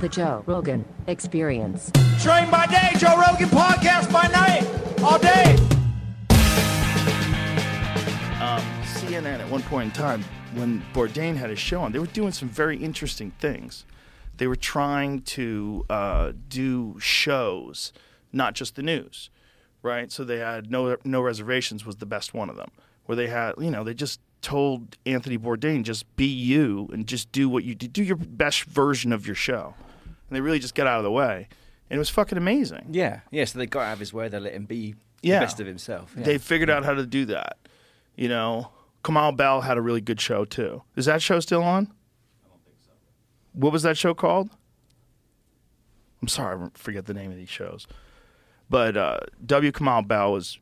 The Joe Rogan Experience. Train by day, Joe Rogan podcast by night, all day. um, CNN at one point in time, when Bourdain had his show on, they were doing some very interesting things. They were trying to uh, do shows, not just the news, right? So they had no no reservations was the best one of them, where they had you know they just told Anthony Bourdain just be you and just do what you do, do your best version of your show, and they really just got out of the way, and it was fucking amazing. Yeah, yeah. So they got out of his way. They let him be Yeah. the best of himself. Yeah. They figured out how to do that. You know, Kamau Bell had a really good show too. Is that show still on? I don't think so. What was that show called? I'm sorry, I forget the name of these shows. But uh, W. Kamau Bell was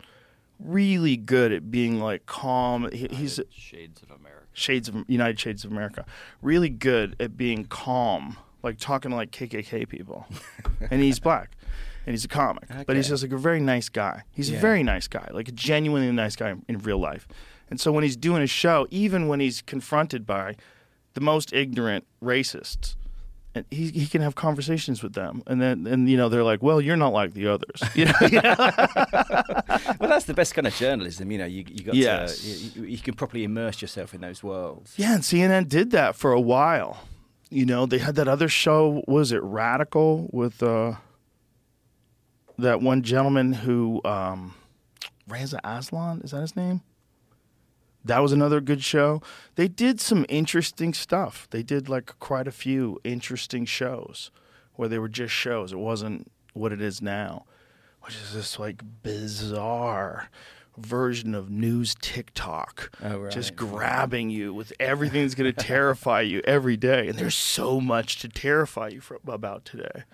really good at being like calm. He, he's Shades of America. Shades of United Shades of America. Really good at being calm, like talking to like KKK people. and he's black. And he's a comic. But he's just like a very nice guy. He's a very nice guy, like a genuinely nice guy in real life. And so when he's doing a show, even when he's confronted by the most ignorant racists, and he, he can have conversations with them, and then and you know they're like, well, you're not like the others, you know. you know? well, that's the best kind of journalism. You know, you you got Yes. to you, you- can properly immerse yourself in those worlds. Yeah, and CNN did that for a while. You know, they had that other show. Was it Radical with uh, that one gentleman who um, Reza Aslan? Is that his name? That was another good show. They did some interesting stuff. They did like quite a few interesting shows where they were just shows. It wasn't what it is now, which is this like bizarre version of news TikTok. Oh, right. Just grabbing you with everything that's going to terrify you every day. And there's so much to terrify you for, about today.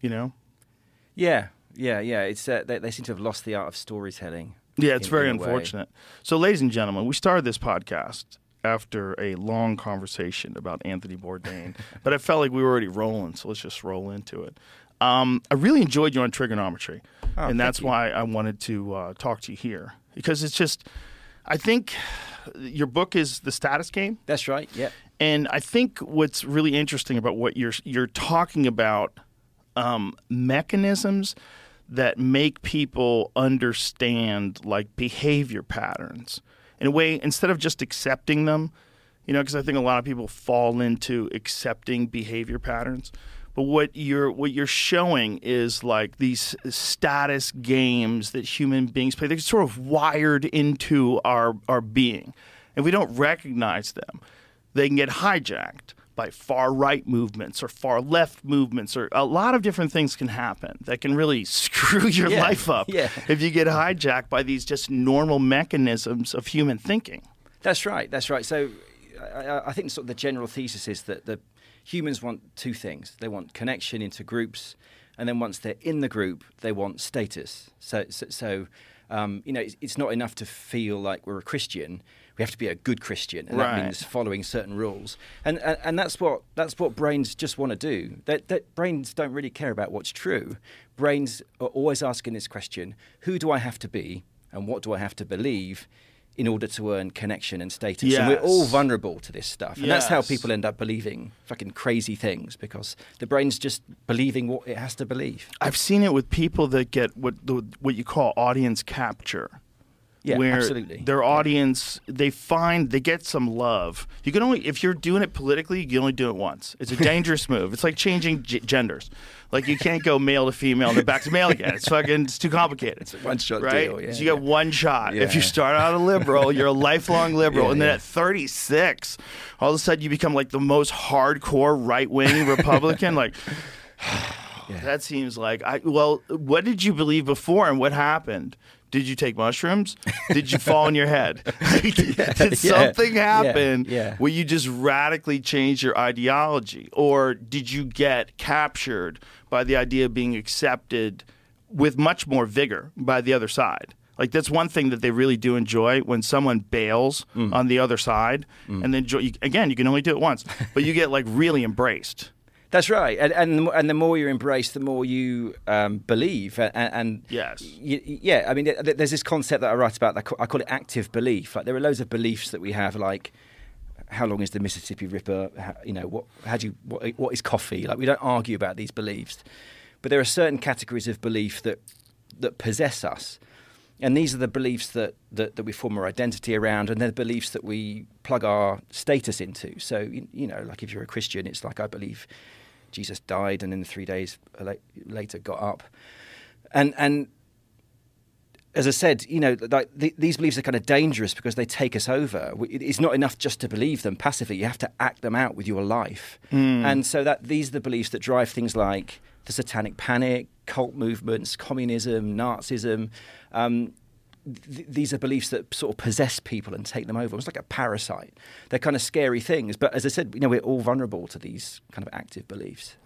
You know? Yeah, yeah, yeah. It's uh, they, they seem to have lost the art of storytelling. Yeah, it's in- very in a way. unfortunate. So, ladies and gentlemen, we started this podcast after a long conversation about Anthony Bourdain, but I felt like we were already rolling, so let's just roll into it. Um, I really enjoyed you on Triggernometry, Oh, and that's you. why I wanted to uh, talk to you here because it's just, I think your book is the status game. That's right. Yeah. And I think what's really interesting about what you're you're talking about um, mechanisms that make people understand like behavior patterns in a way instead of just accepting them. You know, because I think a lot of people fall into accepting behavior patterns. But what you're what you're showing is like these status games that human beings play. They're sort of wired into our our being, and we don't recognize them. They can get hijacked by far right movements or far left movements, or a lot of different things can happen that can really screw your Yeah, life up yeah. if you get hijacked by these just normal mechanisms of human thinking. That's right. That's right. So, I, I- I think sort of the general thesis is that the humans want two things: they want connection into groups, and then once they're in the group, they want status. So, so, so um, you know, it's, it's not enough to feel like we're a Christian. We have to be a good Christian, and Right. that means following certain rules. And, and and that's what that's what brains just want to do. That that brains don't really care about what's true. Brains are always asking this question: Who do I have to be, and what do I have to believe? In order to earn connection and status, and we're all vulnerable to this stuff, and that's how people end up believing fucking crazy things because the brain's just believing what it has to believe. I've seen it with people that get what what you call audience capture. Yeah, where absolutely. their audience they find they get some love. You can only if you're doing it politically, you can only do it once. It's a dangerous move. It's like changing g- genders. Like you can't go male to female and then back to male again. It's fucking it's too complicated. It's a one-shot right? deal, yeah, so you get one shot. If you start out a liberal, you're a lifelong liberal, Yeah, and then yeah. at 36, all of a sudden you become like the most hardcore right wing Republican. like that seems like I well, what did you believe before and what happened? Did you take mushrooms? Did you fall on your head? did something yeah, happen yeah. where you just radically changed your ideology? Or did you get captured by the idea of being accepted with much more vigor by the other side? Like that's one thing that they really do enjoy when someone bails Mm. on the other side, and then again you can only do it once, but you get like really embraced. That's right, and and the, and the more you embrace, the more you um, believe, and, and Yes. yeah. I mean, th- th- there's this concept that I write about. that I I call it active belief. Like there are loads of beliefs that we have, like how long is the Mississippi River? How, you know, what how do you what, what is coffee? Like we don't argue about these beliefs, but there are certain categories of belief that that possess us. And these are the beliefs that, that, that we form our identity around, and they're the beliefs that we plug our status into. So, you, you know, like if you're a Christian, it's like, I believe Jesus died and in three days later got up. And, and as I said, you know, like the, these beliefs are kind of dangerous because they take us over. It's not enough just to believe them passively; you have to act them out with your life. Mm. And so that these are the beliefs that drive things like the Satanic Panic, cult movements, communism, Nazism. Um, th- these are beliefs that sort of possess people and take them over. It's like a parasite. They're kind of scary things. But as I said, you know, we're all vulnerable to these kind of active beliefs.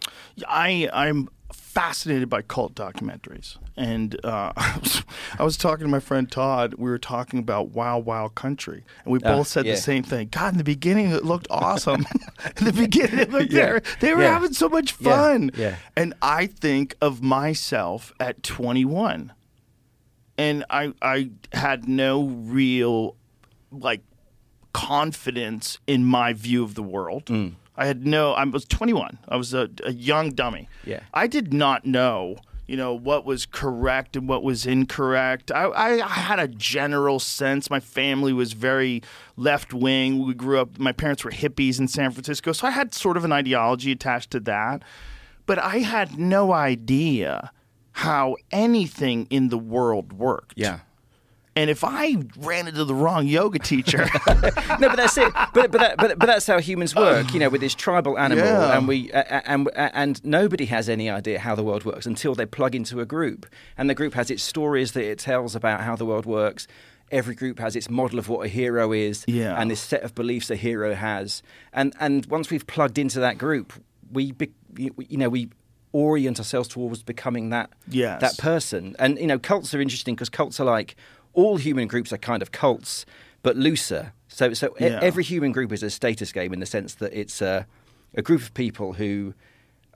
I I'm fascinated by cult documentaries, and uh, I was talking to my friend Todd. We were talking about Wild Wild Country, and we both uh, said yeah. the same thing. God, in the beginning it looked awesome. in the beginning, it looked yeah. they were yeah. having so much fun. Yeah. And I think of myself at 21, and I I had no real like confidence in my view of the world. Mm I had no. I was 21. I was a, a young dummy. Yeah. I did not know you know what was correct and what was incorrect. I, I, I, had a general sense. My family was very left wing. We grew up. My parents were hippies in San Francisco, so I had sort of an ideology attached to that. But I had no idea how anything in the world worked. Yeah. And if I ran into the wrong yoga teacher, no, but that's it. But but, that, but but that's how humans work. You know, with this tribal animal, Yeah. and we uh, and and nobody has any idea how the world works until they plug into a group, and the group has its stories that it tells about how the world works. Every group has its model of what a hero is, Yeah. and this set of beliefs a hero has. And and once we've plugged into that group, we be, you know we orient ourselves towards becoming that Yes. that person. And you know, cults are interesting because cults are like all human groups are kind of cults, but looser. So, so Yeah. every human group is a status game in the sense that it's a, a group of people who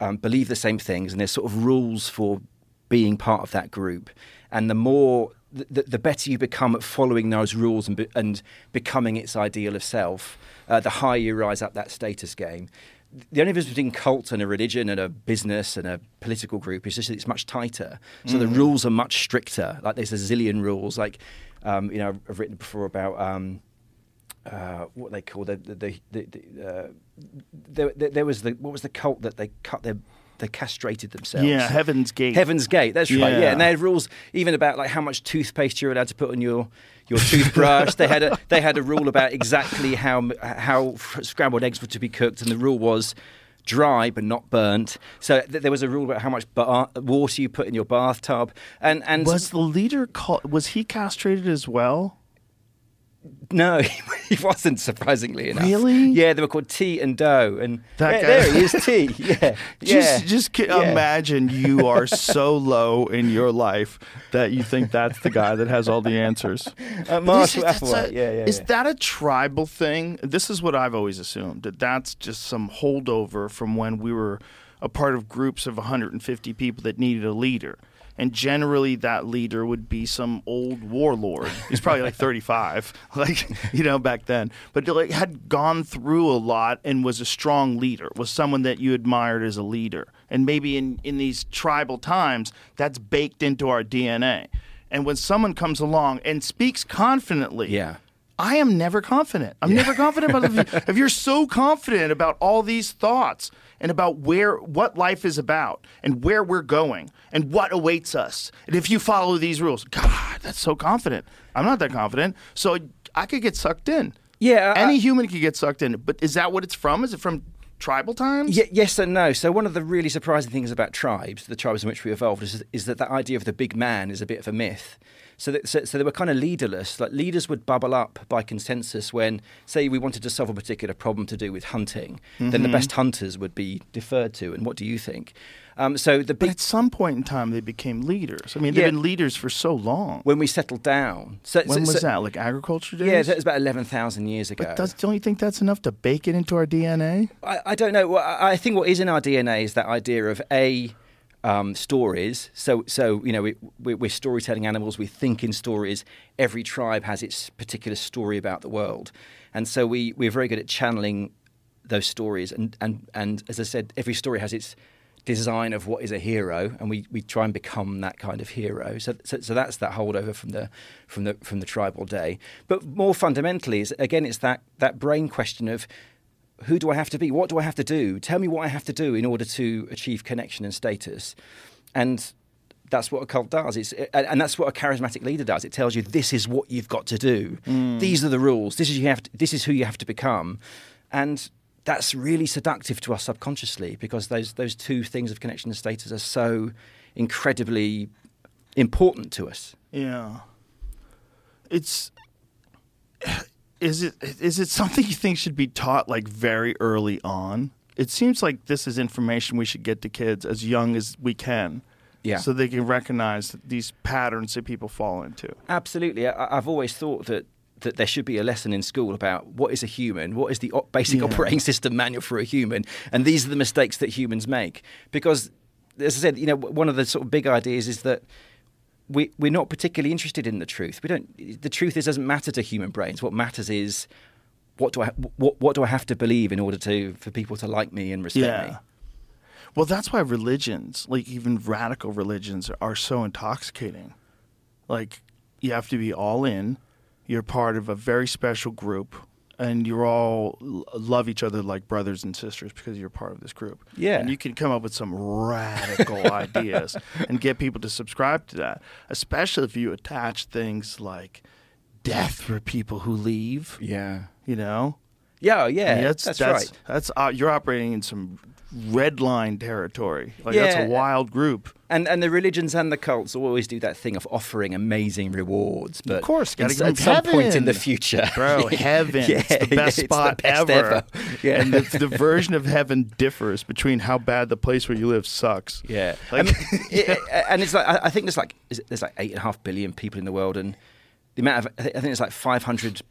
um, believe the same things, and there's sort of rules for being part of that group. And the more, the, the better you become at following those rules and, be, and becoming its ideal of self, uh, the higher you rise up that status game the only difference between cult and a religion and a business and a political group is just that it's much tighter. So the rules are much stricter. Like there's a zillion rules. Like um, you know, I've written before about um, uh, what they call the the, the, the, uh, there, there, was the what was the cult that they cut their they castrated themselves. yeah, Heaven's Gate. Heaven's Gate. That's right. Yeah. Yeah. and they had rules even about like how much toothpaste you're allowed to put on your your toothbrush. they had a they had a rule about exactly how how scrambled eggs were to be cooked, and the rule was dry but not burnt. So th- there was a rule about how much water you put in your bathtub, and and Was the leader? Was he castrated as well? No, he wasn't. Surprisingly enough, Really? Yeah, they were called Ti and Do, and That yeah, guy- there he is, Ti. Yeah, yeah. Just, just Yeah. imagine you are so low in your life that you think that's the guy that has all the answers. Uh, Marshall is- Applewhite. a- yeah, yeah. Is that a tribal thing? This is what I've always assumed that that's just some holdover from when we were a part of groups of 150 people that needed a leader. And generally, that leader would be some old warlord. He's probably like 35, like you know back then, but like had gone through a lot and was a strong leader. Was someone that you admired as a leader. And maybe in in these tribal times, that's baked into our DNA. And when someone comes along and speaks confidently, Yeah. I am never confident. I'm never confident about if, if you're so confident about all these thoughts and about where what life is about and where we're going and what awaits us. And if you follow these rules, God, that's so confident. I'm not that confident. So I could get sucked in. Yeah, I- Any human could get sucked in. But is that what it's from? Is it from tribal times? Ye- yes and no. So one of the really surprising things about tribes, the tribes in which we evolved, is, is that that idea of the big man is a bit of a myth. So, that, so, so they were kind of leaderless. Like leaders would bubble up by consensus when, say, we wanted to solve a particular problem to do with hunting. Then the best hunters would be deferred to. And what do you think? Um, so the big at some point in time, they became leaders. I mean, they've been leaders for so long. when we settled down. So, When so- was so- that? Like agriculture days? Yeah, that was about eleven thousand years ago. But does, don't you think that's enough to bake it into our DNA? I, I don't know. Well, I I think what is in our DNA is that idea of a um, stories. So, so you know, we, we, we're storytelling animals. We think in stories. Every tribe has its particular story about the world, and so we we're very good at channeling those stories. And and and as I said, every story has its design of what is a hero, and we, we try and become that kind of hero. So, so, so that's that holdover from the from the from the tribal day. But more fundamentally, is again, it's that that brain question of who do I have to be? What do I have to do? Tell me what I have to do in order to achieve connection and status. And that's what a cult does. It's, and that's what a charismatic leader does. It tells you this is what you've got to do. Mm. These are the rules. This is you have. To, this is who you have to become. And that's really seductive to us subconsciously because those those two things of connection and status are so incredibly important to us. Yeah. It's is it is it something you think should be taught like very early on? It seems like this is information we should get to kids as young as we can. Yeah. So they can recognize these patterns that people fall into. Absolutely. I, I've always thought that that there should be a lesson in school about what is a human, what is the basic yeah. operating system manual for a human, and these are the mistakes that humans make. Because, as I said, you know, one of the sort of big ideas is that we we're not particularly interested in the truth. We don't. The truth is doesn't matter to human brains. What matters is what do I what what do I have to believe in order to for people to like me and respect yeah. me. Well, that's why religions, like even radical religions, are so intoxicating. Like you have to be all in you're part of a very special group and you all love each other like brothers and sisters because you're part of this group. Yeah. And you can come up with some radical ideas and get people to subscribe to that, especially if you attach things like death for people who leave. Yeah. You know? Yeah, yeah. I mean, that's, that's, that's, right. That's uh, you're operating in some red line territory. Like yeah. that's a wild group. And and the religions and the cults always do that thing of offering amazing rewards. But of course, got to at some heaven. point in the future, bro, heaven, yeah, it's the best spot the best ever. ever. Yeah. And the, the, version of heaven differs between how bad the place where you live sucks. Yeah, like, I mean, it, and it's like I, I think there's like it, there's like eight and a half billion people in the world, and the amount of I think, it's like 500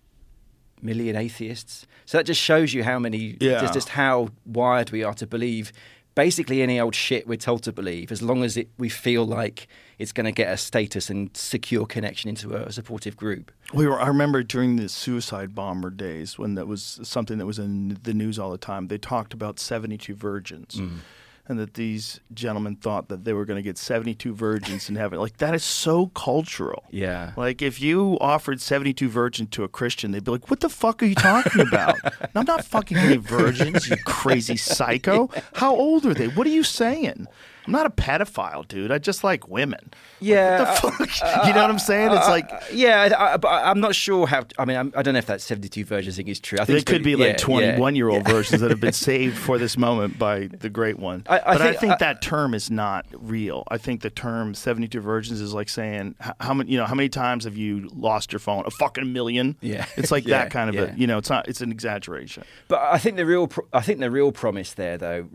million atheists. So that just shows you how many, yeah. just, just how wired we are to believe basically any old shit we're told to believe, as long as it, we feel like it's going to get a status and secure connection into a supportive group. We were, I remember during the suicide bomber days when that was something that was in the news all the time. They talked about 72 virgins. Mm and that these gentlemen thought that they were going to get 72 virgins in heaven. Like, that is so cultural. Yeah. Like, if you offered 72 virgins to a Christian, they'd be like, what the fuck are you talking about? I'm not fucking any virgins, you crazy psycho. How old are they? What are you saying? I'm not a pedophile, dude. I just like women. Yeah, like, what the fuck? Uh, you know what I'm saying? It's uh, like, yeah, I, but I'm not sure how. I mean, I'm, I do not know if that 72 versions thing is true. I think it could be like 21 year old versions that have been saved for this moment by the great one. I, I but think, I think that term is not real. I think the term 72 virgins is like saying how many, you know, how many times have you lost your phone? A fucking million. Yeah, it's like yeah, that kind of yeah. a. You know, it's not. It's an exaggeration. But I think the real, pro- I think the real promise there, though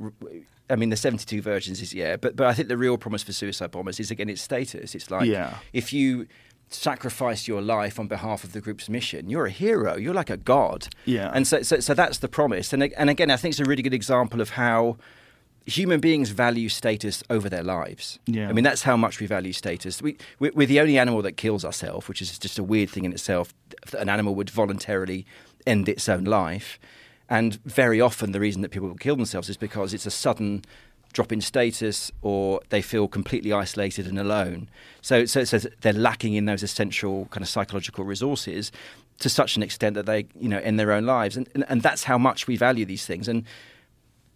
I mean, the 72 versions is, yeah, but, but I think the real promise for suicide bombers is, again, its status. It's like yeah. if you sacrifice your life on behalf of the group's mission, you're a hero. You're like a god. Yeah. And so, so, so that's the promise. And, and again, I think it's a really good example of how human beings value status over their lives. Yeah. I mean, that's how much we value status. We, we're the only animal that kills ourselves, which is just a weird thing in itself. An animal would voluntarily end its own life. And very often, the reason that people kill themselves is because it's a sudden drop in status or they feel completely isolated and alone. So, so, so they're lacking in those essential kind of psychological resources to such an extent that they, you know, end their own lives. And, and, and that's how much we value these things. And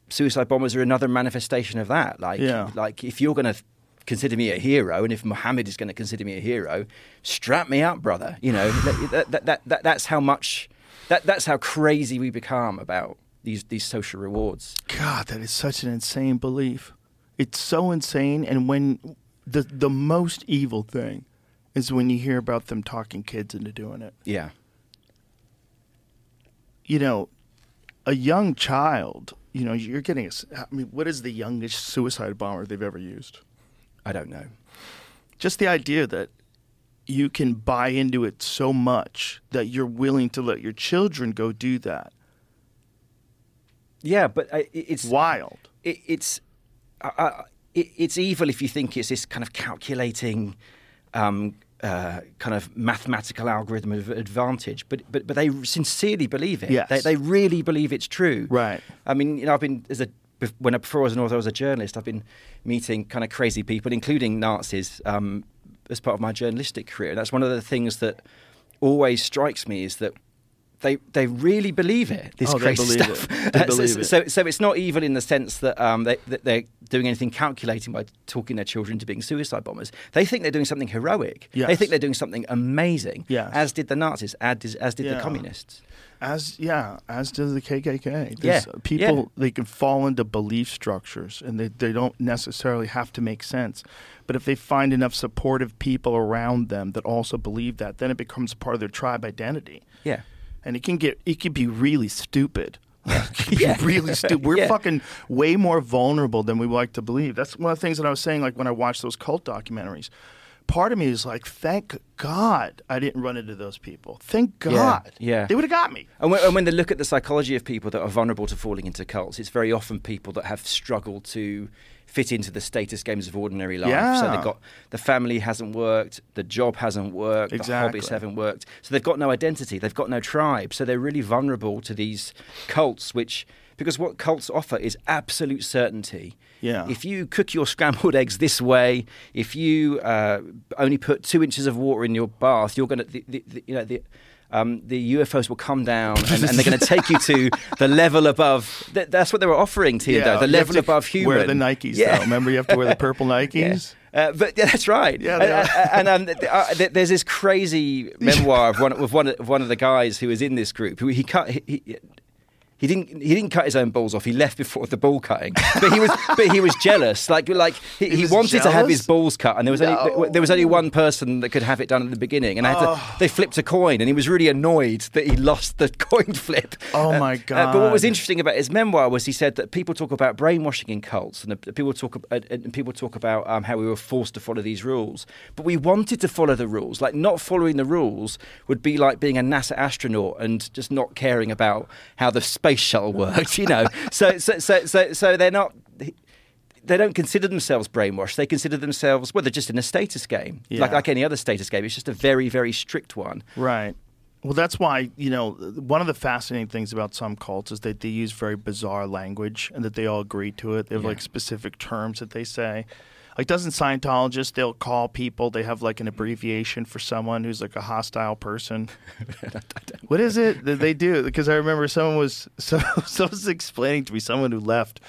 suicide bombers are another manifestation of that. Like, yeah. like if you're going to consider me a hero, and if Muhammad is going to consider me a hero, strap me up, brother. You know, that, that, that, that, that's how much that that's how crazy we become about these these social rewards. God, that is such an insane belief. It's so insane, and when the the most evil thing is when you hear about them talking kids into doing it. Yeah. You know, a young child. You know, you're getting. A, I mean, what is the youngest suicide bomber they've ever used? I don't know. Just the idea that you can buy into it so much that you're willing to let your children go do that. Yeah, but uh, it's wild. It, it's uh, uh, it, it's evil if you think it's this kind of calculating, um, uh, kind of mathematical algorithm of advantage, but but but they sincerely believe it. Yes. They, they really believe it's true. Right. I mean, you know, I've been as a when I, before I was an author, I was a journalist. I've been meeting kind of crazy people, including Nazis, um, as part of my journalistic career. And that's one of the things that always strikes me is that they they really believe it. This Oh, crazy stuff. it. They so- it. so so it's not evil in the sense that um, they that they're doing anything calculating by talking their children into being suicide bombers. They think they're doing something heroic. They think they're doing something amazing. Yes. As did the Nazis. As did, as did Yeah. the communists. As yeah, as does the KKK. Yeah, people yeah. they can fall into belief structures, and they they don't necessarily have to make sense. But if they find enough supportive people around them that also believe that, then it becomes part of their tribe identity. Yeah. and it can get it can be really stupid. it can be Yeah. really stupid. We're Yeah. fucking way more vulnerable than we like to believe. That's one of the things that I was saying. Like when I watched those cult documentaries, part of me is like, thank God I didn't run into those people. Thank God. yeah. they would have got me. And when, and when they look at the psychology of people that are vulnerable to falling into cults, it's very often people that have struggled to fit into the status games of ordinary life. So they've got the family hasn't worked, the job hasn't worked, the hobbies haven't worked. So they've got no identity, they've got no tribe. So they're really vulnerable to these cults, which because what cults offer is absolute certainty. Yeah. If you cook your scrambled eggs this way, if you uh, only put two inches of water in your bath, you're going to, the, the, the, you know, the, um, the UFOs will come down and, and they're going to take you to the level above. Th- that's what they were offering to you, though, the you have level to above human. Wear the Nikes, Yeah. though. Remember, you have to wear the purple Nikes. Uh, but yeah, that's right. Yeah, they and, are. and, um, th- uh, th- there's this crazy memoir of one of one of, one of the guys who was in this group. Who he cut. He, he, he didn't. He didn't cut his own balls off. He left before the ball cutting. But he was. but he was jealous. Like like he, He he wanted to have his balls cut, and there was No. only there was only one person that could have it done at the beginning. And I had Oh. to, they flipped a coin, and he was really annoyed that he lost the coin flip. Oh, Uh, my uh, but what was interesting about his memoir was he said that people talk about brainwashing in cults, and uh, people talk uh, and people talk about um, how we were forced to follow these rules, but we wanted to follow the rules. Like not following the rules would be like being a NASA astronaut and just not caring about how the space shuttle worked. You know, so so so so so they're not. They don't consider themselves brainwashed. They consider themselves well. They're just in a status game, like like any other status game. It's just a very very strict one. Right. Well, that's why, you know, one of the fascinating things about some cults is that they use very bizarre language and that they all agree to it. They have Yeah. like specific terms that they say. Like, doesn't Scientologists, they'll call people, they have like an mm-hmm. abbreviation for someone who's like a hostile person. what is it that they do? Because I remember someone was, someone was explaining to me, someone who left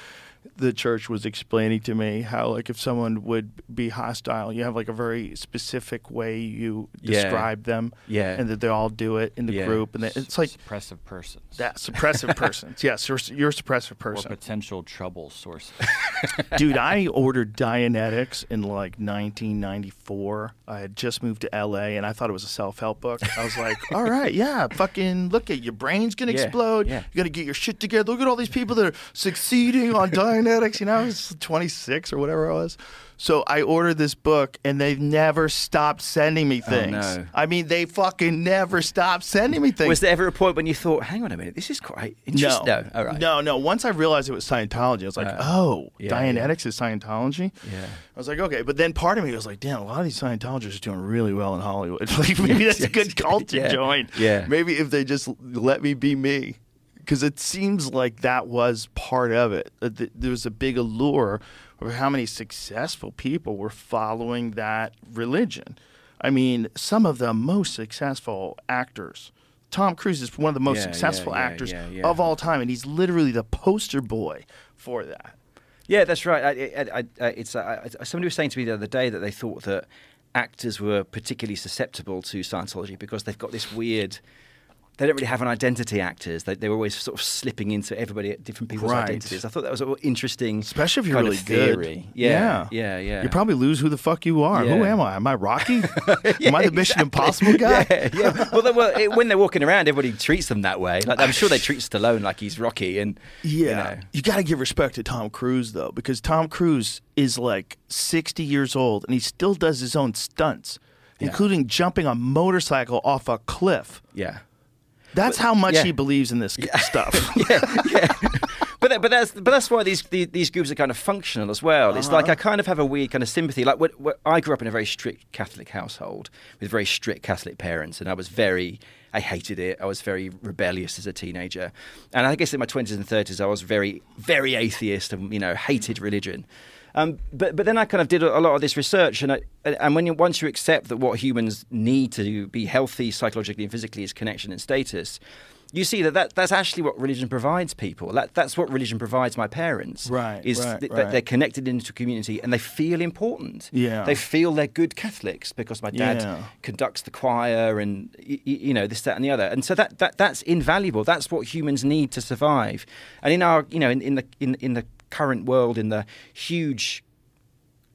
the church was explaining to me how like if someone would be hostile you have like a very specific way you Yeah. describe them Yeah. and that they all do it in the Yeah. group and that it's like suppressive persons that suppressive persons yes you're, you're a suppressive or person potential trouble sources. dude i ordered dianetics in like 1994 i had just moved to la and i thought it was a self-help book i was like all right yeah fucking look at your brain's gonna Yeah, explode yeah. you gotta get your shit together look at all these people that are succeeding on dianetics you know i was 26 or whatever i was so i ordered this book and they've never stopped sending me things no. i mean they fucking never stopped sending me things Was there ever a point when you thought, "Hang on a minute, this is quite interesting"? no, all right. no, no. Once I realized it was Scientology, I was like, Uh, "Oh, yeah, Dianetics is Scientology." Yeah. I was like, "Okay," but then part of me was like, "Damn, a lot of these Scientologists are doing really well in Hollywood. Like, maybe that's a good cult to Yeah. join. Yeah. maybe if they just let me be me." Because it seems like that was part of it. There was a big allure of how many successful people were following that religion. I mean, some of the most successful actors. Tom Cruise is one of the most Yeah, successful yeah, actors yeah, of all time, and he's literally the poster boy for that. Yeah, that's right. I, I, I, it's I- somebody was saying to me the other day that they thought that actors were particularly susceptible to Scientology because they've got this weird. They don't really have an identity. Actors, they, they're always sort of slipping into everybody different people's Right. identities. I thought that was an interesting, Especially if you're really good. theory. Yeah, yeah, yeah. You probably lose who the fuck you are. Who am I? Am I Rocky? Yeah, am I the Mission exactly. Impossible guy? Yeah, yeah. Well, they, well it, when they're walking around, everybody treats them that way. Like I'm sure they treat Stallone like he's Rocky, and Yeah. you know. You got to give respect to Tom Cruise, though, because Tom Cruise is like 60 years old and he still does his own stunts, including jumping a motorcycle off a cliff. yeah. That's how much yeah. he believes in this stuff. yeah, yeah. But but that- but that's but that's why these, these these groups are kind of functional as well. It's Uh-huh. like I kind of have a weird kind of sympathy. Like what, what, I grew up in a very strict Catholic household with very strict Catholic parents, and I was very I hated it. I was very rebellious as a teenager, and I guess in my twenties and thirties I was very very atheist and you know hated religion. Um, but but then I kind of did a, lot of this research, and I, and when you, once you accept that what humans need to be healthy psychologically and physically is connection and status, you see that, that that's actually what religion provides people. That, that's what religion provides my parents. Right, Is right, th- right. that they're connected into a community and they feel important. Yeah. They feel they're good Catholics because my dad Yeah. conducts the choir and y- y- you know this that and the other. And so that, that that's invaluable. That's what humans need to survive. And in our you know in, in the in, in the current world in the huge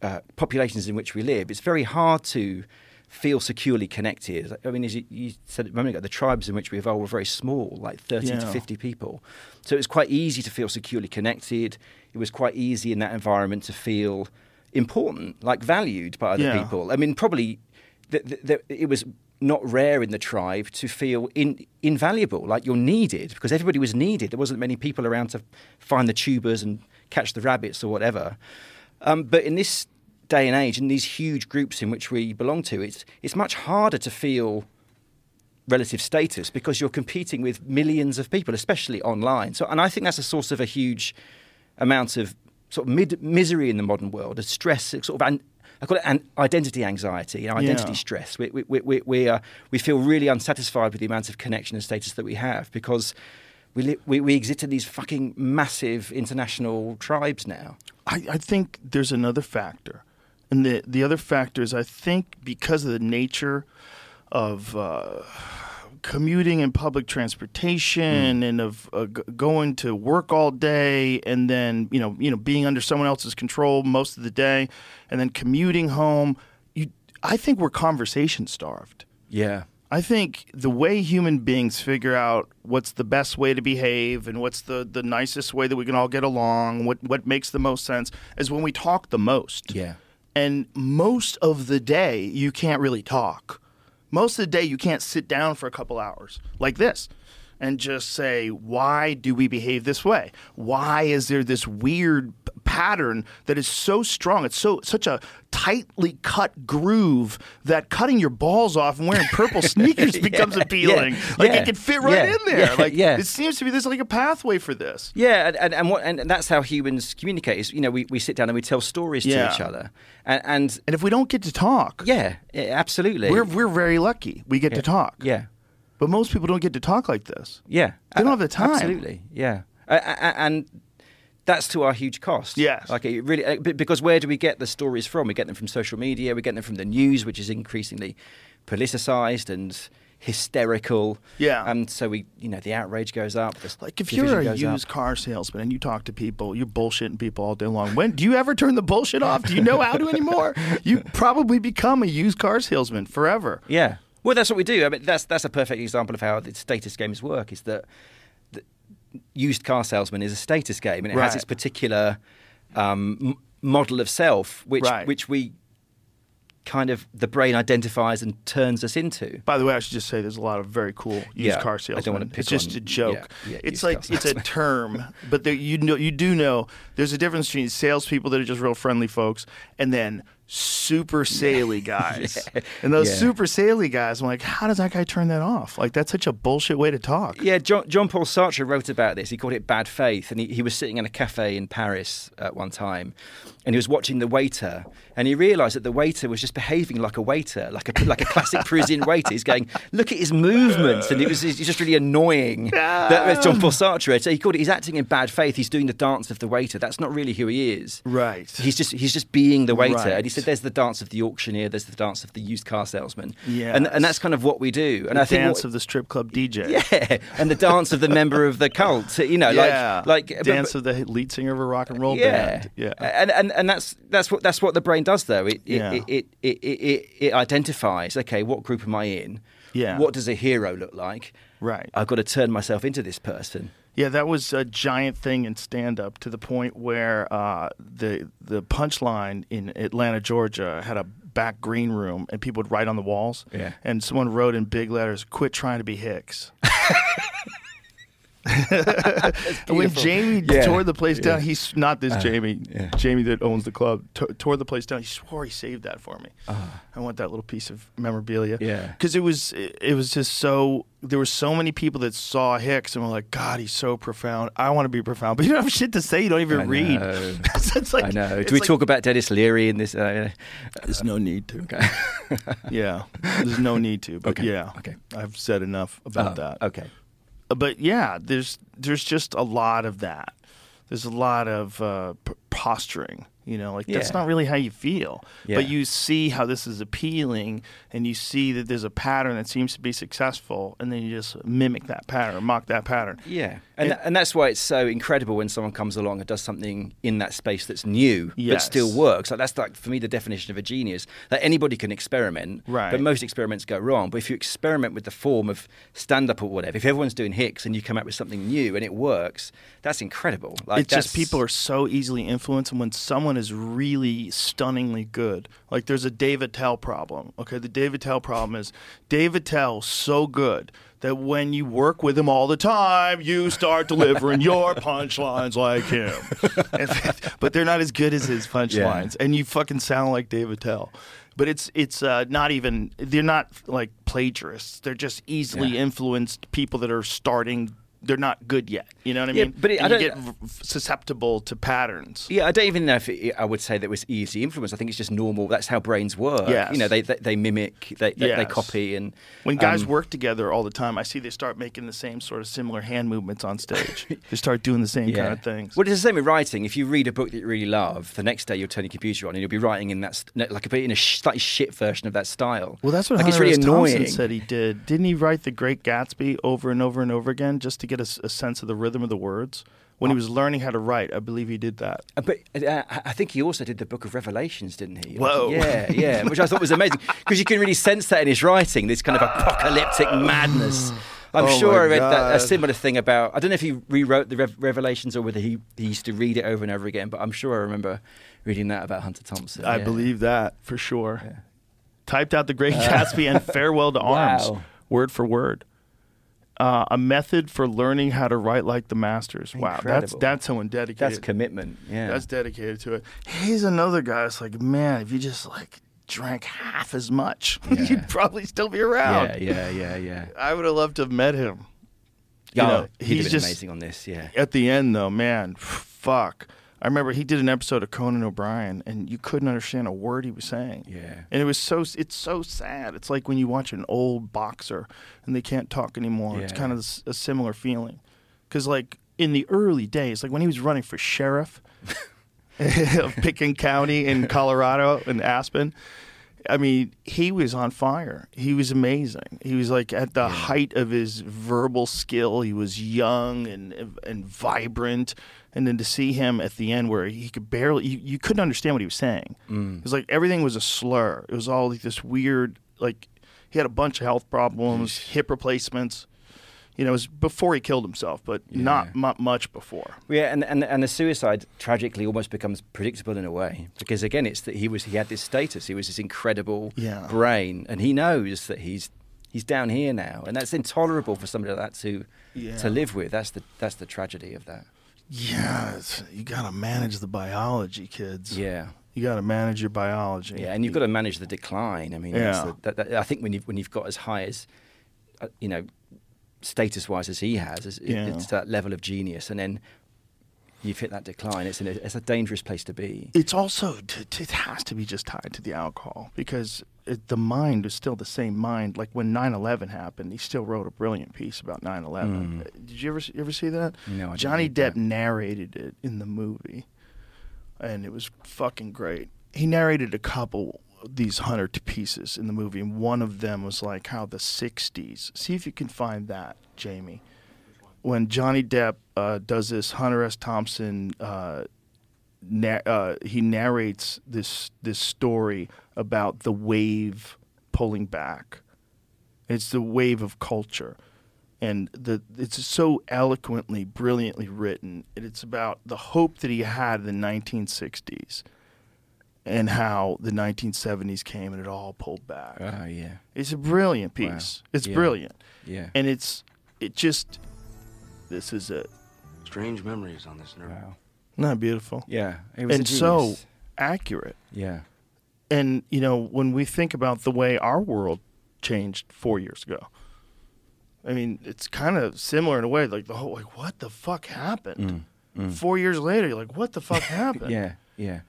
uh, populations in which we live, it's very hard to feel securely connected. I mean, as you, you said a moment ago, the tribes in which we evolved were very small, like 30 to 50 people. So it was quite easy to feel securely connected. It was quite easy in that environment to feel important, like valued by other Yeah. people. I mean, probably th- th- th- it was not rare in the tribe to feel in, invaluable, like you're needed, because everybody was needed. There wasn't many people around to find the tubers and catch the rabbits or whatever. Um, but in this day and age, in these huge groups in which we belong to, it's it's much harder to feel relative status because you're competing with millions of people, especially online. So, and I think that's a source of a huge amount of sort of mid- misery in the modern world, a stress, sort of. An, I call it an identity anxiety, you know, identity Yeah. stress. We, we, we, we, we, uh, we feel really unsatisfied with the amount of connection and status that we have because we, li- we, we exist in these fucking massive international tribes now. I, I think there's another factor, and the the other factor is I think because of the nature of uh, commuting and public transportation and of uh, g- going to work all day and then you know you know being under someone else's control most of the day and then commuting home. You, I think we're conversation starved. Yeah. I think the way human beings figure out what's the best way to behave and what's the, the nicest way that we can all get along, what what makes the most sense, is when we talk the most. Yeah. And most of the day you can't really talk. Most of the day you can't sit down for a couple hours like this and just say, why do we behave this way? Why is there this weird p- pattern that is so strong? It's so such a tightly cut groove that cutting your balls off and wearing purple sneakers becomes appealing. Like yeah, it can fit right yeah, in there. yeah, like yeah. it seems to be there's like a pathway for this. Yeah, and, and, and what and that's how humans communicate. Is you know we, we sit down and we tell stories Yeah. to each other, and, and And if we don't get to talk, yeah, yeah, absolutely. we're we're very lucky. We get to talk. yeah, But most people don't get to talk like this. yeah. They don't have the time. Absolutely, yeah, uh, and that's to our huge cost. Yes. like it really uh, because where do we get the stories from? We get them from social media. We get them from the news, which is increasingly politicized and hysterical. Yeah. and so we, you know, the outrage goes up. Like if you're a goes up. used car salesman and you talk to people, you're bullshitting people all day long. When do you ever turn the bullshit off? Do you know how to anymore? You probably become a used car salesman forever. Yeah. Well, that's what we do. I mean, that's that's a perfect example of how the status games work. Is that the used car salesman is a status game, and it has its particular um, m- model of self, which Right. which we kind of the brain identifies and turns us into. By the way, I should just say there's a lot of very cool used Yeah, car I salesmen. don't wanna pick it's just on- a joke. yeah, yeah, it's like it's a term, but there, you know you do know there's a difference between salespeople that are just real friendly folks and then super saley guys. And those Yeah. super saley guys, I'm like, how does that guy turn that off? Like that's such a bullshit way to talk. Yeah, John, John Paul Sartre wrote about this. He called it bad faith. And he, he was sitting in a cafe in Paris at one time and he was watching the waiter and he realized that the waiter was just behaving like a waiter, like a, like a classic Parisian waiter. He's going, look at his movements. And it was it's just really annoying. That, that's John Paul Sartre. So he called it, he's acting in bad faith. He's doing the dance of the waiter. That's not really who he is. Right. He's just he's just being the waiter. Right. Said, "There's the dance of the auctioneer. There's the dance of the used car salesman. Yeah. And and that's kind of what we do. And the I think dance what- of the strip club DJ. yeah, and the dance of the member of the cult. You know, Yeah. like like dance but- of the lead singer of a rock and roll yeah, band. Yeah. and and and that's that's what that's what the brain does though. It it, Yeah. it, it, it, it it identifies. Okay, what group am I in? Yeah. What does a hero look like? Right. I've got to turn myself into this person. Yeah, that was a giant thing in stand up to the point where uh, the the punchline in Atlanta, Georgia had a back green room and people would write on the walls. Yeah. And someone wrote in big letters, quit trying to be Hicks. when. Jamie Yeah, tore the place down, yeah. he's not this Jamie. yeah. Jamie that owns the club t- tore the place down. He swore he saved that for me. Ah. I want that little piece of memorabilia. Yeah. because it was it, it was just so. There were so many people that saw Hicks and were like, "God, he's so profound. I want to be profound," but you don't have shit to say. You don't even I read. know. it's like, I know. it's Do we like- talk about Denis Leary in this? Uh, There's no need to. yeah, there's no need to. But Okay, yeah, okay. I've said enough about oh, that. Okay. But yeah, there's there's just a lot of that. There's a lot of uh, posturing. You know, like that's not really how you feel. Yeah. But you see how this is appealing, and you see that there's a pattern that seems to be successful, and then you just mimic that pattern, mock that pattern. Yeah, and It- and that's why it's so incredible when someone comes along and does something in that space that's new but still works. Like that's like for me the definition of a genius. That anybody can experiment, Right. But most experiments go wrong. But if you experiment with the form of stand up or whatever, if everyone's doing Hicks and you come out with something new and it works, that's incredible. Like it's just people are so easily influenced, and when someone is really stunningly good, like there's a Dave Attell problem. Okay, the Dave Attell problem is Dave Attell's so good that when you work with him all the time, you start delivering your punchlines like him. But they're not as good as his punchlines, and you fucking sound like Dave Attell. But it's it's uh, not even they're not like plagiarists. They're just easily Yeah. influenced people that are starting. They're not good yet. You know what I Yeah, mean? but it- I you get v- susceptible to patterns. Yeah, I don't even know if it, I would say that was easy influence. I think it's just normal. That's how brains work. Yes. You know, they they, they mimic, they, they, they copy, and When guys um, work together all the time, I see they start making the same sort of similar hand movements on stage. they start doing the same kind of things. Well, it's the same with writing. If you read a book that you really love, the next day you'll turn your computer on and you'll be writing in that like a bit in a slightly shit version of that style. Well, that's what like Hunter it's S. really Thompson said he did. Didn't he write The Great Gatsby over and over and over again just to get a, s- a sense of the rhythm of the words? When he was learning how to write, I believe he did that. Uh, But uh, I think he also did the Book of Revelations, didn't he? Whoa. Yeah, yeah, which I thought was amazing because you can really sense that in his writing, this kind of apocalyptic madness. I'm Oh sure I read that, a similar thing about. I don't know if he rewrote the Rev- Revelations or whether he, he used to read it over and over again, but I'm sure I remember reading that about Hunter Thompson. I yeah. believe that for sure. Typed out The Great Gatsby and Farewell to Arms, Wow. word for word. Uh, a method for learning how to write like the masters. Wow, that's Incredible. that's someone dedicated. That's commitment. Yeah. That's dedicated to it. He's another guy. It's like, man, if you just like drank half as much, you'd probably still be around. yeah, yeah, yeah, yeah. I would have loved to have met him. You Yeah, know, he'd he's just amazing on this. Yeah. at the end though, man. Fuck. I remember he did an episode of Conan O'Brien, and you couldn't understand a word he was saying. Yeah. and it was so it's so sad. It's like when you watch an old boxer and they can't talk anymore. Yeah. It's kind of a similar feeling, because like in the early days, like when he was running for sheriff of Pitkin County in Colorado in Aspen. I mean, he was on fire. He was amazing. He was like at the height of his verbal skill. He was young and and vibrant. And then to see him at the end where he could barely, you, you couldn't understand what he was saying. Mm. It was like everything was a slur. It was all like this weird, like he had a bunch of health problems, hip replacements. You know, it was before he killed himself, but not mu- much before. Yeah, and, and and the suicide tragically almost becomes predictable in a way because again, it's that he was he had this status, he was this incredible Yeah. brain, and he knows that he's he's down here now, and that's intolerable for somebody like that to Yeah. to live with. That's the that's the tragedy of that. Yeah, you got to manage the biology, kids. Yeah. You got to manage your biology. Yeah, and you've got to manage the decline. I mean, Yeah. the, that, that, I think when you've when you've got as high as, uh, you know, status-wise as he has, Yeah. it's that level of genius, and then you've hit that decline. It's an, it's a dangerous place to be. It's also t- t- it has to be just tied to the alcohol because it, the mind is still the same mind. Like when 9/11 happened, he still wrote a brilliant piece about 9/11. Uh, Did you ever you ever see that? Mm. No, I didn't Johnny Depp that. narrated it in the movie, and it was fucking great. He narrated a couple of these Hunter pieces in the movie, and one of them was like how the 60s. See if you can find that, Jamie. When Johnny Depp uh, does this Hunter S. Thompson uh, na- uh, he narrates this this story about the wave pulling back. It's the wave of culture, and the it's so eloquently, brilliantly written. And it's about the hope that he had in the 1960s, and how the 1970s came and it all pulled back. Oh yeah, It's a brilliant Wow. piece. It's Yeah. brilliant yeah. and it's it just this is it. Strange memories on this nerve. Wow. Not beautiful. Yeah. He was And so accurate. Yeah. And you know, when we think about the way our world changed four years ago, I mean, it's kind of similar in a way. Like the whole, like, what the fuck happened? Four years later, you're like, what the fuck happened? Mm, Yeah. Yeah.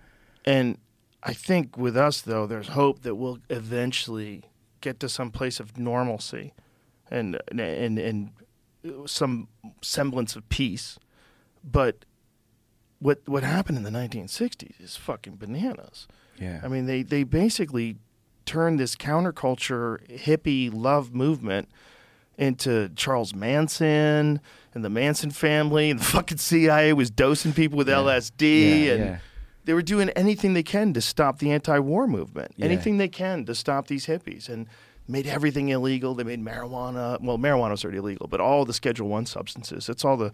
And I think with us, though, there's hope that we'll eventually get to some place of normalcy and and and some semblance of peace. But what what happened in the 1960s is fucking bananas. Yeah. I mean, they they basically turned this counterculture hippie love movement into Charles Manson and the Manson family, and the fucking CIA was dosing people with LSD, Yeah, and yeah. they were doing anything they can to stop the anti-war movement, Yeah. anything they can to stop these hippies, and made everything illegal. They made marijuana. Well, marijuana was already illegal, but all the Schedule One substances. It's all the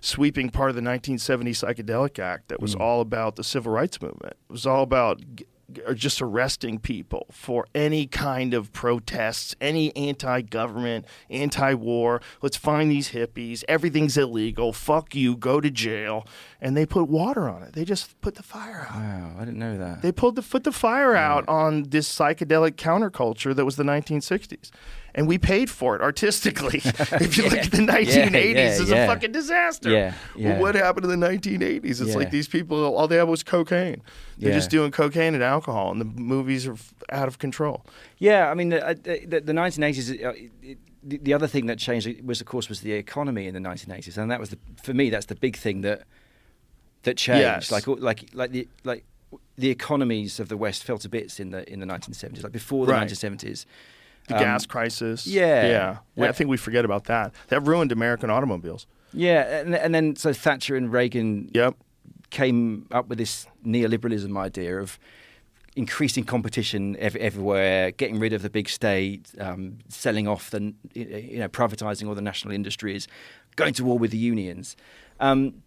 sweeping part of the 1970 Psychedelic Act that was Mm. all about the civil rights movement. It was all about g- just arresting people for any kind of protests, any anti-government, anti-war. Let's find these hippies. Everything's illegal. Fuck you. Go to jail. And they put water on it. They just put the fire out. Wow. I didn't know that. They pulled the put the fire out on this psychedelic counterculture that was the 1960s, and we paid for it artistically. if you look at the 1980s, yeah, it's yeah. a fucking disaster. Yeah, Well, what happened in the 1980s? It's Yeah. like these people, all they had was cocaine. They're Yeah. just doing cocaine and alcohol, and the movies are out of control. Yeah, I mean, the, uh, the, the 1980s. Uh, it, the, the other thing that changed was, of course, was the economy in the 1980s, and that was the, for me, that's the big thing that that changed. Yes. Like, like, like the like the economies of the West fell to bits in the in the 1970s. Like before the Right. 1970s, The Um, gas crisis. yeah. yeah. Well, I think we forget about that. That ruined American automobiles. yeah, and, and then so Thatcher and Reagan Yep. came up with this neoliberalism idea of increasing competition ev- everywhere, getting rid of the big state, um, selling off the, you know, privatizing all the national industries, going to war with the unions. Um,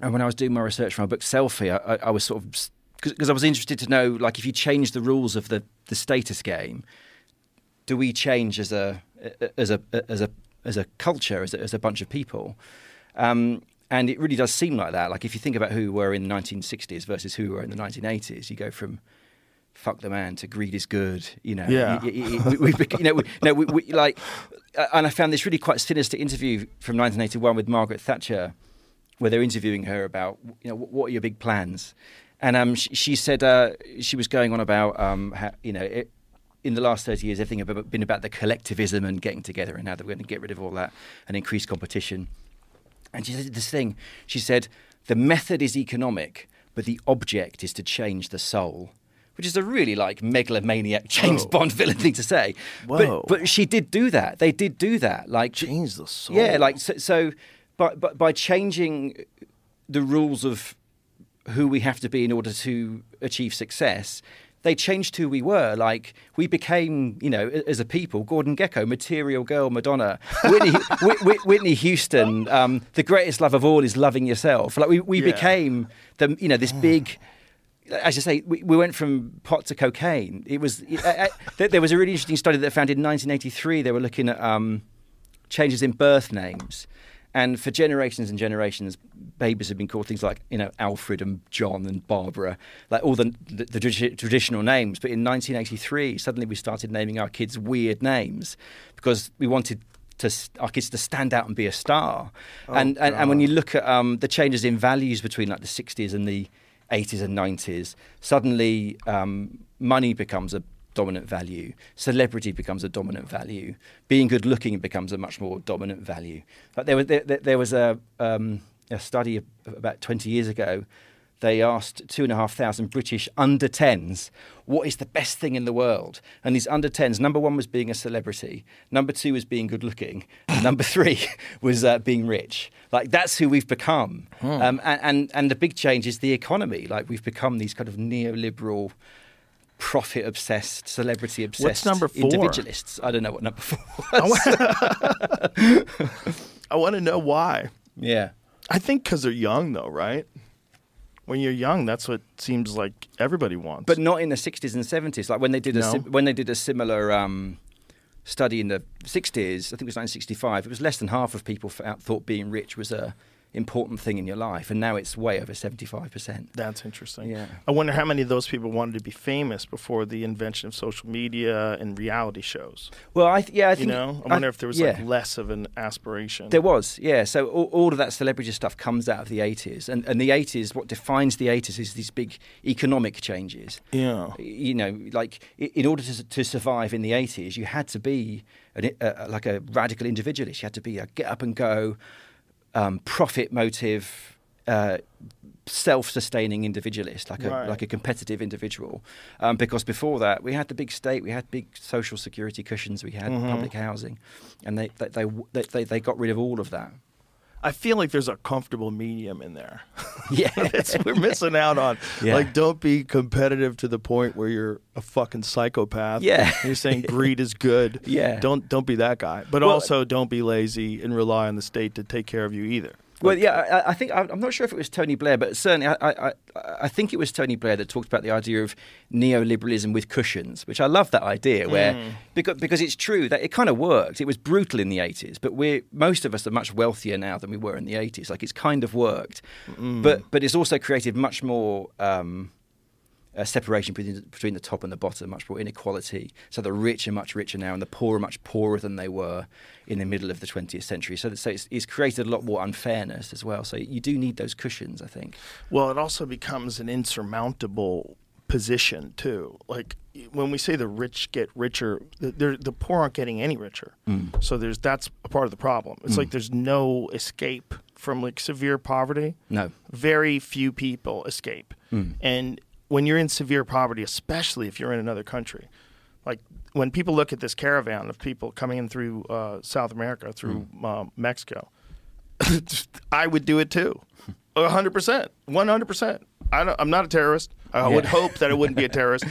and when I was doing my research for my book Selfie, I, I, I was sort of because I was interested to know, like, if you change the rules of the, the status game, do we change as a as a as a as a culture as a, as a bunch of people? Um, and it really does seem like that. Like if you think about who were in the 1960s versus who were in the 1980s, you go from fuck the man to greed is good. You know, Yeah. We, you know, we, no, we, we, like, and I found this really quite sinister interview from 1981 with Margaret Thatcher, where they're interviewing her about, you know, what, are your big plans? And um, she, she said uh, she was going on about, um, how, you know, it, in the last 30 years, everything had been about the collectivism and getting together and how they're going to get rid of all that and increase competition. And she said this thing. She said, the method is economic, but the object is to change the soul. Which is a really like megalomaniac James Whoa. Bond villain thing to say. Whoa. But, but she did do that. They did do that. Like Change the soul. yeah, like so. so but, but by changing the rules of who we have to be in order to achieve success, they changed who we were. Like we became, you know, as a people, Gordon Gekko, Material Girl, Madonna, Whitney, Whit- Whit- Whitney Houston. Um, the greatest love of all is loving yourself. Like we, we Yeah. became the, you know, this big. As I say, we, we went from pot to cocaine. It was there was a really interesting study that they found in 1983 they were looking at um, changes in birth names. And for generations and generations, babies have been called things like, you know, Alfred and John and Barbara, like all the, the, the tradi- traditional names. But in 1983, suddenly we started naming our kids weird names because we wanted to, our kids to stand out and be a star. and, and, and when you look at um, the changes in values between like the 60s and the 80s and 90s, suddenly um, money becomes a dominant value. Celebrity becomes a dominant value. Being good looking becomes a much more dominant value. Like there was there, there- was a um, a study about 20 years ago. They asked two and a half thousand British under 10s, what is the best thing in the world? And these under 10s, number one was being a celebrity, number two was being good looking, number three was uh, being rich. Like that's who we've become. Um, and, and, and the big change is the economy. Like we've become these kind of neoliberal, profit obsessed, celebrity obsessed number four? individualists. I don't know what number four was. I want to know why. yeah. I think because they're young, though, right? When you're young, that's what seems like everybody wants. But not in the 60s and 70s. Like when they did a No. when they did a similar um, study in the 60s, I think it was 1965, it was less than half of people f- thought being rich was a important thing in your life, and now it's way over 75%. That's interesting. Yeah. I wonder how many of those people wanted to be famous before the invention of social media and reality shows. Well, I th- yeah, I You know, I wonder if there was yeah. like less of an aspiration. There was, yeah. So all, all of that celebrity stuff comes out of the 80s. And, and the 80s, what defines the 80s is these big economic changes. Yeah. You know, like in order to, to survive in the 80s, you had to be an, uh, like a radical individualist. You had to be a get up and go, um, profit motive, uh, self-sustaining individualist, like a Right. like a competitive individual. Um, because before that, we had the big state, we had big social security cushions, we had Mm-hmm. public housing, and they they, they they they got rid of all of that. I feel like there's a comfortable medium in there. Yeah. It's, we're missing out on. Yeah. Like, don't be competitive to the point where you're a fucking psychopath. Yeah. And you're saying greed is good. Yeah. Don't don't be that guy. But Well- also don't be lazy and rely on the state to take care of you either. Well, yeah, I, I think I'm not sure if it was Tony Blair, but certainly I, I, I, I think it was Tony Blair that talked about the idea of neoliberalism with cushions, which I love that idea. Where Mm. because because it's true that it kind of worked. It was brutal in the 80s, but we're most of us are much wealthier now than we were in the 80s. Like it's kind of worked, Mm. but but it's also created much more. Um, uh, separation between, between the top and the bottom, much more inequality. So the rich are much richer now, and the poor are much poorer than they were in the middle of the 20th century. So, so it's, it's created a lot more unfairness as well. So you do need those cushions, I think. Well, it also becomes an insurmountable position too. Like when we say the rich get richer, the, the poor aren't getting any richer. So there's that's a part of the problem. It's like there's no escape from like severe poverty. No. Very few people escape. And when you're in severe poverty, especially if you're in another country, like when people look at this caravan of people coming in through uh, South America, through uh, Mexico, I would do it too. Hundred percent, one hundred percent. I don't, I'm not a terrorist. I would hope that I wouldn't be a terrorist,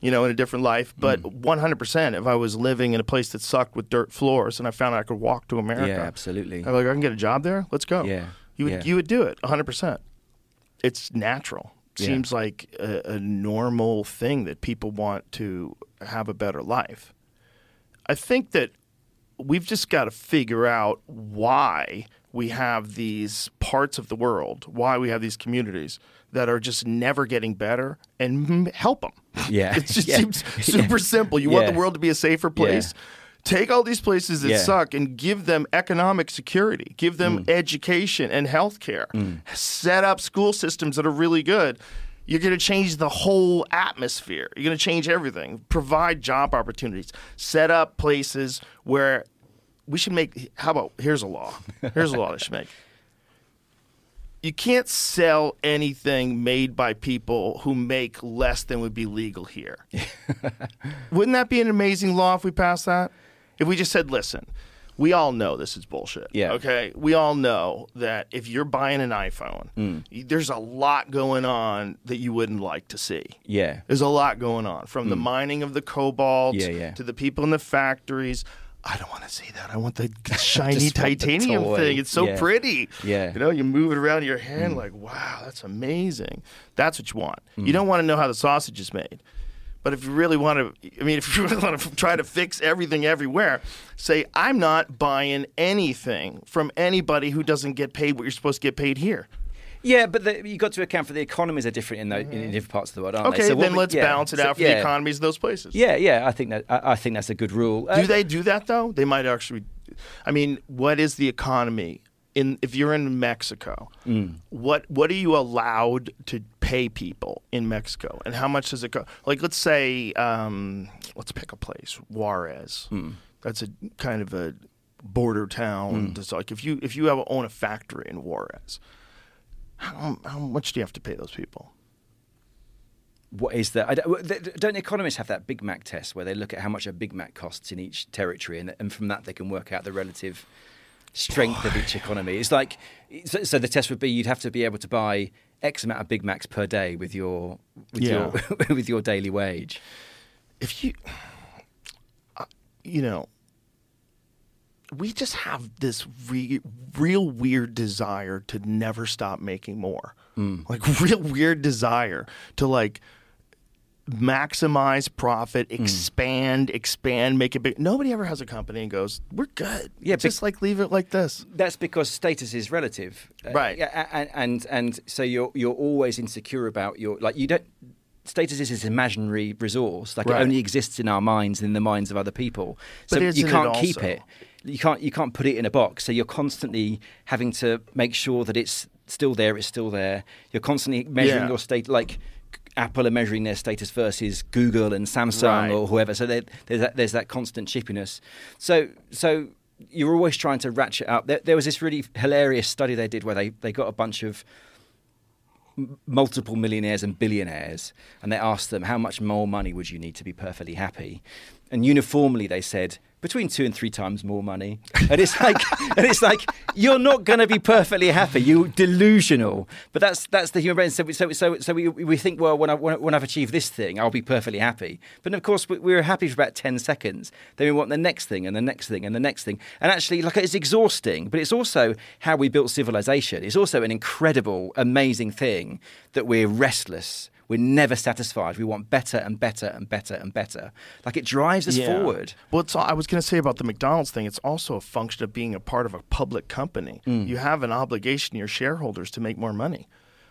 you know, in a different life. But one hundred percent, if I was living in a place that sucked with dirt floors and I found I could walk to America, Yeah, absolutely. I'm like, I can get a job there. Let's go. Yeah, you would yeah. you would do it hundred percent. It's natural. Yeah. Seems like a, a normal thing that people want to have a better life. I think that we've just got to figure out why we have these parts of the world, why we have these communities that are just never getting better and help them. Yeah. it just Yeah. seems super simple. You want the world to be a safer place? Take all these places that Yeah. suck and give them economic security, give them Mm. education and health care, set up school systems that are really good. You're going to change the whole atmosphere. You're going to change everything. Provide job opportunities. Set up places where we should make. How about here's a law? Here's a law that should make. You can't sell anything made by people who make less than would be legal here. Wouldn't that be an amazing law if we passed that? If we just said, listen, we all know this is bullshit. Yeah. Okay. We all know that if you're buying an iPhone, Mm. there's a lot going on that you wouldn't like to see. Yeah. There's a lot going on from the mining of the cobalt Mm. Yeah, yeah. to the people in the factories. I don't want to see that. I want the shiny the titanium toy. thing. It's so Yeah. pretty. Yeah. You know, you move it around in your hand like, wow, that's amazing. That's what you want. Mm. You don't want to know how the sausage is made. But if you really want to, I mean, if you really want to try to fix everything everywhere, say, I'm not buying anything from anybody who doesn't get paid what you're supposed to get paid here. Yeah, but the, you got to account for the economies are different in, the, in different parts of the world, aren't they? Okay, So then we- let's yeah. balance it So- out for yeah. the economies of those places. Yeah, yeah, I think that I, I think that's a good rule. Uh, Do they do that though? They might actually. I mean, what is the economy in? If you're in Mexico, Mm. what what are you allowed to pay people in Mexico, and how much does it go? Like, let's say, um, let's pick a place, Juarez. Mm. That's a kind of a border town. It's like if you if you have own a factory in Juarez, how, how much do you have to pay those people? What is that? I don't, don't economists have that Big Mac test where they look at how much a Big Mac costs in each territory, and, and from that they can work out the relative strength of each economy? It's like so, so the test would be you'd have to be able to buy X amount of Big Macs per day with your with Yeah. your with your daily wage. if you uh, you know we just have this re- real weird desire to never stop making more like real weird desire to like maximize profit, Hmm. expand, expand, make it big. Nobody ever has a company and goes, "We're good." Yeah, just bec- like leave it like this. That's because status is relative, Uh, Right. Yeah, a- a- and and so you're you're always insecure about your like you don't. Status is this imaginary resource, like Right. it only exists in our minds, and in the minds of other people. So you isn't it can't keep it. You can't you can't put it in a box. So you're constantly having to make sure that it's still there. It's still there. You're constantly measuring Yeah. your state, like Apple are measuring their status versus Google and Samsung Right. or whoever. So there's that, there's that constant chippiness. So so you're always trying to ratchet up. There, there was this really hilarious study they did where they, they got a bunch of m- multiple millionaires and billionaires and they asked them how much more money would you need to be perfectly happy and uniformly they said between two and three times more money. And it's like and it's like you're not going to be perfectly happy. You're delusional. But that's that's the human brain. So we- so so, so we, we think well when, I, when, I've achieved this thing I'll be perfectly happy. But of course we, we're happy for about 10 seconds. Then we want the next thing and the next thing and the next thing. And actually like it's exhausting but it's also how we built civilization. It's also an incredible amazing thing that we're restless we're never satisfied we want better and better and better and better like it drives us Yeah. forward Well, it's, I was going to say about the McDonald's thing. It's also a function of being a part of a public company. Mm. You have an obligation to your shareholders to make more money.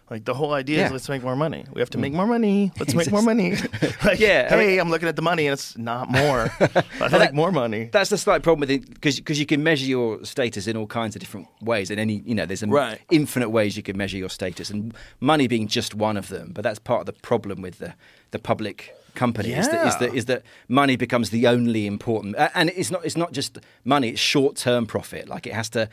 Like the whole idea Yeah. Mm. is let's make more money. We have to make more money. Let's make more money. like, Yeah, Hey, I'm looking at the money and it's not more. I like more money. That's the slight problem with it because you can measure your status in all kinds of different ways. And any you know, there's a Right. infinite ways you can measure your status, and money being just one of them. But that's part of the problem with the the public company is, that, is, Yeah. that, is that money becomes the only important. a- And it's not it's not just money; it's short term profit. Like it has to.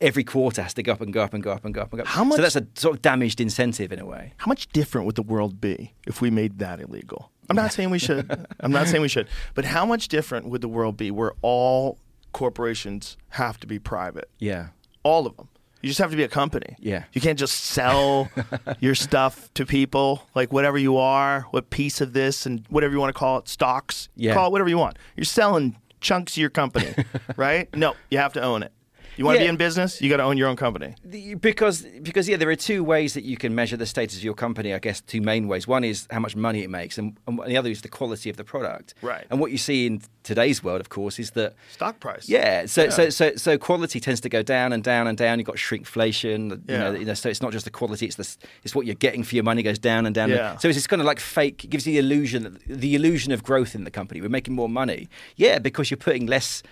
Every quarter has to go up and go up and go up and go up and go up. How much- So that's a sort of damaged incentive in a way. How much different would the world be if we made that illegal? I'm not saying we should. I'm not saying we should. But how much different would the world be where all corporations have to be private? Yeah. All of them. You just have to be a company. Yeah. You can't just sell your stuff to people, like whatever you are, what piece of this and whatever you want to call it, stocks. Yeah. Call it whatever you want. You're selling chunks of your company, right? No, you have to own it. You want to Yeah. be in business, you got to own your own company. The- because because yeah, there are two ways that you can measure the status of your company. I guess two main ways. One is how much money it makes, and, and the other is the quality of the product. Right. And what you see in today's world, of course, is that Stock price. yeah, so so so so quality tends to go down and down and down. You've got shrinkflation. You, Yeah. know, you know, so it's not just the quality; it's the it's what you're getting for your money goes down and down. Yeah. So it's kind of like fake. It gives you the illusion that the illusion of growth in the company. We're making more money. Yeah, because you're putting less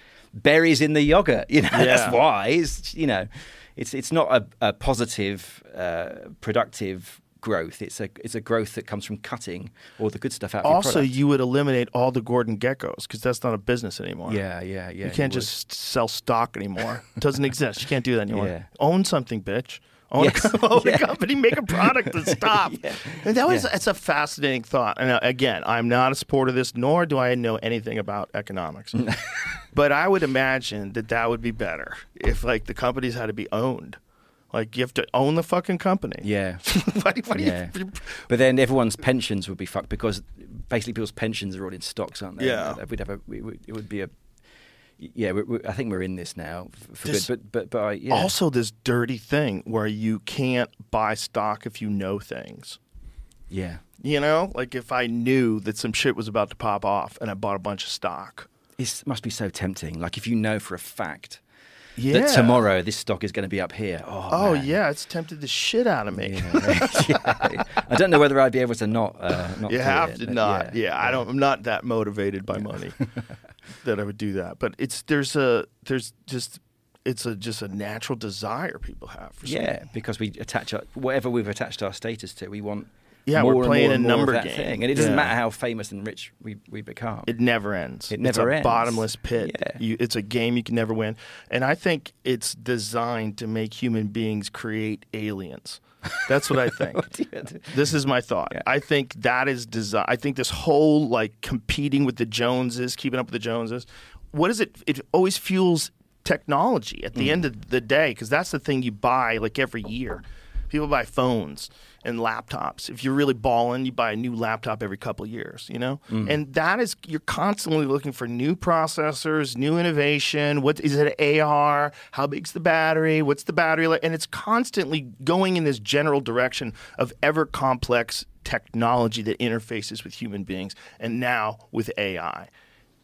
berries in the yogurt. You know, Yeah. that's why. It's you know, it's it's not a, a positive, uh, productive growth. It's a it's a growth that comes from cutting all the good stuff out. Also, you would eliminate all the Gordon Gekkos because that's not a business anymore. yeah, yeah, yeah. you can't would. just sell stock anymore. It doesn't exist. You can't do that anymore. Yeah. Own something, bitch. Own, Yes. a, own Yeah. a company, make a product and stop. And that was Yeah. it's a fascinating thought. And uh, again, I'm not a supporter of this, nor do I know anything about economics. but I would imagine that that would be better if like the companies had to be owned. Like you have to own the fucking company. Yeah. Yeah. you, But then everyone's pensions would be fucked because basically people's pensions are all in stocks, aren't they? Yeah. We'd have a, we, we, it would be a. Yeah, we, we, I think we're in this now for This- good. But but but I, yeah. Also, this dirty thing where you can't buy stock if you know things. yeah, You know, like if I knew that some shit was about to pop off and I bought a bunch of stock. it must be so tempting. Like if you know for a fact Yeah. that tomorrow this stock is going to be up here. Oh, Oh man. yeah, it's tempted the shit out of me. Yeah. Yeah. I don't know whether I'd be able to not. Uh, not You have it, to not. Yeah, I don't. I'm not that motivated by money that I would do that. But it's there's a there's just it's a just a natural desire people have for something. Yeah, because we attach our, whatever we've attached our status to, we want. Yeah, more we're and playing a and more of number game. thing. and it doesn't Yeah. matter how famous and rich we, we become. It never ends. It never it's a ends. bottomless pit. Yeah. You, it's a game you can never win. And I think it's designed to make human beings create aliens. That's what I think. this is my thought. Yeah. I think that is design. I think this whole like competing with the Joneses, keeping up with the Joneses. What is it? It always fuels technology at the Mm. end of the day because that's the thing you buy like every year. People buy phones and laptops. If you're really balling, you buy a new laptop every couple years, you know? Mm. And that is you're constantly looking for new processors, new innovation. What is it AR? How big's the battery? What's the battery like? And it's constantly going in this general direction of ever complex technology that interfaces with human beings, and now with AI.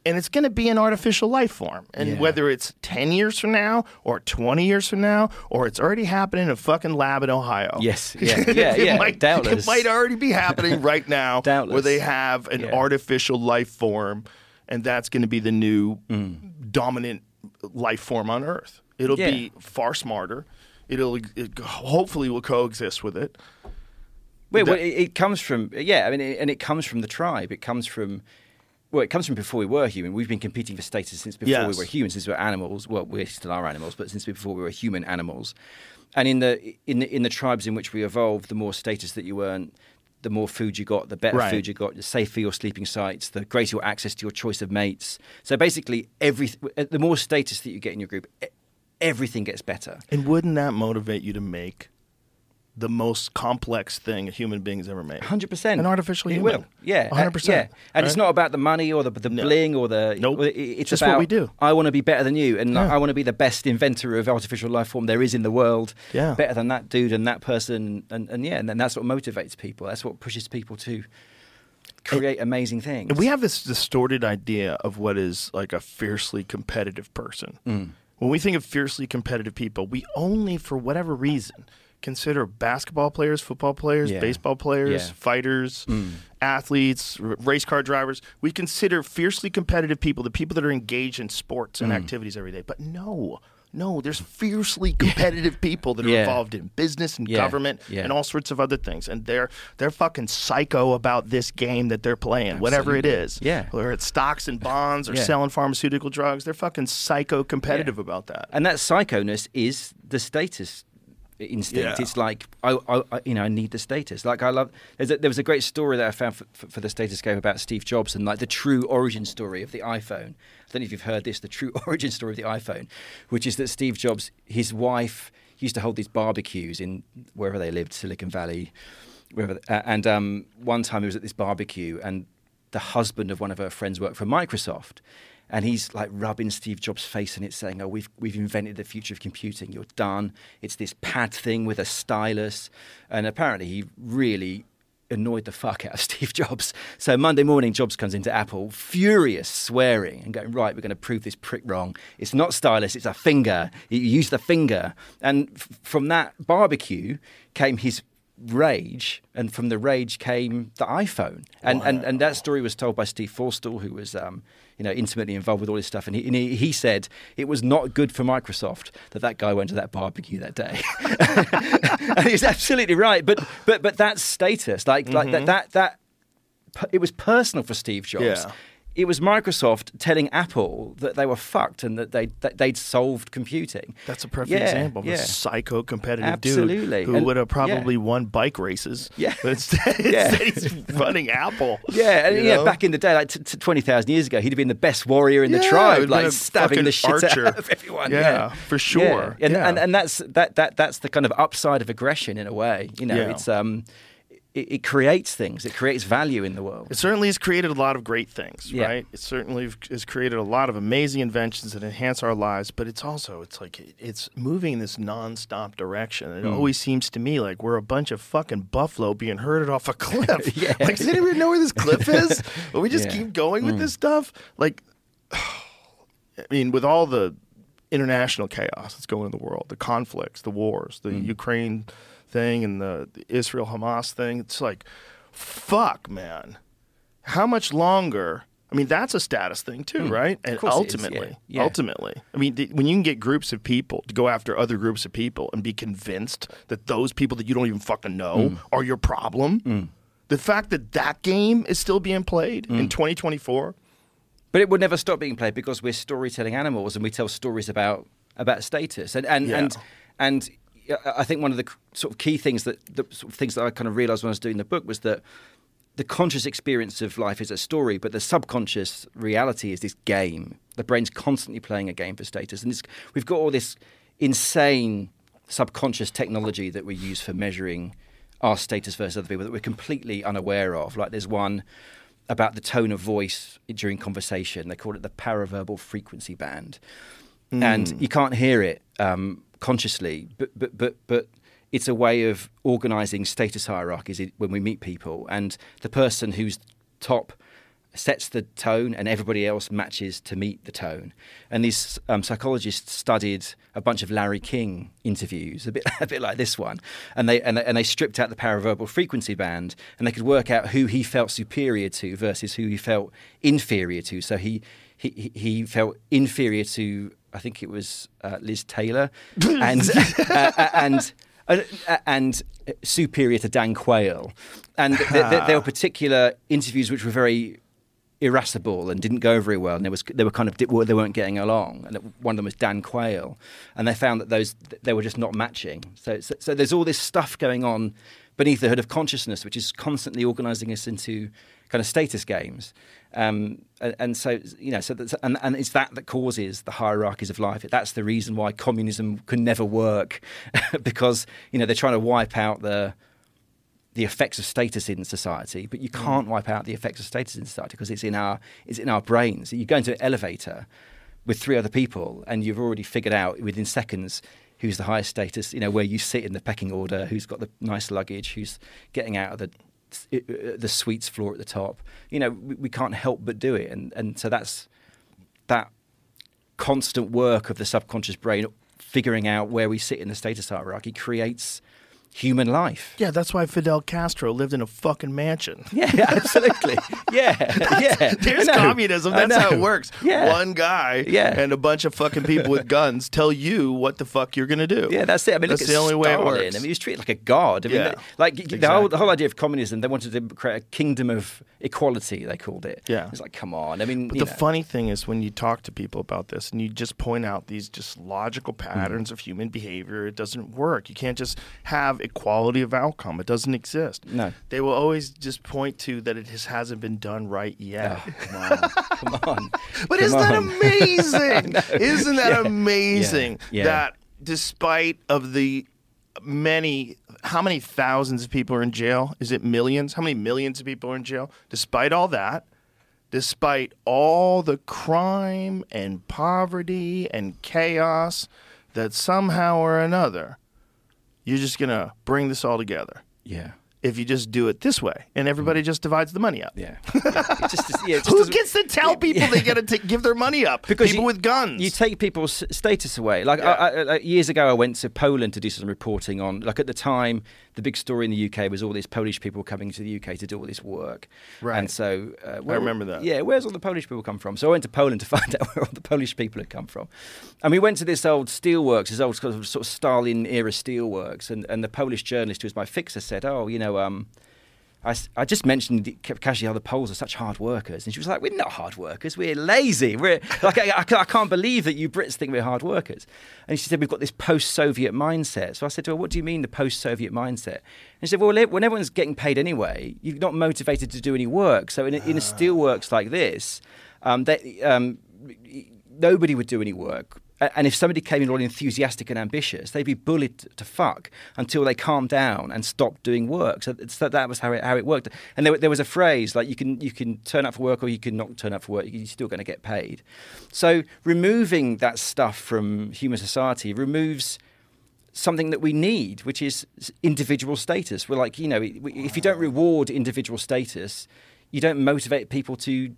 And it's going to be an artificial life form. And Yeah. whether it's 10 years from now or 20 years from now or it's already happening in a fucking lab in Ohio. Yes, yeah, yeah, it yeah, Might, doubtless. It might already be happening right now where they have an Yeah. artificial life form, and that's going to be the new mm. dominant life form on Earth. It'll Yeah. be far smarter. It'll it hopefully will coexist with it. Wait, well, it, it comes from yeah, I mean, it, and it comes from the tribe. It comes from well, it comes from before we were human. We've been competing for status since before Yes. we were humans, since we were animals. Well, we still are animals, but since before we were human animals. And in the in the, in the tribes in which we evolved, the more status that you earn, the more food you got, the better Right. food you got, the safer your sleeping sites, the greater your access to your choice of mates. So basically, every the more status that you get in your group, everything gets better. And wouldn't that motivate you to make the most complex thing a human being has ever made? Hundred percent. An artificial it human. will. Yeah. uh, 100%, Yeah. And it's not about the money or the the No. bling or the. Nope. or it- It's Just about what we do. I want to be better than you, and Yeah. I want to be the best inventor of artificial life form there is in the world. Yeah. Better than that dude and that person, and, and yeah, and then that's what motivates people. That's what pushes people to create amazing things. And we have this distorted idea of what is like a fiercely competitive person. Mm. When we think of fiercely competitive people, we only, for whatever reason, consider basketball players, football players, Yeah. baseball players, Yeah. Mm. fighters, athletes, r- race car drivers. We consider fiercely competitive people the people that are engaged in sports Mm. and activities every day. But no. No, there's fiercely competitive people that are Yeah. involved in business and Yeah. government Yeah. and all sorts of other things, and they're they're fucking psycho about this game that they're playing, whatever it is. Yeah. Whether it's stocks and bonds or Yeah. selling pharmaceutical drugs, they're fucking psycho competitive about that. And that psychoness is the status instinct. Yeah. It's like I, I, I- you know, I need the status. Like I love. There's a, there was a great story that I found for, for, for the Status Game about Steve Jobs and like the true origin story of the iPhone. I don't know if you've heard this. The true origin story of the iPhone, which is that Steve Jobs, his wife, used to hold these barbecues in wherever they lived, Silicon Valley, wherever. Uh, and um, one time he was at this barbecue and the husband of one of her friends worked for Microsoft. And he's like rubbing Steve Jobs' face and it's saying, Oh, we've, we've invented the future of computing. You're done. It's this pad thing with a stylus. And apparently, he really annoyed the fuck out of Steve Jobs. So Monday morning, Jobs comes into Apple, furious, swearing, and going, Right, we're going to prove this prick wrong. It's not stylus, it's a finger. You use the finger. And f- from that barbecue came his rage, and from the rage came the iPhone. And, and, and that story was told by Steve Forstall, who was um, you know, intimately involved with all this stuff. And he, and he, he said it was not good for Microsoft that that guy went to that barbecue that day. and he's absolutely right. But, but, but that's status. Like, like that, mm-hmm. that, that, it was personal for Steve Jobs. Yeah. It was Microsoft telling Apple that they were fucked and that, they, that they'd solved computing. That's a perfect Yeah, example of yeah. a psycho competitive Absolutely. dude who And- would have probably yeah. won bike races. Yeah. But instead, Yeah. instead he's running Apple. Yeah, and you yeah, back in the day, like t- t- twenty thousand years ago, he'd have been the best warrior in the tribe, he'd been a like stabbing the shit archer. out of everyone. Yeah, for sure. Yeah. And, and and that's that that that's the kind of upside of aggression in a way. You know, it's um, it, it creates things, it creates value in the world. It certainly has created a lot of great things, Yeah. right? It certainly has created a lot of amazing inventions that enhance our lives, but it's also it's like it's moving in this nonstop direction. It Hmm. always seems to me like we're a bunch of fucking buffalo being herded off a cliff. Yeah. Like, does anybody know where this cliff is? But we just Yeah. Keep going with this stuff. Like, I mean, with all the international chaos that's going in the world, the conflicts, the wars, the Hmm. Ukraine thing, and the, the Israel Hamas thing, it's like, fuck, man. How much longer? I mean, that's a status thing too, mm. right? And is, yeah. ultimately, Yeah. ultimately, I mean, th- when you can get groups of people to go after other groups of people and be convinced that those people that you don't even fucking know Hmm. are your problem, mm. the fact that that game is still being played in mm. 2024, But it would never stop being played because we're storytelling animals and we tell stories about about status. And and Yeah. and and I- I think one of the sort of key things that the sort of things that I kind of realized when I was doing the book was that the conscious experience of life is a story, but the subconscious reality is this game. The brain's constantly playing a game for status, and it's, we've got all this insane subconscious technology that we use for measuring our status versus other people that we're completely unaware of. Like there's one about the tone of voice during conversation. They call it the paraverbal frequency band, and you can't hear it um, consciously, but but but but it's a way of organizing status hierarchies when we meet people, and the person who's top sets the tone, and everybody else matches to meet the tone. And these um, psychologists studied a bunch of Larry King interviews, a bit a bit like this one, and they and and they stripped out the paraverbal frequency band, and they could work out who he felt superior to versus who he felt inferior to. So he he he- he felt inferior to. I think it was uh, Liz Taylor, and uh, uh, and uh, uh, and superior to Dan Quayle, and th- th- there were particular interviews which were very irascible and didn't go very well, and there was they were kind of they weren't getting along. And one of them was Dan Quayle, and they found that those they were just not matching. So, so, so there's all this stuff going on beneath the hood of consciousness, which is constantly organising us into kind of status games. Um, and, and so you know, so that's, and, and it's that that causes the hierarchies of life. That's the reason why communism can never work, because you know they're trying to wipe out the the effects of status in society, but you can't wipe out the effects of status in society because it's in our it's in our brains. You go into an elevator with three other people, and you've already figured out within seconds who's the highest status. You know where you sit in the pecking order, who's got the nice luggage, who's getting out of the uh, the suites floor at the top. You know we, we can't help but do it, and and so that's that constant work of the subconscious brain figuring out where we sit in the status hierarchy creates human life. Yeah, that's why Fidel Castro lived in a fucking mansion. Yeah, absolutely. Yeah, yeah. There's communism. That's how it works. Yeah. One guy Yeah. and a bunch of fucking people with guns tell you what the fuck you're gonna do. Yeah, that's it. I mean, that's the only way it works. I mean, he was treated like a god. I mean, Yeah, the- like the whole the whole idea of communism, they wanted to create a kingdom of equality. They called it. Yeah. it's like, come on. I mean, But the know. funny thing is when you talk to people about this and you just point out these just logical Mm-hmm. patterns of human behavior, it doesn't work. You can't just have equality of outcome. It doesn't exist. No. They will always just point to that it just hasn't been done right yet. come on. But Come isn't that amazing? isn't that Yeah. amazing Yeah. that despite of the many how many thousands of people are in jail? Is it millions? How many millions of people are in jail? Despite all that, despite all the crime and poverty and chaos that somehow or another you're just going to bring this all together Yeah. if you just do it this way and everybody just divides the money up. Mm. Yeah. Just, yeah, just Who gets to tell people they got to give their money up? Because people you- with guns. You take people's status away. Like, Yeah. I, I, like years ago, I went to Poland to do some reporting on. Like at the time, the big story in the UK was all these Polish people coming to the UK to do all this work. Right. And so, uh, where- remember that. Yeah, where's all the Polish people come from? So I went to Poland to find out where all the Polish people had come from. And we went to this old steelworks, this old sort of, sort of Stalin era steelworks, and, and the Polish journalist who was my fixer said, "Oh, you know." Um, I, I just mentioned casually how the Poles are such hard workers, and she was like, "We're not hard workers. We're lazy. We're like I, I, I can't believe that you Brits think we're hard workers." And she said, "We've got this post-Soviet mindset." So I said to her, "What do you mean the post-Soviet mindset?" And she said, "Well, when everyone's getting paid anyway, you're not motivated to do any work. So in a, in a steelworks like this, um, they, um, nobody would do any work." And if somebody came in all enthusiastic and ambitious, they'd be bullied to fuck until they calmed down and stopped doing work. So, so that was how it, how it worked. And there, there was a phrase like you can you can turn up for work or you can not turn up for work. You're still going to get paid. So removing that stuff from human society removes something that we need, which is individual status. We're like, you know, if you don't reward individual status, you don't motivate people to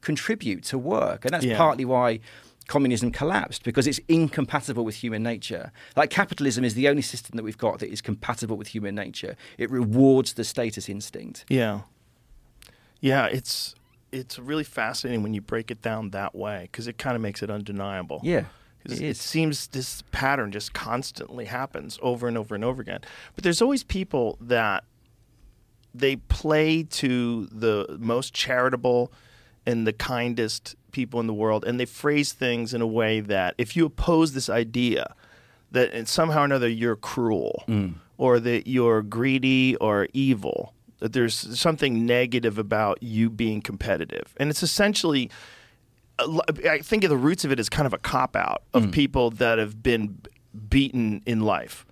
contribute to work. And that's Yeah. partly why communism collapsed because it's incompatible with human nature. Like capitalism is the only system that we've got that is compatible with human nature. It rewards the status instinct. Yeah. Yeah, it's it's really fascinating when you break it down that way because it kind of makes it undeniable. Yeah. it it seems this pattern just constantly happens over and over and over again. But there's always people that they play to the most charitable and the kindest people in the world, and they phrase things in a way that if you oppose this idea that somehow or another you're cruel mm. or that you're greedy or evil, that there's something negative about you being competitive, and it's essentially I think of the roots of it as kind of a cop out of mm. people that have been beaten in life.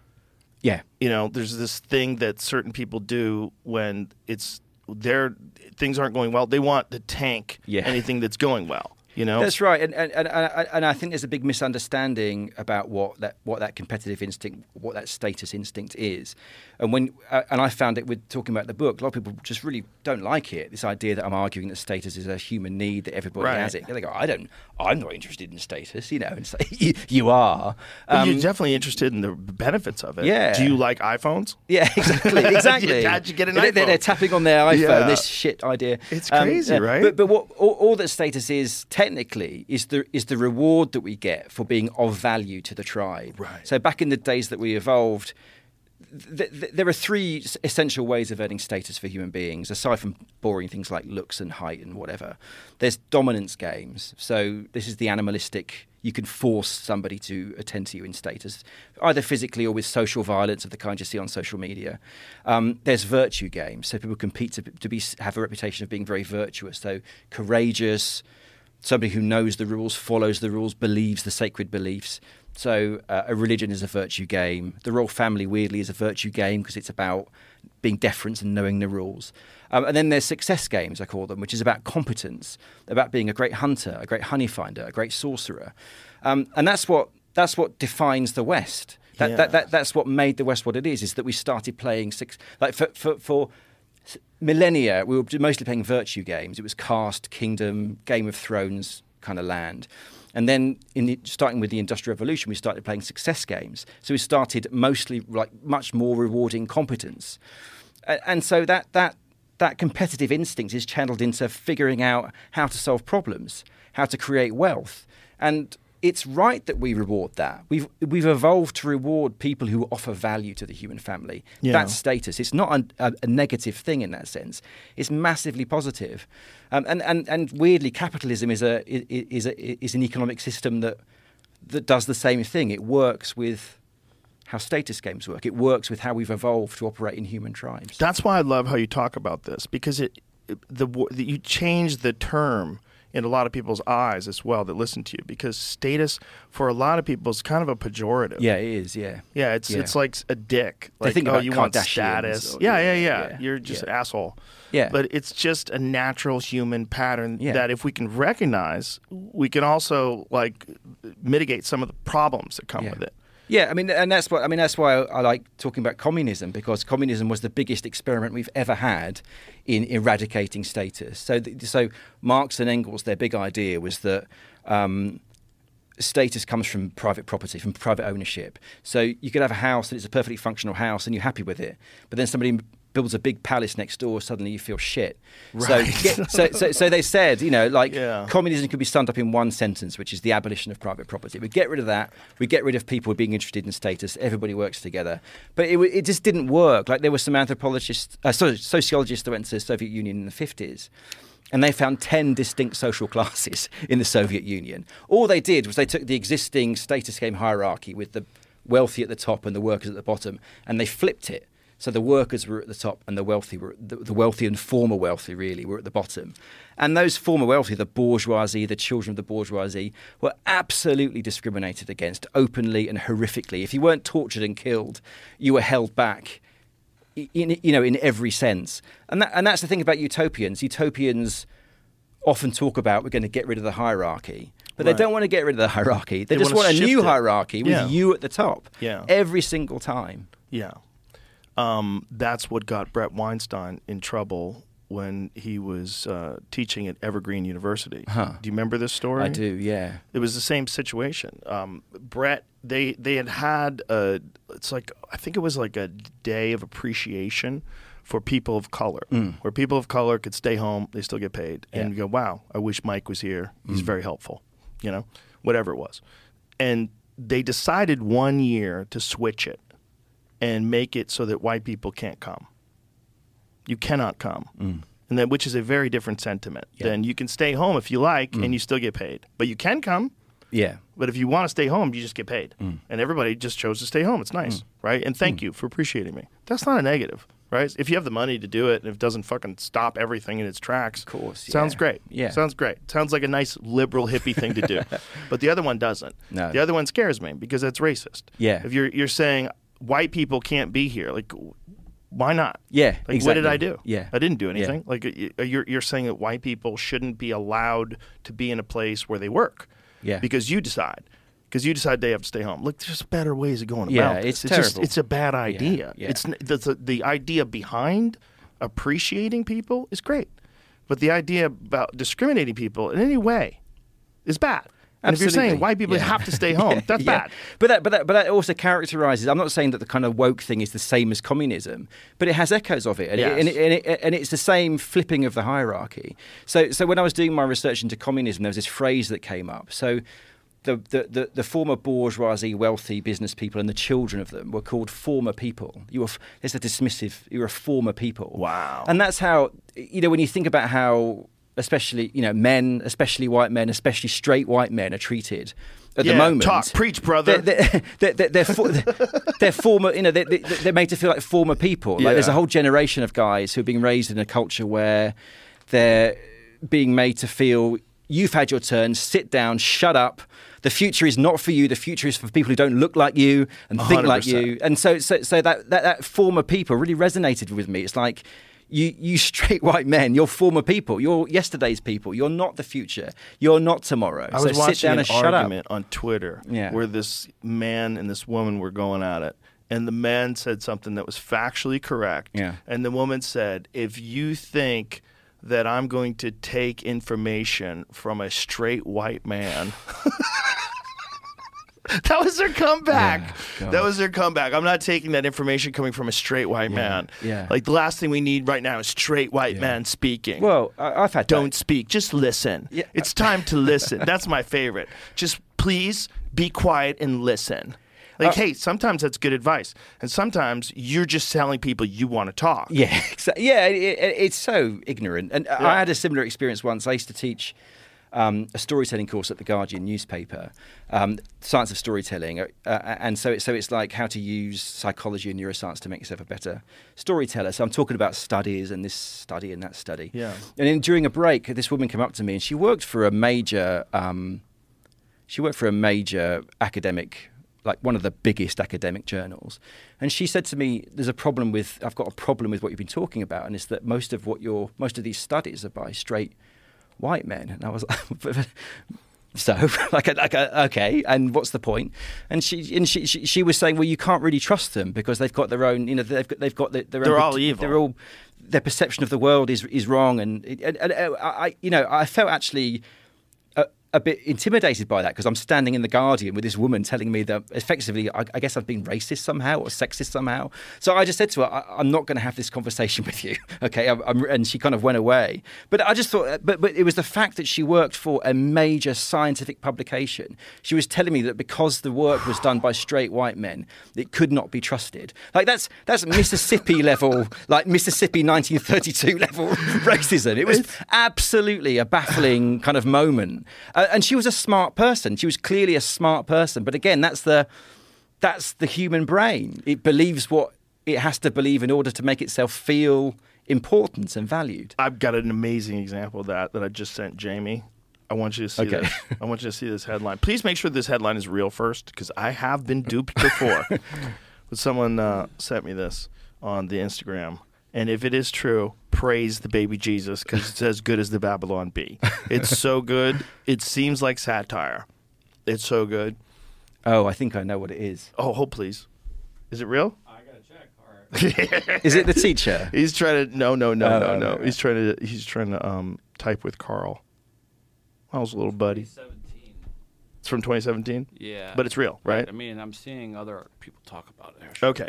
Yeah. You know, there's this thing that certain people do when it's their things aren't going well. They want to tank Yeah. anything that's going well. You know, That's right, and and, and and and I think there's a big misunderstanding about what that what that competitive instinct, what that status instinct is, and when uh, and I found it with talking about the book, a lot of people just really don't like it. This idea that I'm arguing that status is a human need that everybody Right. has it. They go, I don't, I'm not interested in status, you know. And so you, you are. Um, you're definitely interested in the benefits of it. Yeah. Do you like iPhones? Yeah, exactly, exactly. How'd you get an They- They're, iPhone? they're tapping on their iPhone. Yeah. This shit idea. It's crazy, right? But but what all, all that status is technically is the is the reward that we get for being of value to the tribe. Right. So back in the days that we evolved. Th- th- there are three essential ways of earning status for human beings, aside from boring things like looks and height and whatever. There's dominance games. So this is the animalistic. You can force somebody to attend to you in status, either physically or with social violence of the kind you see on social media. Um, there's virtue games. So people compete to, to be have a reputation of being very virtuous. So courageous, somebody who knows the rules, follows the rules, believes the sacred beliefs. So uh, a religion is a virtue game. The royal family, weirdly, is a virtue game because it's about being deference and knowing the rules. Um, and then there's success games, I call them, which is about competence, about being a great hunter, a great honey finder, a great sorcerer. Um, and that's what that's what defines the West. That, Yeah. that, that, that's what made the West what it is. Is that we started playing six like for for. for millennia, we were mostly playing virtue games. It was Cast, Kingdom, Game of Thrones kind of land. And then, in the, starting with the Industrial Revolution, we started playing success games. So we started mostly like much more rewarding competence, and so that that that competitive instinct is channeled into figuring out how to solve problems, how to create wealth, and it's right that we reward that. We've we've evolved to reward people who offer value to the human family. Yeah. That's status. It's not a, a, a negative thing in that sense. It's massively positive. Um, and, and, and weirdly, capitalism is, a, is, a, is an economic system that, that does the same thing. It works with how status games work, it works with how we've evolved to operate in human tribes. That's why I love how you talk about this because it, the, the you change the term in a lot of people's eyes as well that listen to you because status for a lot of people is kind of a pejorative. Yeah, it is, yeah. Yeah, it's Yeah. it's like a dick. They Like, think oh, about you want status. or- yeah, yeah, yeah, yeah, You're just yeah. an asshole. Yeah. But it's just a natural human pattern that if we can recognize, we can also like mitigate some of the problems that come with it. Yeah, I mean, and that's what I mean. That's why I, I like talking about communism because communism was the biggest experiment we've ever had in eradicating status. So, th- so Marx and Engels, their big idea was that um, status comes from private property, from private ownership. So you could have a house and it's a perfectly functional house and you're happy with it, but then somebody builds a big palace next door, suddenly you feel shit. Right. So, so, so, so they said, you know, like Yeah. communism could be summed up in one sentence, which is the abolition of private property. We get rid of that. We get rid of people being interested in status. Everybody works together. But it, it just didn't work. Like there were some anthropologists, uh, sorry, sociologists that went to the Soviet Union in the 50s. And they found 10 distinct social classes in the Soviet Union. All they did was they took the existing status game hierarchy with the wealthy at the top and the workers at the bottom, and they flipped it. So the workers were at the top, and the wealthy were the, the wealthy and former wealthy really were at the bottom. And those former wealthy, the bourgeoisie, the children of the bourgeoisie, were absolutely discriminated against openly and horrifically. If you weren't tortured and killed, you were held back. In, you know, in every sense, and that, and that's the thing about utopians. Utopians often talk about we're going to get rid of the hierarchy, but Right. they don't want to get rid of the hierarchy. They, They just wanna want a new it. hierarchy with Yeah. you at the top. Yeah. every single time. Yeah. Um, that's what got Bret Weinstein in trouble when he was uh, teaching at Evergreen University. Huh. Do you remember this story? I do, yeah. It was the same situation. Um, Brett, they they had had a. It's like I think it was like a day of appreciation for people of color, where people of color could stay home, they still get paid, and you go, "Wow, I wish Mike was here. He's very helpful." You know, whatever it was, and they decided one year to switch it and make it so that white people can't come. You cannot come. Mm. And that which is a very different sentiment. Yeah. Then you can stay home if you like and mm. you still get paid. But you can come. Yeah. But if you want to stay home, you just get paid. Mm. And everybody just chose to stay home. It's nice, right? And thank you for appreciating me. That's not a negative, right? If you have the money to do it and it doesn't fucking stop everything in its tracks, of course, sounds great. Yeah. sounds great. Sounds like a nice liberal hippie thing to do. but the other one doesn't. No. The other one scares me because that's racist. Yeah. If you're you're saying white people can't be here, like Why not? Yeah, Like, what did. I do? Yeah. I didn't do Yeah. anything. Like, you're you're saying that white people shouldn't be allowed to be in a place where they work. Yeah. Because you decide. Because you decide they have to stay home. Look, there's better ways of going Yeah, about this. it's just terrible. it's a bad idea. yeah. It's the, the the idea behind appreciating people is great, but the idea about discriminating people in any way is bad. And if you're saying white people Yeah. have to stay home, that's yeah. bad. But that, but that, but that also characterizes. I'm not saying that the kind of woke thing is the same as communism, but it has echoes of it, and, Yes. it, and, it, and, it, and it's the same flipping of the hierarchy. So, so when I was doing my research into communism, there was this phrase that came up. So. The, the, the, the former bourgeoisie, wealthy business people, and the children of them were called former people. You were, there's a dismissive, you're a former people. Wow. And that's how, you know, when you think about how, especially, you know, men, especially white men, especially straight white men are treated at Yeah, the moment. talk, preach, brother. They're, they're, they're, they're, for, they're former, you know, they're, they're made to feel like former people. Like there's a whole generation of guys who are being raised in a culture where they're being made to feel you've had your turn, sit down, shut up. The future is not for you. The future is for people who don't look like you and think like 100%. you. And so, so, so that, that, that former people really resonated with me. It's like, you, you straight white men, you're former people. You're yesterday's people. You're not the future. You're not tomorrow. I so was sit watching down an and shut up. argument on Twitter Yeah. where this man and this woman were going at it. And the man said something that was factually correct. Yeah. And the woman said, if you think that I'm going to take information from a straight white man. that was their comeback. God. that was their comeback. I'm not taking that information coming from a straight white man. yeah. Like the last thing we need right now is straight white man speaking. Well, I, I've had Don't that. speak. Just listen. Yeah. It's time to listen. That's my favorite. Just please be quiet and listen. Like, Uh, hey, sometimes that's good advice, and sometimes you're just telling people you want to talk. Yeah, exa- yeah. It, it, it's so ignorant. And Yeah. I had a similar experience once. I used to teach um, a storytelling course at the Guardian newspaper, um, science of storytelling, uh, uh, and so it, so it's like how to use psychology and neuroscience to make yourself a better storyteller. So I'm talking about studies and this study and that study. Yeah. And then during a break, this woman came up to me and she worked for a major. Um, she worked for a major academic like one of the biggest academic journals and she said to me there's a problem with i've got a problem with what you've been talking about and it's that most of what your most of these studies are by straight white men. And i was like so like like okay and what's the point? And she and she, she she was saying well you can't really trust them because they've got their own you know they've got they've got their, their They're own, all evil. they're all their perception of the world is is wrong. And, and, and uh, I you know I felt actually a, bit intimidated by that because I'm standing in the Guardian with this woman telling me that effectively, I, I guess I've been racist somehow or sexist somehow. So I just said to her, I, I'm not going to have this conversation with you, okay? I'm, I'm, and she kind of went away. But I just thought, but but it was the fact that she worked for a major scientific publication. She was telling me that because the work was done by straight white men, it could not be trusted. Like that's that's Mississippi level, like Mississippi 1932 level racism. It was absolutely a baffling kind of moment. Uh, and she was a smart person. She was clearly a smart person. But again, that's the that's the human brain. It believes what it has to believe in order to make itself feel important and valued. I've got an amazing example of that that I just sent Jamie. I want you to see Okay. this. I want you to see this headline. Please make sure this headline is real first, because I have been duped before. but someone uh, sent me this on the Instagram, and if it is true, praise the baby Jesus, because it's as good as the Babylon Bee. It's so good. It seems like satire. It's so good. Oh, I think I know what it is. Oh, hold please. Is it real? I gotta check. All right. Is it the teacher? He's trying to. No, no, no, Oh, no, no. right, He's trying to. He's trying to um, type with Carl. I was a little buddy? 17. It's from 2017. Yeah. But it's real, right? I mean, I'm seeing other people talk about it. Okay.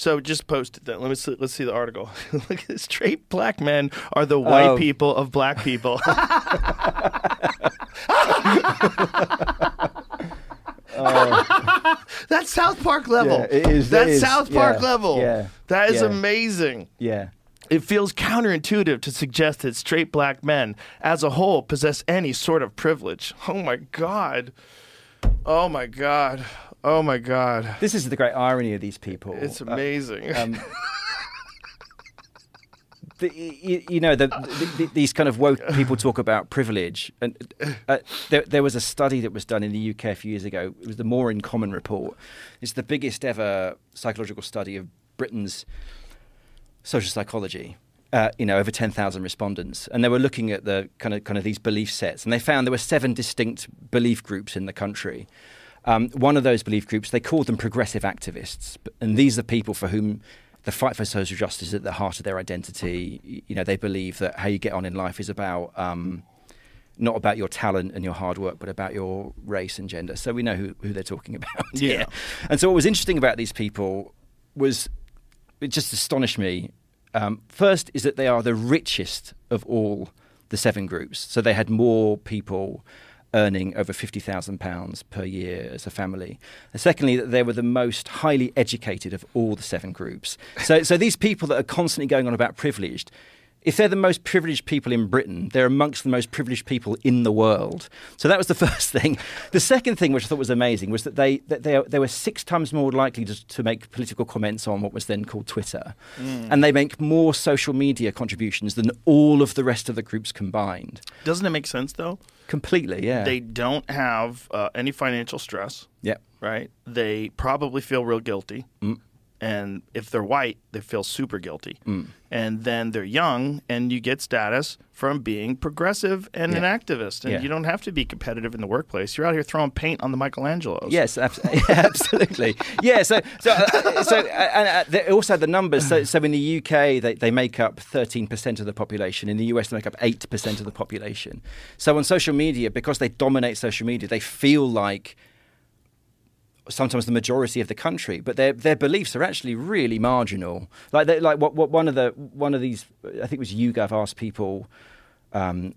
So just post it. Then. Let me see, let's see the article. Look, straight black men are the white Oh. people of black people. Oh. That's South Park level. Yeah, it is, it That's is. South Park Yeah, level. yeah, That is yeah. amazing. Yeah. It feels counterintuitive to suggest that straight black men, as a whole, possess any sort of privilege. Oh my God. Oh my God. Oh my God. This is the great irony of these people. It's Uh, amazing. um, the, you, you know, the, the, the, these kind of woke people talk about privilege, and uh, there, there was a study that was done in the UK a few years ago. It was the More in Common report. It's the biggest ever psychological study of Britain's social psychology. Uh, you know, over 10,000 respondents, and they were looking at the kind of kind of these belief sets, and they found there were seven distinct belief groups in the country. Um, one of those belief groups, they called them progressive activists, and these are people for whom the fight for social justice is at the heart of their identity. You know, they believe that how you get on in life is about um, not about your talent and your hard work, but about your race and gender. So we know who, who they're talking about. Yeah. here. And so what was interesting about these people was it just astonished me. Um, first is that they are the richest of all the seven groups. So they had more people earning over fifty thousand pounds per year as a family. And secondly, that they were the most highly educated of all the seven groups. So, so these people that are constantly going on about privileged. If they're the most privileged people in Britain, they're amongst the most privileged people in the world. So that was the first thing. The second thing, which I thought was amazing, was that they that they, they were six times more likely to, to make political comments on what was then called Twitter, and they make more social media contributions than all of the rest of the groups combined. Doesn't it make sense though? Completely, yeah. They don't have uh, any financial stress, yep. right? They probably feel real guilty. Mm. And if they're white, they feel super guilty. And then they're young, and you get status from being progressive and an activist. And Yeah. you don't have to be competitive in the workplace. You're out here throwing paint on the Michelangelos. Yes, abs- absolutely. Yeah, so so uh, so uh, and uh, also the numbers. So, so in the UK, they, they make up thirteen percent of the population. In the US, they make up eight percent of the population. So on social media, because they dominate social media, they feel like sometimes the majority of the country, but their their beliefs are actually really marginal. Like they, like what, what one of the one of these, I think it was YouGov asked people. Um,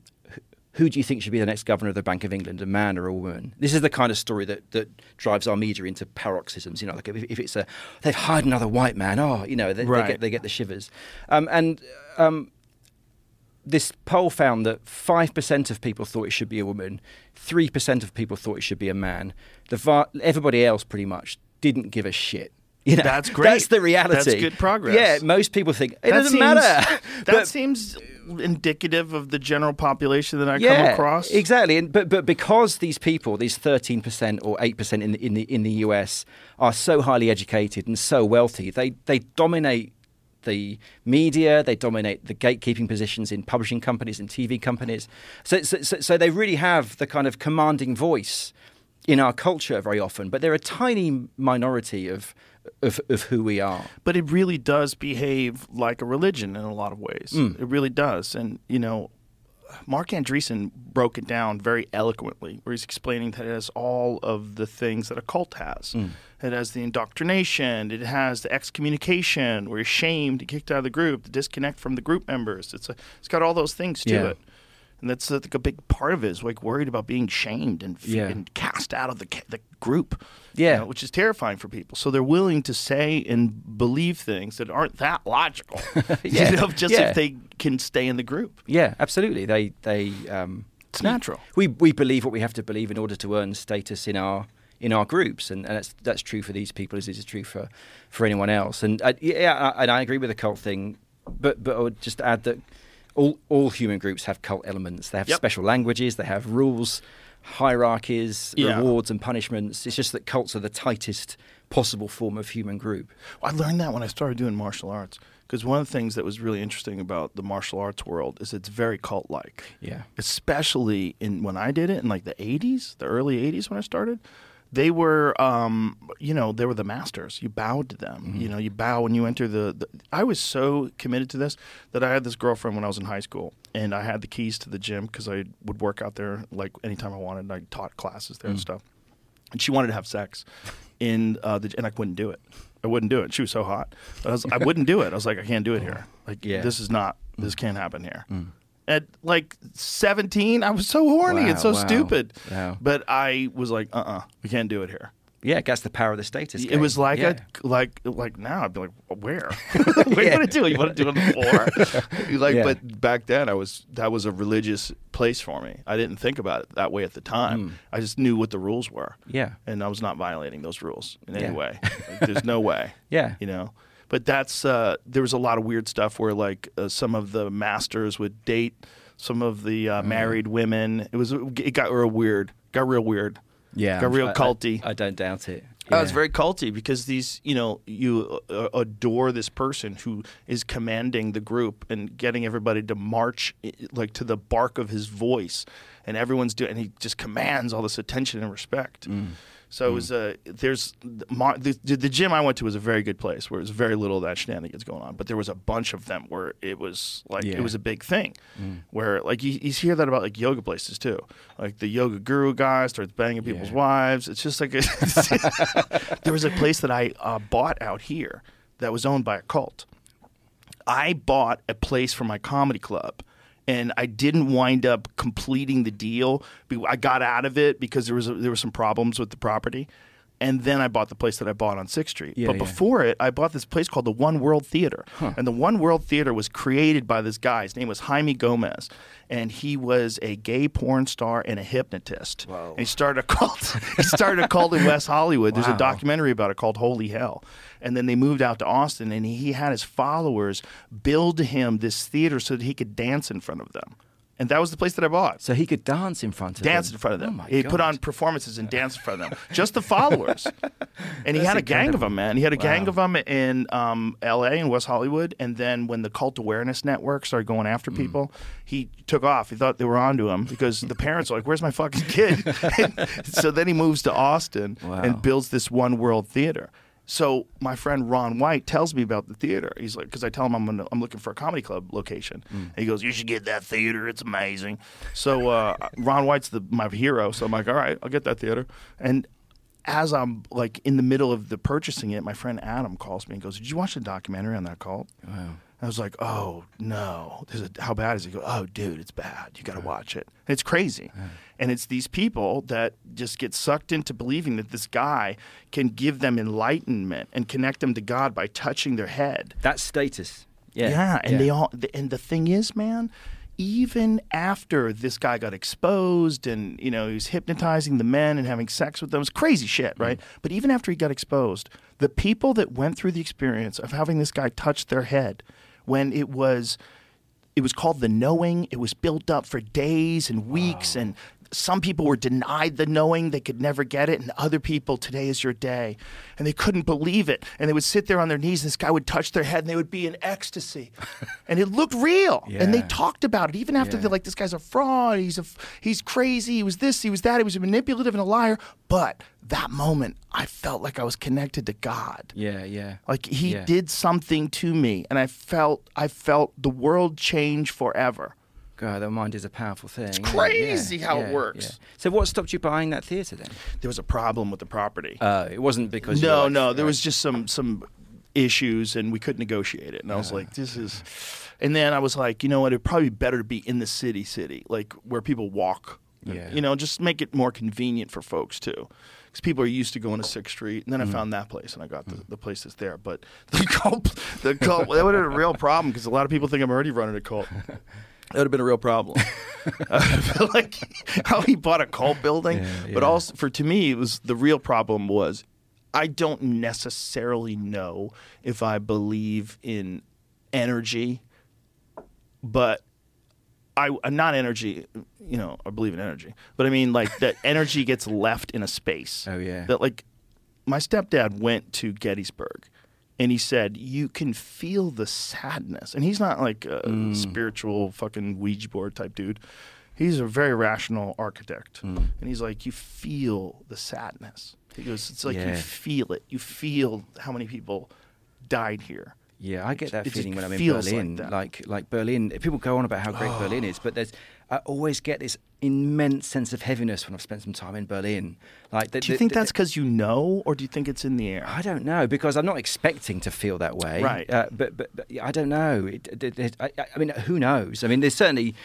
who do you think should be the next governor of the Bank of England, a man or a woman? This is the kind of story that, that drives our media into paroxysms. You know, like if, if it's a they've hired another white man, oh, you know, they, they get they get the shivers. Um, and um, this poll found that 5% of people thought it should be a woman, 3% of people thought it should be a man. The va- everybody else pretty much didn't give a shit. You know, That's great. That's the reality. That's good progress. Yeah, most people think it That doesn't seems- matter. That But- seems indicative of the general population that I yeah, come across. exactly. And, but but because these people, these 13% or 8% in the, in the in the US, are so highly educated and so wealthy, they they dominate the media, they dominate the gatekeeping positions in publishing companies and TV companies. So, so, so, so they really have the kind of commanding voice in our culture very often, but they're a tiny minority of, of, of who we are. but it really does behave like a religion in a lot of ways. Mm. It really does. And, you know, Marc Andreessen broke it down very eloquently, where he's explaining that it has all of the things that a cult has. Mm. It has the indoctrination, it has the excommunication, where you're shamed, and kicked out of the group, the disconnect from the group members. It's a, it's got all those things to Yeah. it. And that's uh, like a big part of it is like worried about being shamed and, Yeah. and cast out of the, the group. Yeah. you know, which is terrifying for people. So they're willing to say and believe things that aren't that logical. Yeah. you know, just Yeah. if they can stay in the group. Yeah, absolutely. They they um, It's natural. we we believe what we have to believe in order to earn status in our in our groups, and, and that's that's true for these people as it is true for for anyone else. And uh, yeah, I, and I agree with the cult thing, but but I would just add that all all human groups have cult elements. They have Yep. special languages. They have rules, hierarchies, Yeah. rewards, and punishments. It's just that cults are the tightest possible form of human group. I learned that when I started doing martial arts. Because one of the things that was really interesting about the martial arts world is it's very cult like. Yeah. Especially in when I did it in like the 80s, the early 80s when I started. They were, um, you know, they were the masters. You bowed to them. You know, you bow when you enter the, the. I was so committed to this that I had this girlfriend when I was in high school, and I had the keys to the gym because I would work out there like anytime I wanted. I taught classes there and stuff and she wanted to have sex in uh, the and I couldn't do it. I wouldn't do it. She was so hot. I, was, I wouldn't do it. I was like, I can't do it here. Like, Yeah. this is not. This can't happen here. At like 17, I was so horny Wow, and so wow, stupid. wow. But I was like, uh, uh we can't do it here. Yeah, that's the power of the status. It was like yeah. a like like now I'd be like, where? What where you want to do? You want to do it on the floor? like, Yeah. but back then I was that was a religious place for me. I didn't think about it that way at the time. I just knew what the rules were. Mm. Yeah. and I was not violating those rules in any way. Like, there's no way. Yeah. you know. But that's uh, there was a lot of weird stuff where like uh, some of the masters would date some of the Mm. uh, married women. It was it got real weird. Got real weird. Yeah, got real I- I- culty. I, don't doubt it. Oh, it's very culty because these, you know, you uh, adore this person who is commanding the group and getting everybody to march like to the bark of his voice, and everyone's doing, and he just commands all this attention and respect. So it was uh, there's my, the, the gym I went to was a very good place where there was very little of that shenanigans going on, but there was a bunch of them where it was like Yeah. it was a big thing, where like you, you hear that about like yoga places too, like the yoga guru guy starts banging people's Yeah. wives. It's just like a, there was a place that I uh, bought out here that was owned by a cult. I bought a place for my comedy club. And I didn't wind up completing the deal. I got out of it because there was a, there were some problems with the property, and then I bought the place that I bought on Sixth Street. Yeah, but yeah. before it, I bought this place called the One World Theater, and the One World Theater was created by this guy. His name was Jaime Gomez, and he was a gay porn star and a hypnotist. Wow. And he started a cult. he started a cult in West Hollywood. There's a documentary about it called Holy Hell. And then they moved out to Austin, and he had his followers build him this theater so that he could dance in front of them. And that was the place that I bought. So he could dance in front of them. Dance them. in front of them. Oh he put on performances and danced in front of them. Just the followers. and he had a gang of them, man. He had a gang of them in um, L.A. and West Hollywood. And then when the Cult Awareness Network started going after Mm. people, he took off. He thought they were onto him because the parents were like, "Where's my fucking kid?" so then he moves to Austin Wow. and builds this One World Theater. So my friend Ron White tells me about the theater. He's like, because I tell him I'm gonna, I'm looking for a comedy club location. Mm. And he goes, you should get that theater. It's amazing. So uh, Ron White's the my hero. So I'm like, all right, I'll get that theater. And as I'm like in the middle of the purchasing it, my friend Adam calls me and goes, "Did you watch the documentary on that cult?" Wow. I was like, "Oh no, a, how bad is it?" He goes, "Oh, dude, it's bad. You got to watch it. It's crazy." And it's these people that just get sucked into believing that this guy can give them enlightenment and connect them to God by touching their head. That's status. Yeah. Yeah, and they all and the thing is, man, even after this guy got exposed and you know he was hypnotizing the men and having sex with them, it's crazy shit, right? Mm. But even after he got exposed, the people that went through the experience of having this guy touch their head when it was it was called the knowing. It was built up for days and weeks, and some people were denied the knowing; they could never get it, and other people, today is your day, and they couldn't believe it, and they would sit there on their knees, and this guy would touch their head, and they would be in ecstasy, and it looked real, and they talked about it even after Yeah. they're like, "This guy's a fraud. He's a, he's crazy. He was this. He was that. He was manipulative and a liar." But that moment, I felt like I was connected to God. Yeah, yeah. Like he Yeah. did something to me, and I felt I felt the world change forever. God, the mind is a powerful thing. It's crazy how it works. So, what stopped you buying that theatre then? There was a problem with the property. Uh, it wasn't because you no, like- no, there was just some some issues, and we couldn't negotiate it. And I was uh-huh. like, this is. And then I was like, you know what? It'd probably be better to be in the city, city, like where people walk. Yeah. You know, just make it more convenient for folks too. Because people are used to going to Sixth Street, and then I mm-hmm. found that place, and I got the, mm-hmm. the place that's there. But the cult, the cult, that would have been a real problem because a lot of people think I'm already running a cult. That would have been a real problem. Uh, like how he bought a cult building, Yeah, but also for to me it was the real problem was I don't necessarily know if I believe in energy, but I uh, not energy. You know, I believe in energy, but I mean like that energy gets left in a space. Oh, yeah. That like my stepdad went to Gettysburg. And he said, "You can feel the sadness." And he's not like a Mm. spiritual fucking Ouija board type dude. He's a very rational architect, Mm. and he's like, "You feel the sadness." He goes, "It's like you feel it. You feel how many people died here." Yeah, I get that It feeling when I'm in feels like Berlin. Like, like Berlin, people go on about how great Berlin is, but there's I always get this immense sense of heaviness when I've spent some time in Berlin. Like, the, Do you the- think the- that's because you know, or do you think it's in the air? I don't know because I'm not expecting to feel that way. Right. Uh, but, but but I don't know. It, it, it- I, I mean, who knows? I mean, there's certainly.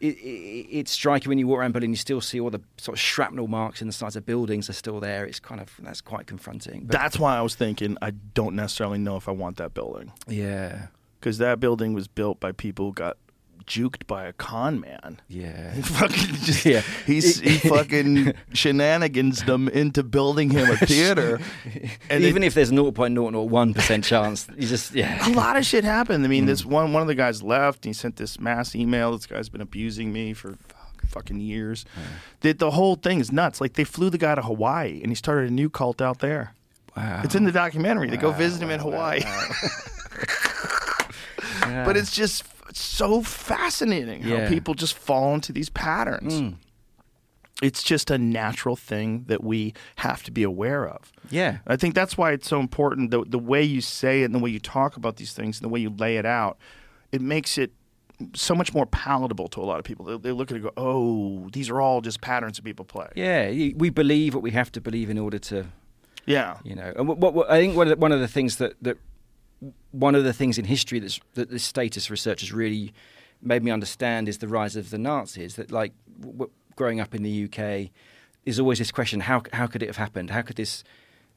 It, it, it's striking when you walk around Berlin. You still see all the sort of shrapnel marks in the sides of buildings are still there. It's kind of that's quite confronting. But, That's why I was thinking I don't necessarily know if I want that building yeah, because that building was built by people who got juked by a con man. yeah. He fucking just Yeah. he's he fucking shenanigans them into building him a theater. And Even it- if there's 0.001 percent chance, you just yeah. a lot of shit happened. I mean, Mm. this one one of the guys left. And he sent this mass email. This guy's been abusing me for fucking years. The, the whole thing is nuts. Like they flew the guy to Hawaii and he started a new cult out there. Wow. It's in the documentary. They go visit him in Hawaii. but it's just f- so fascinating how people just fall into these patterns. Mm. It's just a natural thing that we have to be aware of. Yeah. I think that's why it's so important the, the way you say it and the way you talk about these things and the way you lay it out. It makes it so much more palatable to a lot of people. They, they look at it and go, oh, these are all just patterns that people play. Yeah, we believe what we have to believe in order to, Yeah. you know. And what, what I think one of the, one of the things that, that one of the things in history that's, that the status research has really made me understand is the rise of the Nazis. That like w- growing up in the UK, is always this question: how how could it have happened? How could this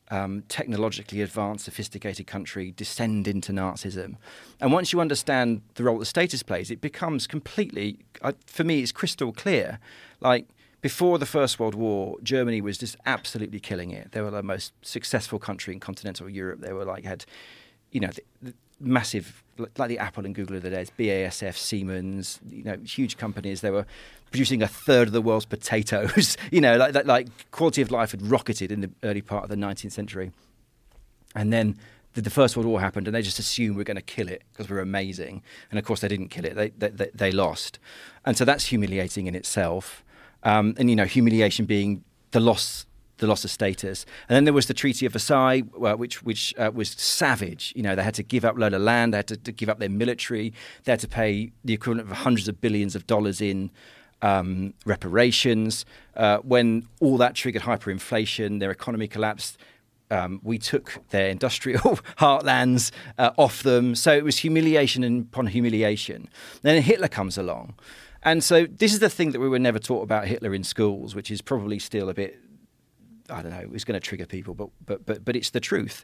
um, technologically advanced, sophisticated country descend into Nazism? And once you understand the role that status plays, it becomes completely, uh, for me, it's crystal clear. Like before the First World War, Germany was just absolutely killing it. They were the most successful country in continental Europe. They were like had, you know, the, the massive like the Apple and Google of the days, BASF, Siemens, you know, huge companies. They were producing a third of the world's potatoes. you know, like, like like quality of life had rocketed in the early part of the 19th century. And then the, the First World War happened, and they just assumed we're going to kill it because we're amazing. And of course, they didn't kill it; they they, they, they lost. And so that's humiliating in itself. Um, and you know, humiliation being the loss. The loss of status, and then there was the Treaty of Versailles, uh, which which uh, was savage. You know, they had to give up a load of land, they had to, to give up their military, they had to pay the equivalent of hundreds of billions of dollars in um, reparations. Uh, when all that triggered hyperinflation, their economy collapsed. Um, we took their industrial heartlands uh, off them. So it was humiliation upon humiliation. Then Hitler comes along. And so this is the thing that we were never taught about Hitler in schools, which is probably still a bit, I don't know, it's going to trigger people, but, but, but, but it's the truth.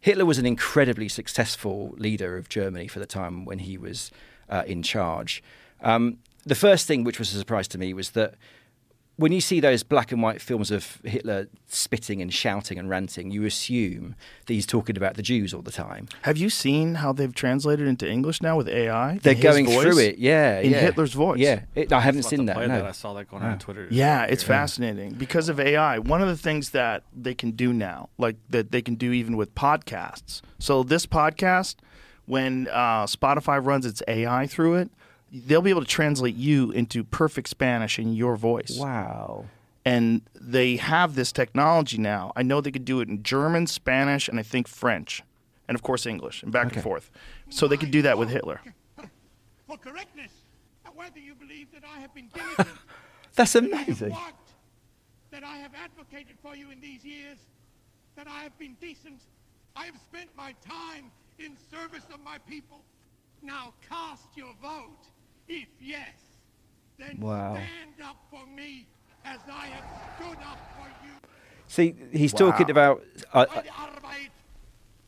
Hitler was an incredibly successful leader of Germany for the time when he was uh, in charge. Um, the first thing which was a surprise to me was that when you see those black and white films of Hitler spitting and shouting and ranting, you assume that he's talking about the Jews all the time. Have you seen how they've translated into English now with AI? They're going voice? through it, yeah, in yeah. Hitler's voice. Yeah, it, I haven't seen that. play No. I saw that going on Twitter. Yeah, it's fascinating because of AI. One of the things that they can do now, like that they can do even with podcasts. So this podcast, when uh, Spotify runs its AI through it, they'll be able to translate you into perfect Spanish in your voice. Wow. And they have this technology now. I know they could do it in German, Spanish, and I think French, and of course English, and back Okay. and forth. So they could do that with Hitler. For correctness, whether you believe that I have been diligent, That's that I have amazing. worked, that I have advocated for you in these years, that I have been decent, I have spent my time in service of my people. Now cast your vote. If yes, then Wow. stand up for me as I have stood up for you. See, he's Wow. talking about. Uh, Bei der Arbeit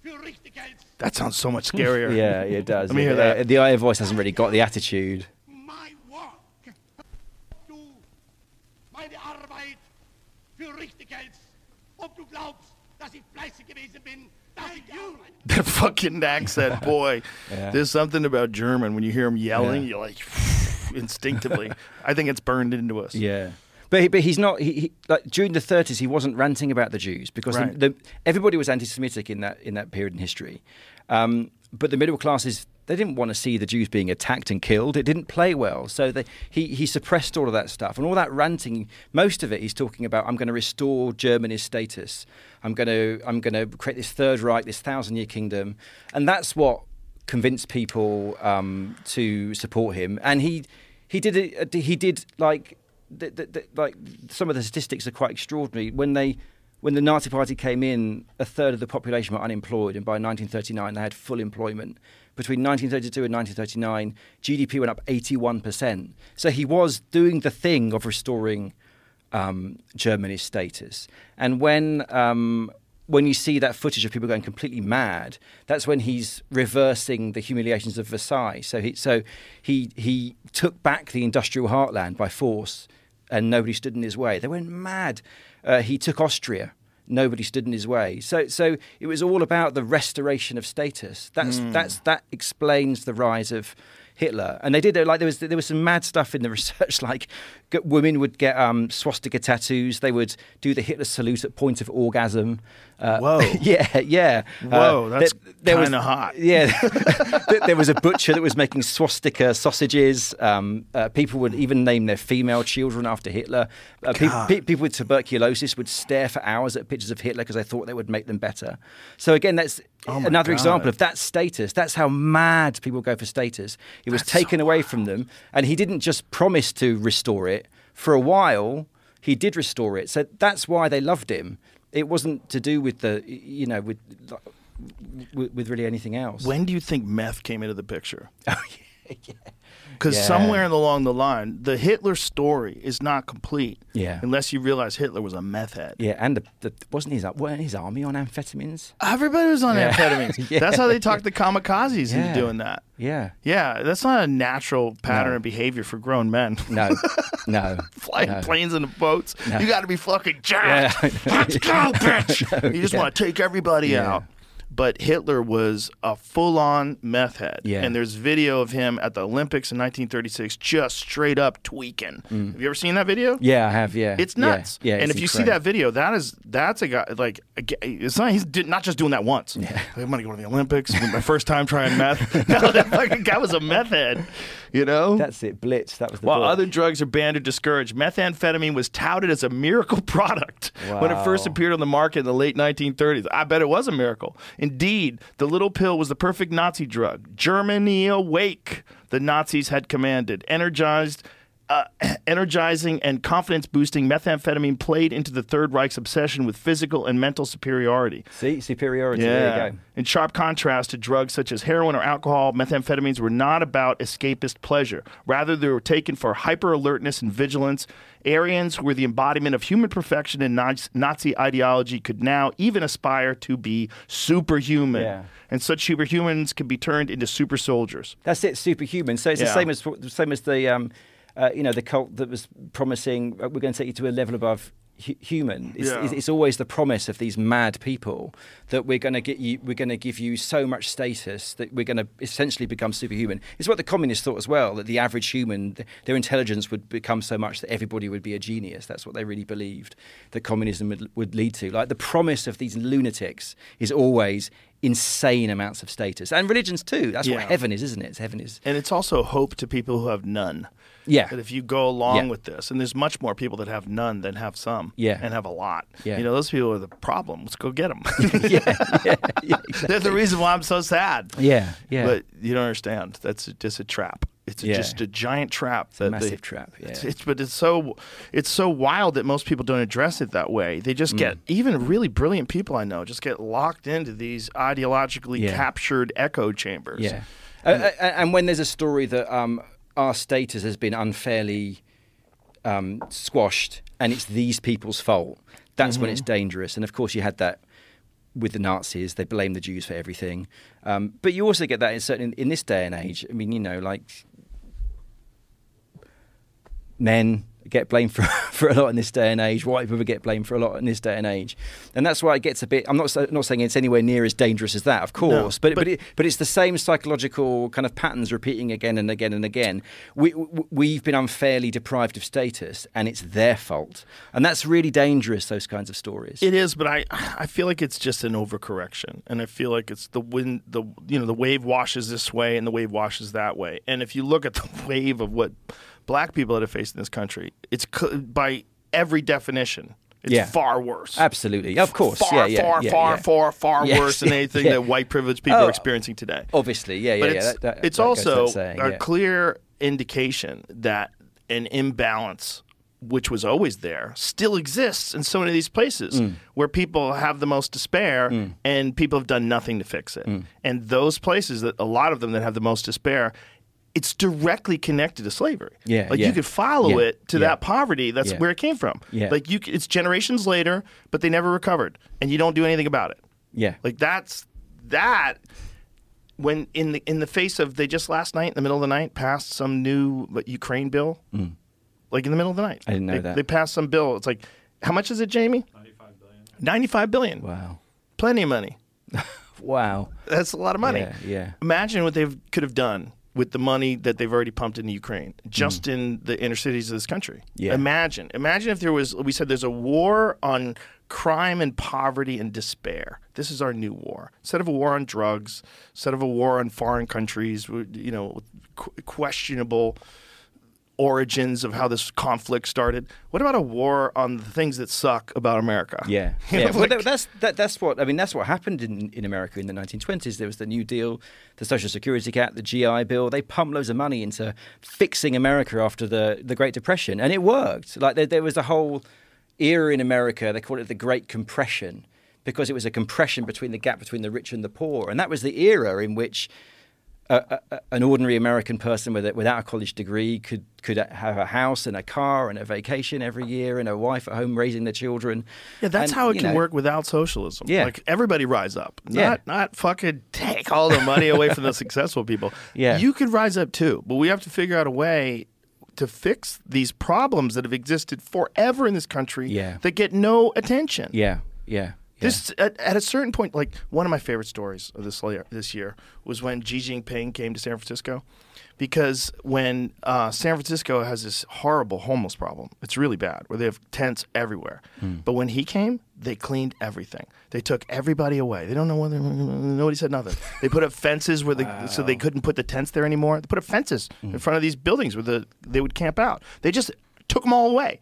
für Richtiges. That sounds so much scarier. yeah, it does. Let me hear Uh, that. The IA voice hasn't really got the attitude. mein Work. Du, meine Arbeit für richtig hältst. Ob du glaubst, dass ich fleißig gewesen bin, dass ich gearbeitet That fucking accent, boy. Yeah. There's something about German when you hear him yelling, Yeah. you're like instinctively. I think it's burned into us. Yeah. But, he, but he's not. He, he, like during the 30s, he wasn't ranting about the Jews because Right. the, the, everybody was anti-Semitic in that in that period in history. Um, but the middle classes, they didn't want to see the Jews being attacked and killed. It didn't play well, so they, he he suppressed all of that stuff and all that ranting. Most of it, he's talking about. I'm going to restore Germany's status. I'm going to I'm going to create this third Reich, this thousand-year kingdom, and that's what convinced people um, to support him. And he he did. He did like the, the, the, like some of the statistics are quite extraordinary. When they when the Nazi Party came in, a third of the population were unemployed, and by 1939 they had full employment. Between 1932 and 1939, GDP went up 81 percent. So he was doing the thing of restoring um, Germany's status. And when um, when you see that footage of people going completely mad, that's when he's reversing the humiliations of Versailles. So he so he he took back the industrial heartland by force, and nobody stood in his way. They went mad. Uh, he took Austria. Nobody stood in his way. So so it was all about the restoration of status. That's that's that explains the rise of Hitler, and they did it like there was there was some mad stuff in the research. Like women would get um, swastika tattoos. They would do the Hitler salute at point of orgasm. Uh, Whoa. yeah, yeah. Whoa, that's there was- kinda hot. Yeah, There- was a butcher that was making swastika sausages. Um, uh, people would even name their female children after Hitler. Uh, pe- pe- people with tuberculosis would stare for hours at pictures of Hitler because they thought they would make them better. So again, that's Oh another example of that status. That's how mad people go for status. It was That's so taken away from them, and he didn't just promise to restore it. For a while, he did restore it. So that's why they loved him. It wasn't to do with the, you know, with with, with really anything else. When do you think meth came into the picture? Oh yeah, yeah. Because Yeah. somewhere along the line, the Hitler story is not complete Yeah. unless you realize Hitler was a meth head. Yeah, and the, the, wasn't his weren't his army on amphetamines? Everybody was on Yeah. amphetamines. Yeah. That's how they talked the kamikazes into doing that. Yeah. Yeah, that's not a natural pattern No. of behavior for grown men. No, no. Flying no. planes and boats. No. You got to be fucking jacked. Let's go, bitch. you just want to take everybody out. But Hitler was a full-on meth head, Yeah. and there's video of him at the Olympics in 1936, just straight up tweaking. Have you ever seen that video? Mm. Yeah, I have. Yeah, It's nuts. Yeah, and it's if you see that video, that is that's a guy like it's not he's not just doing that once. Yeah. I'm gonna go to the Olympics. my first time trying meth. no, that fucking guy was a meth head. You know. That's it. Blitz. That was the while book. other drugs are banned or discouraged, methamphetamine was touted as a miracle product when it first appeared on the market in the late 1930s. I bet it was a miracle. Indeed, the little pill was the perfect Nazi drug. Germany awake, the Nazis had commanded. Energized. Uh, energizing and confidence boosting, methamphetamine played into the Third Reich's obsession with physical and mental superiority. See superiority. There you go. In sharp contrast to drugs such as heroin or alcohol, methamphetamines were not about escapist pleasure. Rather, they were taken for hyper alertness and vigilance. Aryans were the embodiment of human perfection, and Nazi ideology could now even aspire to be superhuman. Yeah. And such superhumans could be turned into super soldiers. That's it. Superhuman. So it's Yeah. the same as the same as the um, uh, you know the cult that was promising uh, we're going to take you to a level above hu- human. It's, Yeah. it's, it's always the promise of these mad people that we're going to get you. We're going to give you so much status that we're going to essentially become superhuman. It's what the communists thought as well. That the average human, th- their intelligence would become so much that everybody would be a genius. That's what they really believed that communism would, would lead to. Like the promise of these lunatics is always insane amounts of status and religions too. That's what heaven is, isn't it? It's Heaven is. And it's also hope to people who have none. Yeah. That if you go along Yeah. with this, and there's much more people that have none than have some. Yeah. And have a lot. Yeah. You know, those people are the problem. Let's go get them. yeah, yeah, yeah, They're the reason why I'm so sad. yeah, yeah. But you don't understand. That's just a trap. It's Yeah. just a giant trap. a that massive they- trap, yeah. it's but it's so it's so wild that most people don't address it that way. They Mm. just get even really brilliant people I know just get locked into these ideologically Yeah. captured echo chambers. yeah. Uh, uh, and when there's a story that um, our status has been unfairly um, squashed and it's these people's fault, that's when Mm-hmm. it's dangerous. And of course, you had that with the Nazis; they blame the Jews for everything. Um, but you also get that in certain in this day and age. I mean, you know, like men get blamed for, for a lot in this day and age. White people get blamed for a lot in this day and age, and that's why it gets a bit. I'm not not saying it's anywhere near as dangerous as that, of course, but but- but it, but it's the same psychological kind of patterns repeating again and again and again. We, we we've been unfairly deprived of status, and it's their fault, and that's really dangerous. Those kinds of stories. It is, but I I feel like it's just an overcorrection, and I feel like it's the wind the you know the wave washes this way and the wave washes that way, and if you look at the wave of what black people that have faced in this country, it's co- by every definition, it's Yeah. far worse. Absolutely, of course, Far, yeah, yeah, far, yeah, far, yeah. far, far Yes, worse than anything yeah. that white privileged people Oh, are experiencing today. Obviously, yeah, yeah, but yeah. it's, that- that- it's that also saying, a yeah. clear indication that an imbalance which was always there still exists in so many of these places Mm. where people have the most despair and people have done nothing to fix it Mm. and those places that a lot of them that have the most despair it's directly connected to slavery Yeah, like yeah. you could follow Yeah, it to yeah. that poverty that's where it came from Yeah. like you it's generations later but they never recovered and you don't do anything about it yeah, like that's that when in the in the face of they just last night in the middle of the night passed some new Ukraine bill. Like in the middle of the night. Mm. I didn't know they, that. They passed some bill. It's like how much is it, Jamie? 95 billion. 95 billion. wow, Plenty of money. wow, That's a lot of money. Yeah, yeah. Imagine what they could have done with the money that they've already pumped into Ukraine, just in the inner cities of this country. Mm. Yeah. Imagine, imagine if there was. We said there's a war on crime and poverty and despair. This is our new war. Instead of a war on drugs, instead of a war on foreign countries, you know, questionable origins of how this conflict started. What about a war on the things that suck about America? Yeah, yeah. know, well, that, that's that, that's what I mean. That's what happened in, in America in the 1920s. There was the New Deal, the Social Security Act, the GI Bill. They pumped loads of money into fixing America after the the Great Depression, and it worked. Like there, there was a whole era in America. They called it the Great Compression because it was a compression between the gap between the rich and the poor, and that was the era in which a, a, an ordinary American person with a, without a college degree could could have a house and a car and a vacation every year and a wife at home raising their children. Yeah, that's And, how it can know, work without socialism. Yeah. Like everybody rise up. Yeah. Not not fucking take all the money away from the successful people. Yeah. You could rise up too, but we have to figure out a way to fix these problems that have existed forever in this country Yeah. that get no attention. Yeah, yeah. Yeah. This at, at a certain point, like one of my favorite stories of this year, this year was when Xi Jinping came to San Francisco, because when uh, San Francisco has this horrible homeless problem, it's really bad where they have tents everywhere. Hmm. But when he came, they cleaned everything. They took everybody away. They don't know whether nobody said nothing. They put up fences where the so they couldn't put the tents there anymore. They put up fences Hmm. in front of these buildings where the they would camp out. They just took them all away.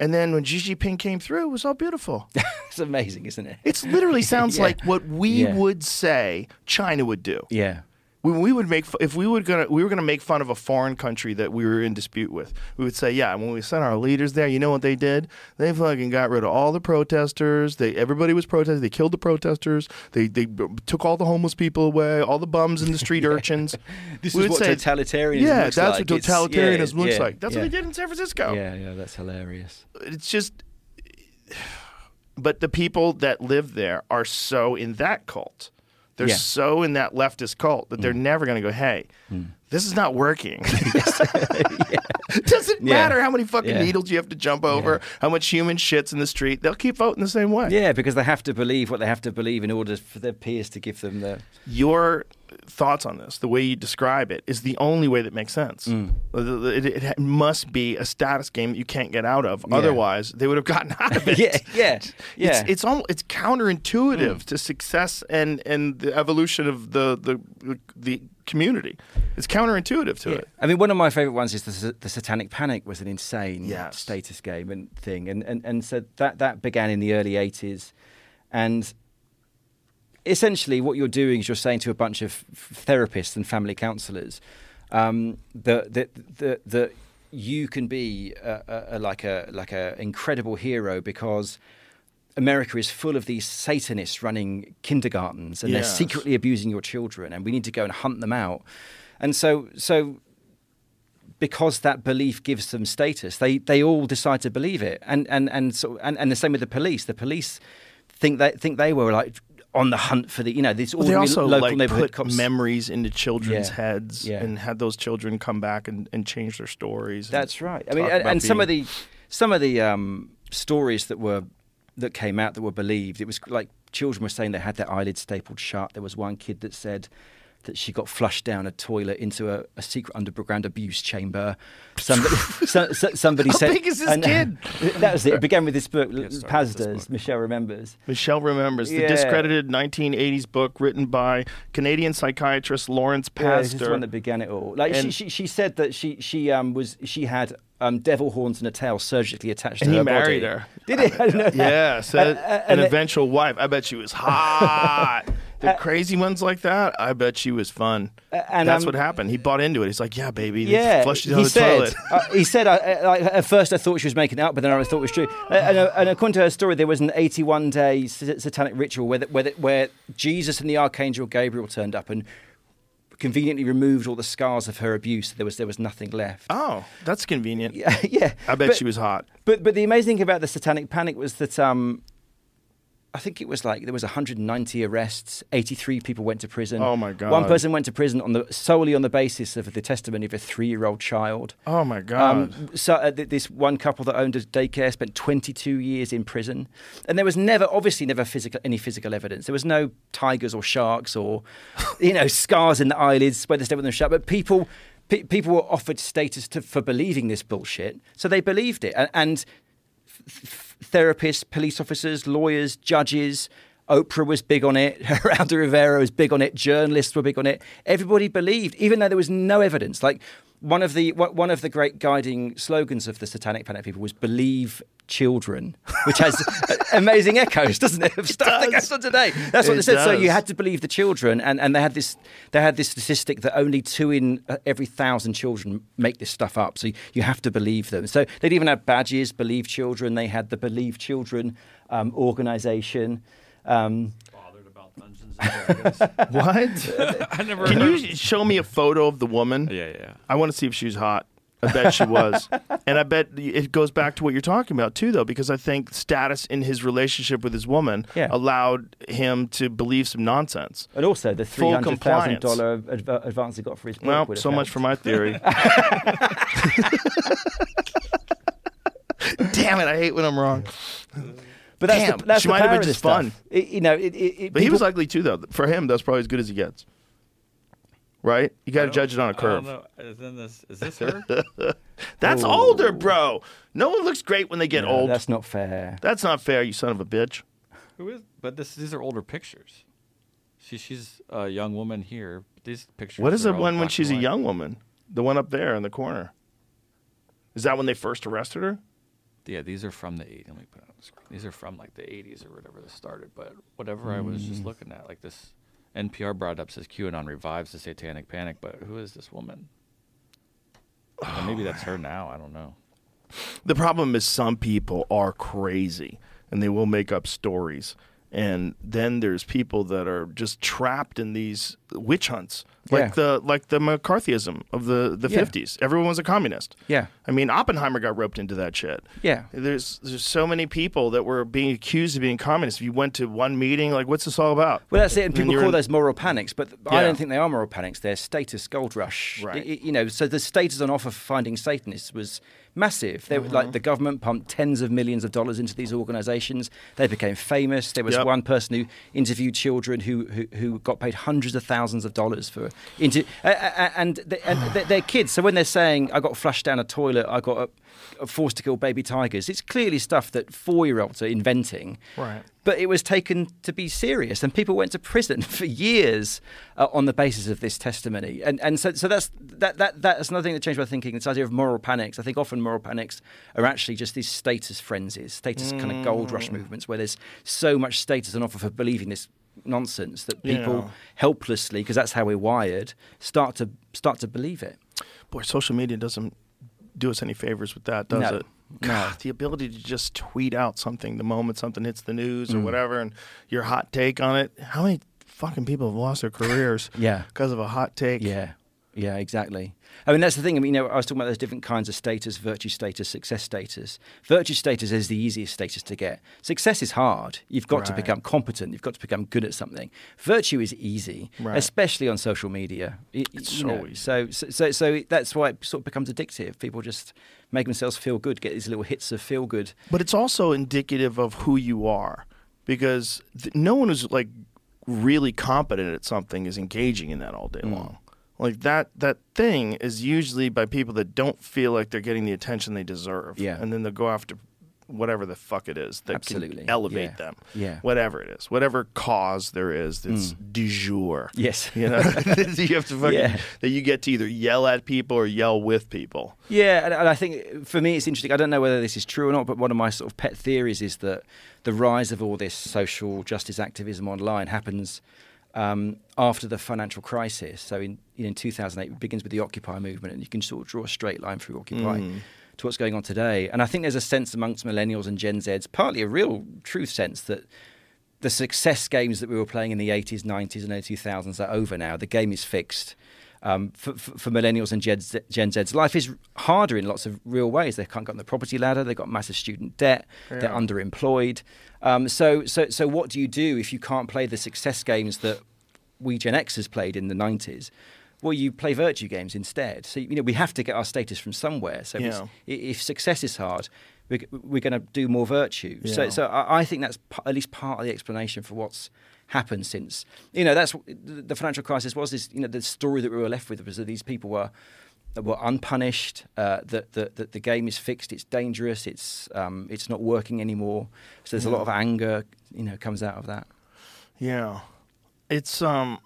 And then when Xi Jinping came through, it was all beautiful. it's amazing, isn't it? It literally sounds Yeah. like what we Yeah. would say China would do. yeah, When we would make, if we would gonna, we were gonna make fun of a foreign country that we were in dispute with, we would say, yeah. When we sent our leaders there, you know what they did? They fucking got rid of all the protesters. They everybody was protesting. They killed the protesters. They they took all the homeless people away, all the bums and the street urchins. This We is what totalitarianism Yeah, looks that's like. what It's- totalitarianism looks yeah, like. That's yeah. what they did in San Francisco yeah, yeah. That's hilarious. it's just but the people that live there are so in that cult they're Yeah. so in that leftist cult that they're mm. never going to go hey mm. This is not working it doesn't Yeah. matter how many fucking Yeah. needles you have to jump over how much human shits in the street they'll keep voting the same way Yeah, because they have to believe what they have to believe in order for their peers to give them the. your thoughts on this the way you describe it is the only way that makes sense Mm. it, it- it must be a status game that you can't get out of otherwise they would have gotten out of it Yeah, yeah, yeah. It's it's almost it's counterintuitive to success and and the evolution of the the the community. It's counterintuitive to it. I mean, one of my favorite ones is the, the Satanic Panic was an insane Yes. status game and thing, and, and and so that that began in the early '80s, and essentially what you're doing is you're saying to a bunch of therapists and family counsellors um, that that that that you can be a, a, a, like a like a incredible hero because. America is full of these Satanists running kindergartens, and Yes. they're secretly abusing your children, and we need to go and hunt them out. And so, so because that belief gives them status, they they all decide to believe it, and and and so and, and the same with the police. The police think they think they were like on the hunt for the you know these Well, they also local like neighborhood put cops. memories into children's Yeah. heads Yeah. and had those children come back and, and change their stories. That's right. I mean, and, and some of the some of the um, stories that were that came out that were believed, it was like children were saying they had their eyelids stapled shut. There was one kid that said that she got flushed down a toilet into a, a secret underground abuse chamber. Somebody, so, so- somebody How said, big is this and, kid? that was it. It began with this book, Get started this Pazder's. book. Michelle remembers. Michelle remembers the Yeah. discredited 1980s book written by Canadian psychiatrist Lawrence Yeah, this is the one that began it all. Like she, And- she, she said that she she um was she had um devil horns and a tail surgically attached and to he her married body. her. Did he? I didn't know that. Yeah, said Uh, uh, an and it- eventual wife. I bet she was hot. The crazy ones like that, I bet she was fun. Uh, and, That's um, what happened. He bought into it. He's like, "Yeah, baby, Yeah, flushed you he the said. toilet." uh, he said. Uh, uh, like, at first, I thought she was making it up, but then I thought it was true. Uh, and, uh, and according to her story, there was an 81-day satanic ritual where, the, where, the, where Jesus and the archangel Gabriel turned up and conveniently removed all the scars of her abuse. There was there was nothing left. Oh, that's convenient. Yeah, yeah. I bet But- she was hot. But but the amazing thing about the Satanic Panic was that um, I think it was like there was 190 arrests, 83 people went to prison. Oh, my God. One person went to prison on the solely on the basis of the testimony of a three-year-old child. Oh my god. Um, so uh, th- this one couple that owned a daycare spent 22 years in prison, and there was never, obviously, never physical any physical evidence. There was no tigers or sharks or, you know, scars in the eyelids where they stayed with them shut. But people, pe- people were offered status to, for believing this bullshit, so they believed it. And, and th- therapists, police officers, lawyers, judges. Oprah was big on it. Geraldo Rivera was big on it. Journalists were big on it. Everybody believed, even though there was no evidence. Like one of the one one of the great guiding slogans of the Satanic Panic people was "Believe children," which has amazing echoes, doesn't it? Of stuff that does. goes on today. That's what It they said. So you had to believe the children, and, and they had this they had this statistic that only two in uh, every thousand children make this stuff up. So you have to believe them. So they'd even have badges, believe children. They had the Believe Children um, organization. Um, Bothered about Dungeons and Dragons. what? I never. Can heard- you show me a photo of the woman? Yeah, yeah. I want to see if she's hot. I bet she was. and I bet it goes back to what you're talking about too though because I think status in his relationship with his woman Yeah. allowed him to believe some nonsense. and also the three Full hundred thousand compliance. dollar adv- advance he got for his book. Well, would have so much for my theory. Damn it, I hate when I'm wrong. But that's Damn, the, that's she the might have been of this just fun. It- you know, it, it, it, But he was ugly too though. For him, that's probably as good as he gets. Right? You got to judge it on a I don't curve. know. Is, then this, is this her? That's older, bro. No one looks great when they get No, old. That's not fair. That's not fair, you son of a bitch. Who is? But this, these are older pictures. She, she's a young woman here. These pictures. What is are the one when she's a young woman? The one up there in the corner. Is that when they first arrested her? Yeah, these are from the 80s. Let me put it on the screen. These are from like the 80s or whatever this started. But whatever I was Mm. just looking at, like this NPR brought up says QAnon revives the satanic panic. But who is this woman? Or maybe that's her now. I don't know. The problem is some people are crazy and they will make up stories. And then there's people that are just trapped in these witch hunts, like Yeah. the like the McCarthyism of the the Yeah. 50s. Everyone was a communist. Yeah. I mean, Oppenheimer got roped into that shit. Yeah. There's there's so many people that were being accused of being communists. If you went to one meeting, like, what's this all about? Well, that's it. And people you're call in- those moral panics, but I don't think they are moral panics. They're status gold rush. Right. I- I- you know, so the status on offer for finding Satanists was massive. They were Mm-hmm. like the government pumped tens of millions of dollars into these organisations. They became famous. There was Yep. one person who interviewed children who, who who got paid hundreds of thousands of dollars for into uh, and they, and they're, kids. So when they're saying I got flushed down a toilet, I got a forced to kill baby tigers, it's clearly stuff that four year olds are inventing. Right. But it was taken to be serious, and people went to prison for years uh, on the basis of this testimony. And and so so that's that that that's another thing that changed my thinking. This idea of moral panics. I think often moral panics are actually just these status frenzies, status kind of gold Mm. rush movements, where there's so much status on offer for believing this nonsense that people Yeah. helplessly, because that's how we're wired, start to start to believe it. Boy, social media doesn't do us any favors with that, does No. it? No. God, the ability to just tweet out something the moment something hits the news Mm. or whatever, and your hot take on it. How many fucking people have lost their careers? Yeah. because of a hot take. Yeah, yeah, exactly. I mean, that's the thing. I mean, you know, I was talking about those different kinds of status: virtue status, success status. Virtue status is the easiest status to get. Success is hard. You've got to become competent. You've got to become good at something. Virtue is easy, Right. especially on social media. It's you so know. So, so, so, so that's why it sort of becomes addictive. People just make themselves feel good, get these little hits of feel good. But it's also indicative of who you are because th- no one who's like really competent at something is engaging in that all Mm. day long. Like that that thing is usually by people that don't feel like they're getting the attention they deserve. Yeah. And then they'll go after whatever the fuck it is that Absolutely. can elevate Yeah. them. Yeah. Whatever it is. Whatever cause there is that's mm. du jour. Yes. You know, you have to fucking Yeah. that you get to either yell at people or yell with people. Yeah, and, and I think for me it's interesting. I don't know whether this is true or not, but one of my sort of pet theories is that the rise of all this social justice activism online happens um, after the financial crisis. So in you know, in 2008, it begins with the Occupy movement, and you can sort of draw a straight line through Occupy. To what's going on today, and I think there's a sense amongst millennials and Gen Zs, partly a real truth sense that the success games that we were playing in the 80s, 90s, and early 2000s are over now. The game is fixed. Um, for, for, for millennials and Gen, Z, Gen Z's, life is harder in lots of real ways. They can't get on the property ladder. They've got massive student debt. They're underemployed. Um, so, so, so, what do you do if you can't play the success games that we Gen Xers played in the 90s? Well, you play virtue games instead. So, you know, we have to get our status from somewhere. So, if Yeah. if success is hard, we're, we're going to do more virtue. So, so I, I think that's p- at least part of the explanation for what's happened since. You know, that's the financial crisis was. This, you know, the story that we were left with was that these people were were unpunished. Uh, that, that that the game is fixed. It's dangerous. It's um, it's not working anymore. So there's a lot of anger. You know, comes out of that. Yeah. It's um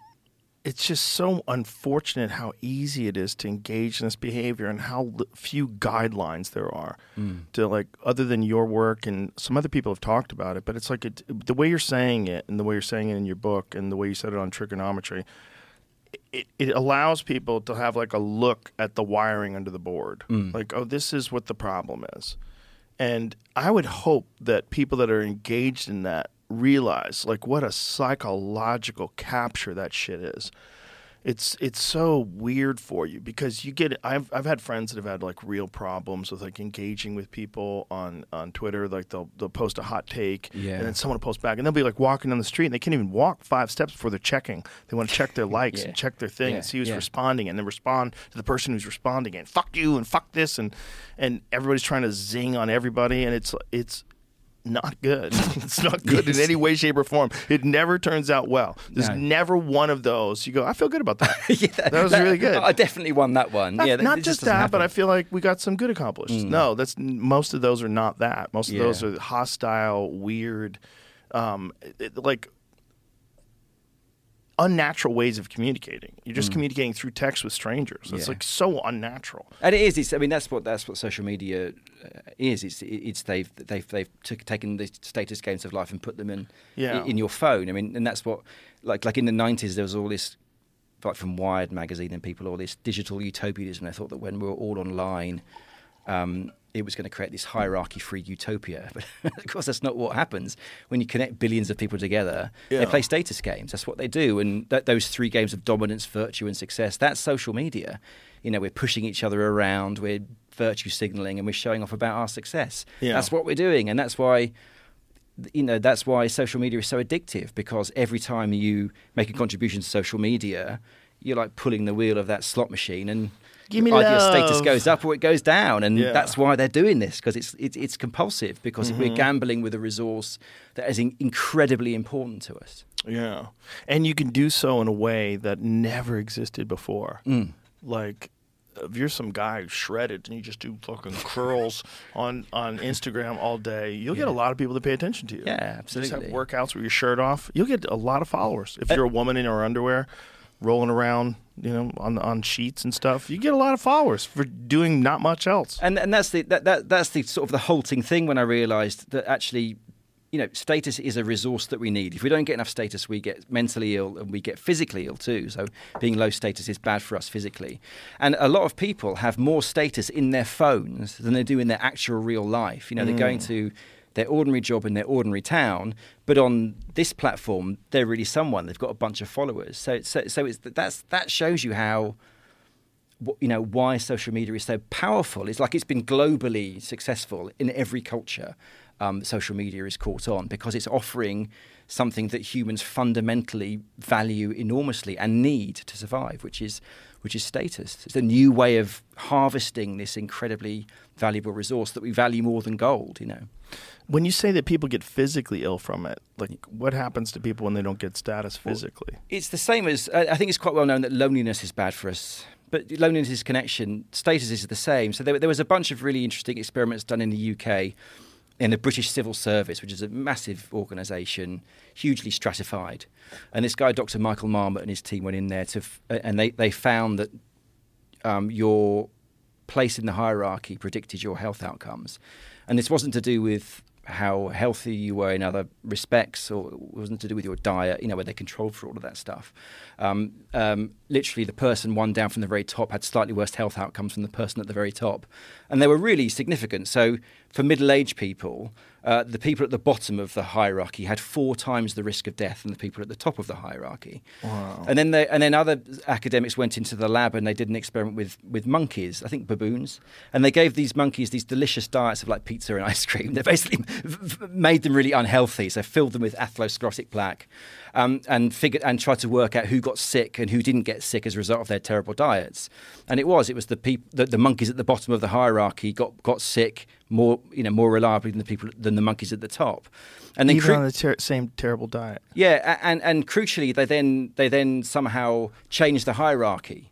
it's just so unfortunate how easy it is to engage in this behavior and how few guidelines there are mm. to like other than your work and some other people have talked about it but it's like it, the way you're saying it and the way you're saying it in your book and the way you said it on Triggernometry it, it allows people to have like a look at the wiring under the board. Mm. Like oh this is what the problem is. And I would hope that people that are engaged in that realize like what a psychological capture that shit is. It's it's so weird for you because you get I've I've had friends that have had like real problems with like engaging with people on on Twitter like they'll they'll post a hot take Yeah. and then someone will post back and they'll be like walking down the street and they can't even walk five steps before they're checking. They want to check their likes Yeah. and check their thing Yeah, and see who's responding and then respond to the person who's responding and fuck you and fuck this and and everybody's trying to zing on everybody and it's it's not good. it's not good in any way, shape, or form. It never turns out well. There's No. never one of those. You go, I feel good about that. yeah, that was really good. I definitely won that one. Not, yeah, not just doesn't that, but I. Mm. feel like we got some good accomplished. No, that's most of those are not that. Most of those are hostile, weird, um, it- like unnatural ways of communicating. You're Mm. just communicating through text with strangers. It's Yeah. like so unnatural. And it is. It's, I mean, that's what that's what social media uh, is. It's it's they've they've they've took, taken the status games of life and put them in Yeah. in your phone. I mean, and that's what like like in the nineties there was all this like from Wired magazine and people all this digital utopianism. I thought that when we were all online. Um, it was going to create this hierarchy-free utopia, but of course that's not what happens when you connect billions of people together. They play status games. That's what they do, and th- those three games of dominance, virtue, and success. That's social media. You know, we're pushing each other around. We're virtue signaling, and we're showing off about our success. Yeah. That's what we're doing, and that's why. You know that's why social media is so addictive because every time you make a contribution to social media, you're like pulling the wheel of that slot machine, and Give me either your status goes up or it goes down, and Yeah. that's why they're doing this because it's, it's it's compulsive because Mm-hmm. we're gambling with a resource that is in- incredibly important to us. Yeah. And you can do so in a way that never existed before. Mm. Like, if you're some guy who's shredded and you just do fucking curls on, on Instagram all day, you'll get a lot of people to pay attention to you. Yeah, Just have absolutely. workouts with your shirt off. You'll get a lot of followers. If you're a woman in her underwear, rolling around, you know, on on sheets and stuff, you get a lot of followers for doing not much else. And and that's the that, that that's the sort of the halting thing when I realised that actually, you know, status is a resource that we need. If we don't get enough status, we get mentally ill and we get physically ill too. So being low status is bad for us physically. And a lot of people have more status in their phones than they do in their actual real life. You know, they're mm. going to their ordinary job in their ordinary town, but on this platform, they're really someone. They've got a bunch of followers. So so so it's that's that shows you how you know why social media is so powerful. It's like it's been globally successful in every culture. Um, social media is caught on because it's offering something that humans fundamentally value enormously and need to survive, which is which is status. It's a new way of harvesting this incredibly valuable resource that we value more than gold. You know. When you say that people get physically ill from it, like what happens to people when they don't get status physically? It's the same as I I think it's quite well known that loneliness is bad for us. But loneliness is connection. Status is the same. So there, there was a bunch of really interesting experiments done in the UK in the British Civil Service, which is a massive organisation, hugely stratified. And this guy, Dr. Michael Marmot, and his team went in there to, f- and they, they found that um, your place in the hierarchy predicted your health outcomes. And this wasn't to do with how healthy you were in other respects, or it wasn't to do with your diet, you know, where they controlled for all of that stuff. Um, um, literally, the person one down from the very top had slightly worse health outcomes than the person at the very top. And they were really significant. So, for middle aged people, uh, the people at the bottom of the hierarchy had four times the risk of death than the people at the top of the hierarchy. Wow. And then they, and then other academics went into the lab and they did an experiment with with monkeys, I think baboons, and they gave these monkeys these delicious diets of like pizza and ice cream. They basically made them really unhealthy, so filled them with atherosclerotic plaque, um, and figured and tried to work out who got sick and who didn't get sick as a result of their terrible diets. And it was it was the people the, the monkeys at the bottom of the hierarchy got got sick more you know more reliably than the people than the monkeys at the top. And then Even cru- on the ter- same terrible diet. yeah, and and crucially, they then they then somehow changed the hierarchy,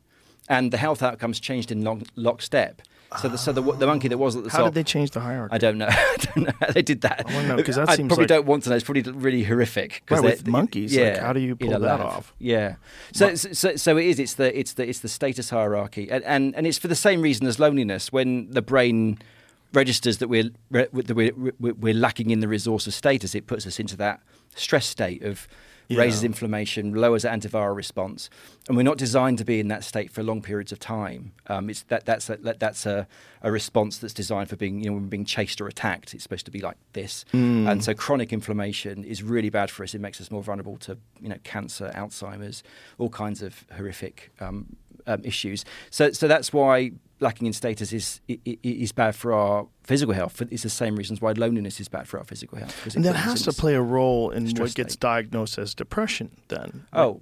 and the health outcomes changed in lock, lockstep. So the so the, the monkey that was at the How top. did they change the hierarchy? I don't know. I don't know how they did that. I know, that I seems probably like- don't want to know. It's probably really horrific. Right, with monkeys, like, how do you pull that lab. off? Yeah. So, so so so it is. It's the it's the it's the status hierarchy, and and, and it's for the same reason as loneliness. When the brain registers that we're that we're we're lacking in the resource of status, it puts us into that stress state of raises inflammation, lowers the antiviral response, and we're not designed to be in that state for long periods of time. Um, it's that that's a, that- that's a, a response that's designed for being you know when we're being chased or attacked. It's supposed to be like this, and so chronic inflammation is really bad for us. It makes us more vulnerable to you know cancer, Alzheimer's, all kinds of horrific um, um, issues. So so that's why lacking in status is is bad for our physical health. It's the same reasons why loneliness is bad for our physical health. And that has to play a role in what gets diagnosed as depression. Then. Oh,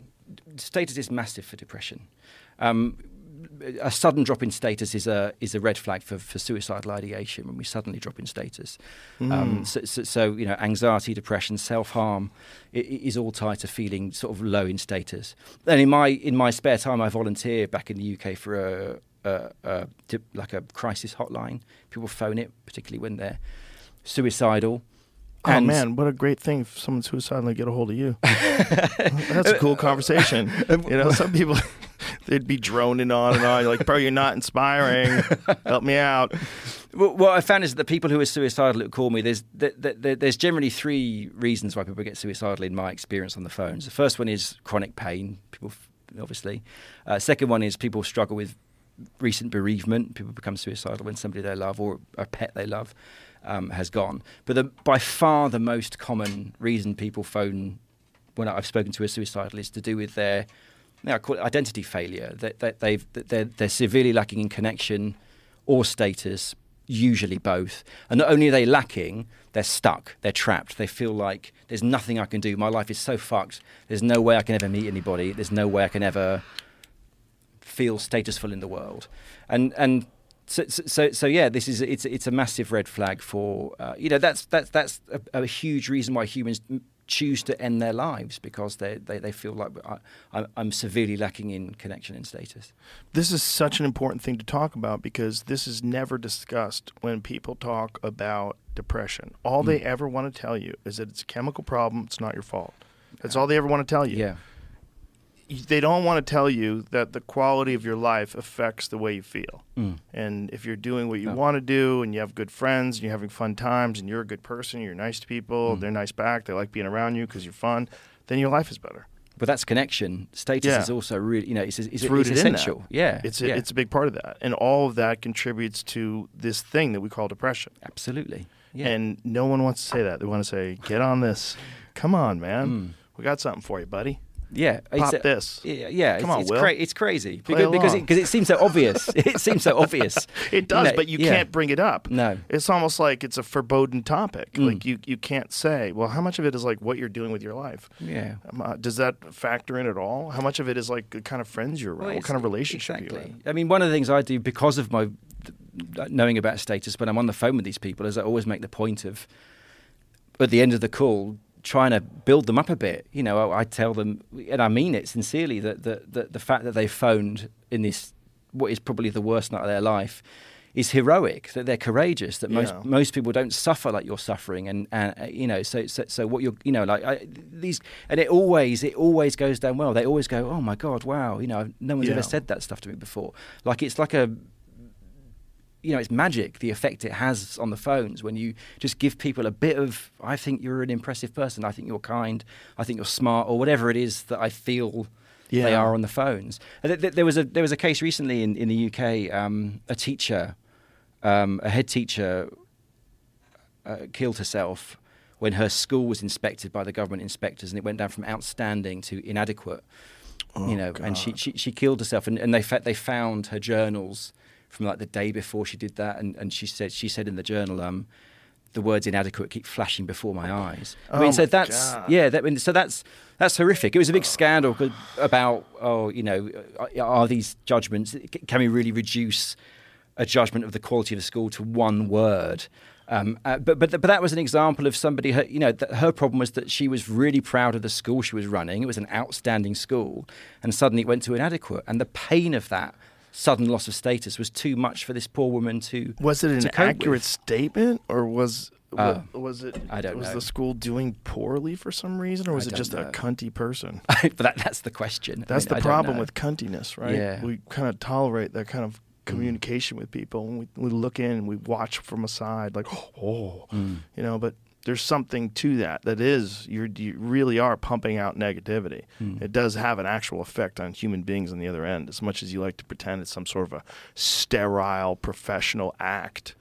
status is massive for depression. Um, a sudden drop in status is a is a red flag for, for suicidal ideation when we suddenly drop in status. Mm. Um, so, so, so you know, anxiety, depression, self harm is all tied to feeling sort of low in status. And in my in my spare time, I volunteer back in the UK for a, a, a like a crisis hotline. People phone it, particularly when they're suicidal. Oh And- man, what a great thing if someone suicidal and get a hold of you. That's a cool conversation. You know, some people they'd be droning on and on. You're like, bro, you're not inspiring. Help me out. Well, what I found is that the people who are suicidal who call me, there's th- th- th- there's generally three reasons why people get suicidal in my experience on the phones. The first one is chronic pain, people obviously. Uh, second one is people struggle with recent bereavement. People become suicidal when somebody they love or a pet they love um, has gone. But the, by far the most common reason people phone when I've spoken to a suicidal is to do with their you I call it identity failure. That, that they've that they're, they're severely lacking in connection or status, usually both. And not only are they lacking, they're stuck, they're trapped. They feel like there's nothing I can do. My life is so fucked. There's no way I can ever meet anybody. There's no way I can ever feel statusful in the world. And and so, so, so, yeah, this is it's it's a massive red flag for uh, you know that's that's that's a, a huge reason why humans choose to end their lives because they they, they feel like I, I'm- I'm severely lacking in connection and status. This is such an important thing to talk about because this is never discussed when people talk about depression. All Mm. they ever want to tell you is that it's a chemical problem, it's not your fault. That's all they ever want to tell you. Yeah. They don't want to tell you that the quality of your life affects the way you feel. Mm. And if you're doing what you Oh. want to do and you have good friends and you're having fun times and you're a good person, you're nice to people, Mm. they're nice back, they like being around you because you're fun, then your life is better. But that's connection. Status Yeah. is also really you know it's it's, It's it's, rooted in that. essential. Yeah. It's a, yeah. it's a big part of that. And all of that contributes to this thing that we call depression. absolutely. Yeah. And no one wants to say that. They want to say, get on this. Come on, man. Mm. We got something for you, buddy. Yeah, Pop it's, this. Yeah, yeah Come it's, on, it's, Will. cra- it's crazy Play because because it, it seems so obvious. it seems so obvious. It does, know, but you yeah. can't bring it up. No. It's almost like it's a forbidden topic. Mm. Like you, you can't say, well, how much of it is like what you're doing with your life? Yeah. Um, uh, does that factor in at all? How much of it is like the kind of friends you're around? Well, what kind of relationship exactly. you're in? I mean, one of the things I do because of my knowing about status when I'm on the phone with these people is I always make the point of at the end of the call trying to build them up a bit. You know, I, I tell them, and I mean it sincerely, that the, the the fact that they phoned in this what is probably the worst night of their life is heroic. That they're courageous. That most Yeah. most people don't suffer like you're suffering, and, and uh, you know, so, so so what you're, you know, like I, these, and it always it always goes down well. They always go, oh my god, wow, you know, no one's Yeah. ever said that stuff to me before. Like it's like a you know, it's magic the effect it has on the phones when you just give people a bit of, I think you're an impressive person, I think you're kind, I think you're smart, or whatever it is that I feel they are on the phones. Th- there was a there was a case recently in in the UK, um, a teacher, um, a head teacher, uh, killed herself when her school was inspected by the government inspectors, and it went down from outstanding to inadequate. you know, and she, she she killed herself, and, and they fa- they found her journals from like the day before she did that, and, and she said she said in the journal, um, the words inadequate keep flashing before my eyes. I Oh mean, so that's God. yeah, that, I mean, so that's that's horrific. It was a big scandal about oh, you know, are- are these judgments? Can we really reduce a judgment of the quality of a school to one word? Um, uh, but but but that was an example of somebody. Her, you know, that her problem was that she was really proud of the school she was running. It was an outstanding school, and suddenly it went to inadequate. And the pain of that sudden loss of status was too much for this poor woman to. Was it an accurate with. statement, or was Uh, was it? I don't was know. the school doing poorly for some reason, or was it just a know. cunty person? but that, that's the question. I That's mean, the I problem with cuntiness, right? Yeah. We kind of tolerate that kind of communication with people, and we, we look in and we watch from a side, like, oh, Mm. you know. But there's something to that. That is, you're, you really are pumping out negativity. Mm. It does have an actual effect on human beings on the other end, as much as you like to pretend it's some sort of a sterile professional act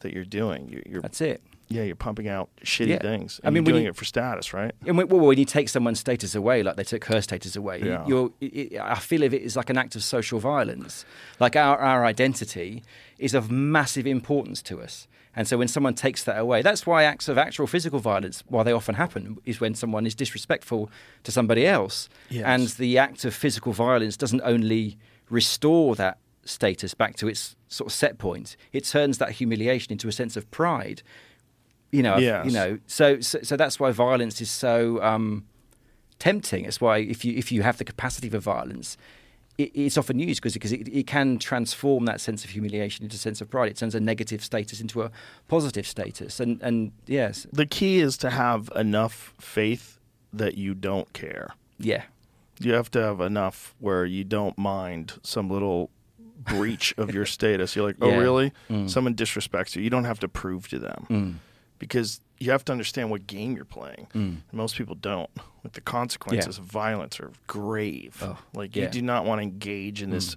that you're doing. You're, you're That's it. Yeah, you're pumping out shitty Yeah. things. I mean, you're doing you- it for status, right? And when, well, when you take someone's status away, like they took her status away, Yeah. you're, it, I feel of it is like an act of social violence. Like our, our identity is of massive importance to us. And so when someone takes that away, that's why acts of actual physical violence, while they often happen, is when someone is disrespectful to somebody else. Yes. And the act of physical violence doesn't only restore that status back to its sort of set point, it turns that humiliation into a sense of pride. You know, Yes. you know, so, so so that's why violence is so um, tempting. It's why if you if you have the capacity for violence, it, it's often used because because it, it can transform that sense of humiliation into a sense of pride. It turns a negative status into a positive status, and and yes, The key is to have enough faith that you don't care. yeah, You have to have enough where you don't mind some little breach of your status. You're like, oh, Yeah. really? Mm. Someone disrespects you. You don't have to prove to them Mm. Because you have to understand what game you're playing. Mm. Most people don't. Like the consequences of violence are grave. Oh, like yeah. you do not want to engage in this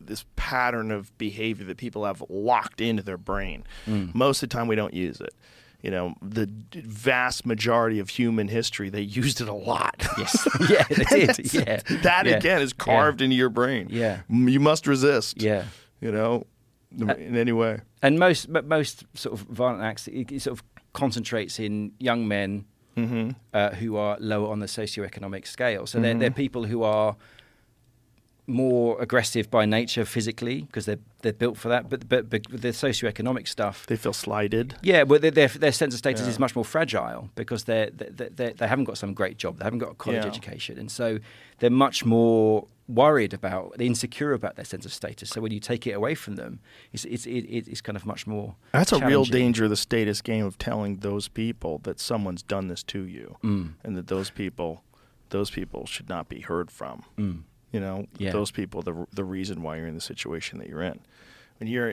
this pattern of behavior that people have locked into their brain. Mm. Most of the time, we don't use it. You know, the vast majority of human history, they used it a lot. yes, yeah, they did, yeah. that yeah. again is yeah. carved into your brain. Yeah. You must resist. Yeah. you know, in any way. And most but most sort of violent acts, it, it sort of concentrates in young men Mm-hmm. uh, who are lower on the socioeconomic scale. So they're, they're people who are more aggressive by nature physically because they're they're built for that. But but, but the socioeconomic stuff, They feel slighted. yeah, but their their, their sense of status Yeah. is much more fragile because they're, they they they haven't got some great job, they haven't got a college Yeah. education, and so they're much more worried about, they're insecure about their sense of status. So when you take it away from them, it's it's it, it's kind of much more. That's a real danger of the status game of telling those people that someone's done this to you, Mm. and that those people, those people should not be heard from. Mm. You know, Yeah. those people, the the reason why you're in the situation that you're in. When you're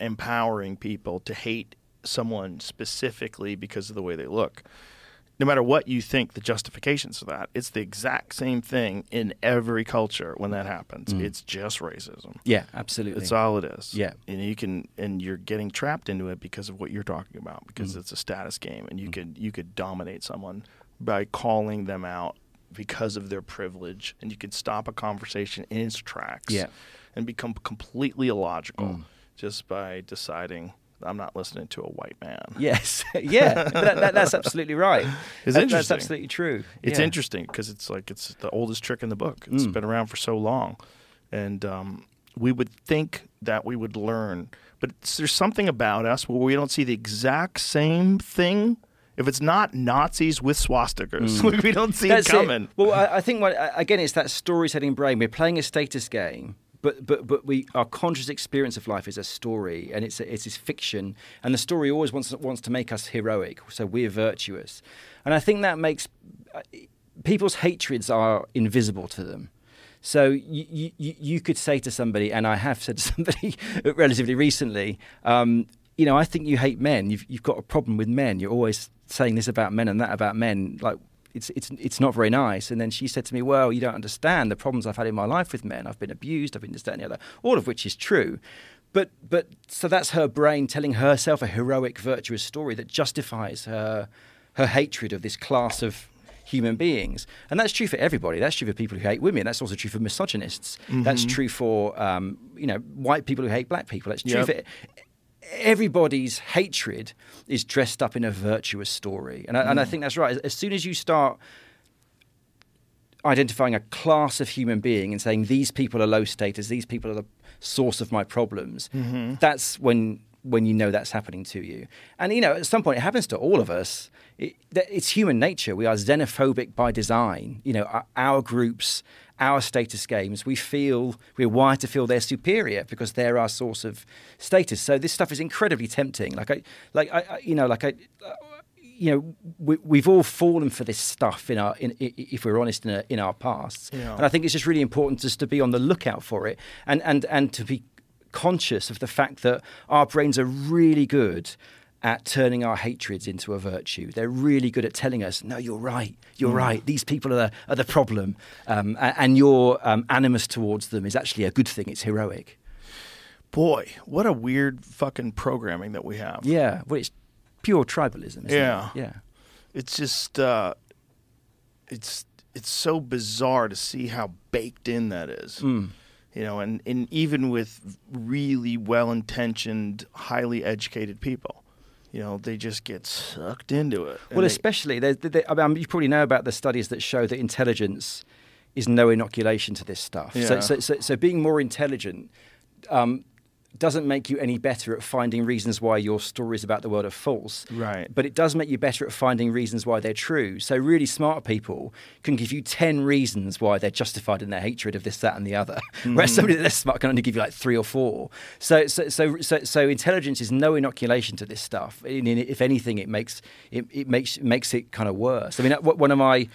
empowering people to hate someone specifically because of the way they look, no matter what you think the justifications for that, it's the exact same thing in every culture when that happens. Mm. It's just racism. Yeah, absolutely. It's all it is. Yeah. And you can and you're getting trapped into it because of what you're talking about, because Mm. it's a status game and you could you could dominate someone by calling them out because of their privilege and you can stop a conversation in its tracks Yeah. and become completely illogical Mm. just by deciding I'm not listening to a white man. Yes, yeah, that, that, that's absolutely right. It's That- That's interesting. absolutely true. It's Yeah. interesting because it's like it's the oldest trick in the book. It's Mm. been around for so long, and um, we would think that we would learn, but there's something about us where we don't see the exact same thing. If it's not Nazis with swastikas, like we don't see Mm. That's it coming. Well, I, I think what, again, it's that storytelling brain. We're playing a status game, but but but we our conscious experience of life is a story, and it's a, it's this fiction, and the story always wants wants to make us heroic, so we're virtuous, and I think that makes uh, people's hatreds are invisible to them. So you, you, you could say to somebody, and I have said to somebody relatively recently, um, you know, I think you hate men. You've, you've got a problem with men. You're always saying this about men and that about men. Like, it's, it's, it's not very nice. And then she said to me, well, you don't understand the problems I've had in my life with men. I've been abused, I've been this, that, and the other, all of which is true. but but so that's her brain telling herself a heroic, virtuous story that justifies her her hatred of this class of human beings. And that's true for everybody. That's true for people who hate women. That's also true for misogynists. That's true for um, you know white people who hate black people. That's true Yep. for everybody's hatred is dressed up in a virtuous story. And I, and I mm. think that's right. As, soon as you start identifying a class of human being and saying these people are low status, these people are the source of my problems, mm-hmm. that's when when you know that's happening to you. And you know, at some point, it happens to all of us. It, that- it's human nature. We are xenophobic by design. You know, our, our groups, our status games, we feel we're wired to feel they're superior because they're our source of status. So this stuff is incredibly tempting. Like I, like I, I you know, like I. Uh, you know, we, we've all fallen for this stuff in our, in, if we're honest, in, our in our pasts. Yeah. And I think it's just really important just to be on the lookout for it, and and and to be conscious of the fact that our brains are really good at turning our hatreds into a virtue. They're really good at telling us, "No, you're right. You're right. These people are the, are the problem, um, a- and your um, animus towards them is actually a good thing. It's heroic." Boy, what a weird fucking programming that we have. Yeah, well, it's pure tribalism. Isn't Yeah. it? yeah. It's just uh it's it's so bizarre to see how baked in that is. Mm. You know, and, and even with really well intentioned, highly educated people, you know, they just get sucked into it. Well, they- especially, there, there, I mean, you probably know about the studies that show that intelligence is no inoculation to this stuff. So, so, so, so being more intelligent um, doesn't make you any better at finding reasons why your stories about the world are false. Right. But it does make you better at finding reasons why they're true. So really smart people can give you 10 reasons why they're justified in their hatred of this, that, and the other. Whereas mm-hmm. somebody that's less smart can only give you like three or four. So, so, so, so, so intelligence is no inoculation to this stuff. If anything, it makes it, it makes makes it kind of worse. I mean, one of my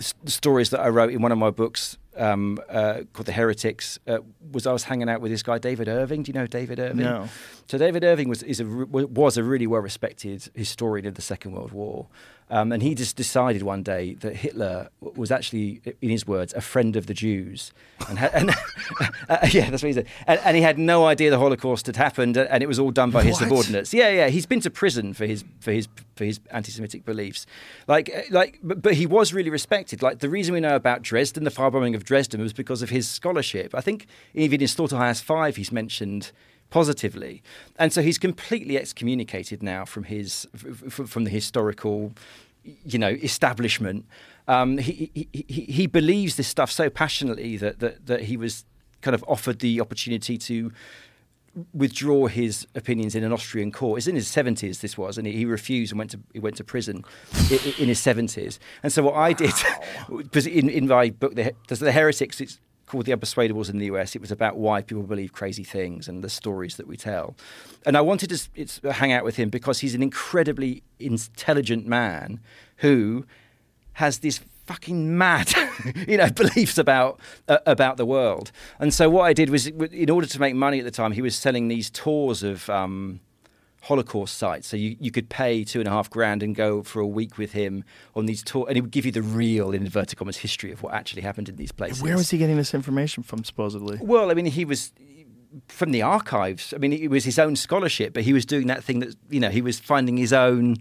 stories that I wrote in one of my books um, uh, called The Heretics uh, was I was hanging out with this guy David Irving. Do you know David Irving? No. So David Irving was is a, was a really well respected historian of the Second World War, um, and he just decided one day that Hitler was actually, in his words, a friend of the Jews, and, and uh, yeah, that's what he said. And, and he had no idea the Holocaust had happened, uh, and it was all done by his What? subordinates. Yeah, yeah. He's been to prison for his for his for his anti-Semitic beliefs. Like uh, like, but, but he was really respected. Like the reason we know about Dresden, the firebombing of Dresden, was because of his scholarship. I think even in Slaughterhouse Five, he's mentioned positively, and so he's completely excommunicated now from his from the historical, you know, establishment. Um, he, he, he he believes this stuff so passionately that, that that he was kind of offered the opportunity to withdraw his opinions in an Austrian court. It's in his seventies. This was, and he, refused and went to he went to prison in, in his seventies. And so what I did, because in, in my book, the, the Heretics, it's called The Unpersuadables in the US. It was about why people believe crazy things and the stories that we tell. And I wanted to it's, hang out with him because he's an incredibly intelligent man who has this fucking mad, you know, beliefs about uh, about the world. And so what I did was, in order to make money at the time, he was selling these tours of um, Holocaust sites. So you, you could pay two and a half grand and go for a week with him on these tours, and he would give you the real, in inverted commas, history of what actually happened in these places. Where was he getting this information from, supposedly? Well, I mean, he was from the archives. I mean, it was his own scholarship, but he was doing that thing that you know he was finding his own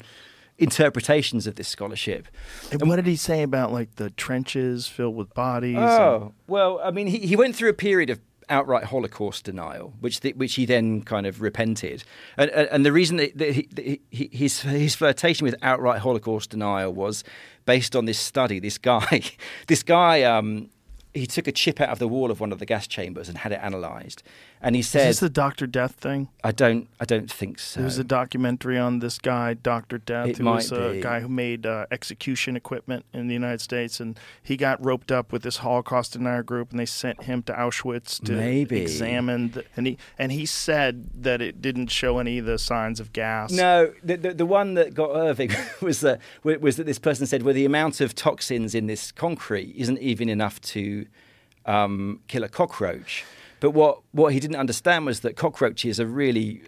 interpretations of this scholarship. And what did he say about like the trenches filled with bodies? and- Oh well, I mean, he, he went through a period of outright Holocaust denial, which the, which he then kind of repented, and and, the reason that, that, he, that he, his his flirtation with outright Holocaust denial was based on this study. This guy, this guy. Um, he took a chip out of the wall of one of the gas chambers and had it analysed, and he said, Is this the Doctor Death thing? "I don't, I don't think so." There was a documentary on this guy, Doctor Death, It who was a be. guy who made uh, execution equipment in the United States, and he got roped up with this Holocaust denier group, and they sent him to Auschwitz to Maybe. examine. The, and he and he said that it didn't show any of the signs of gas. No, the, the the one that got Irving was that was that this person said, well, the amount of toxins in this concrete isn't even enough to um, kill a cockroach. But what what he didn't understand was that cockroaches are really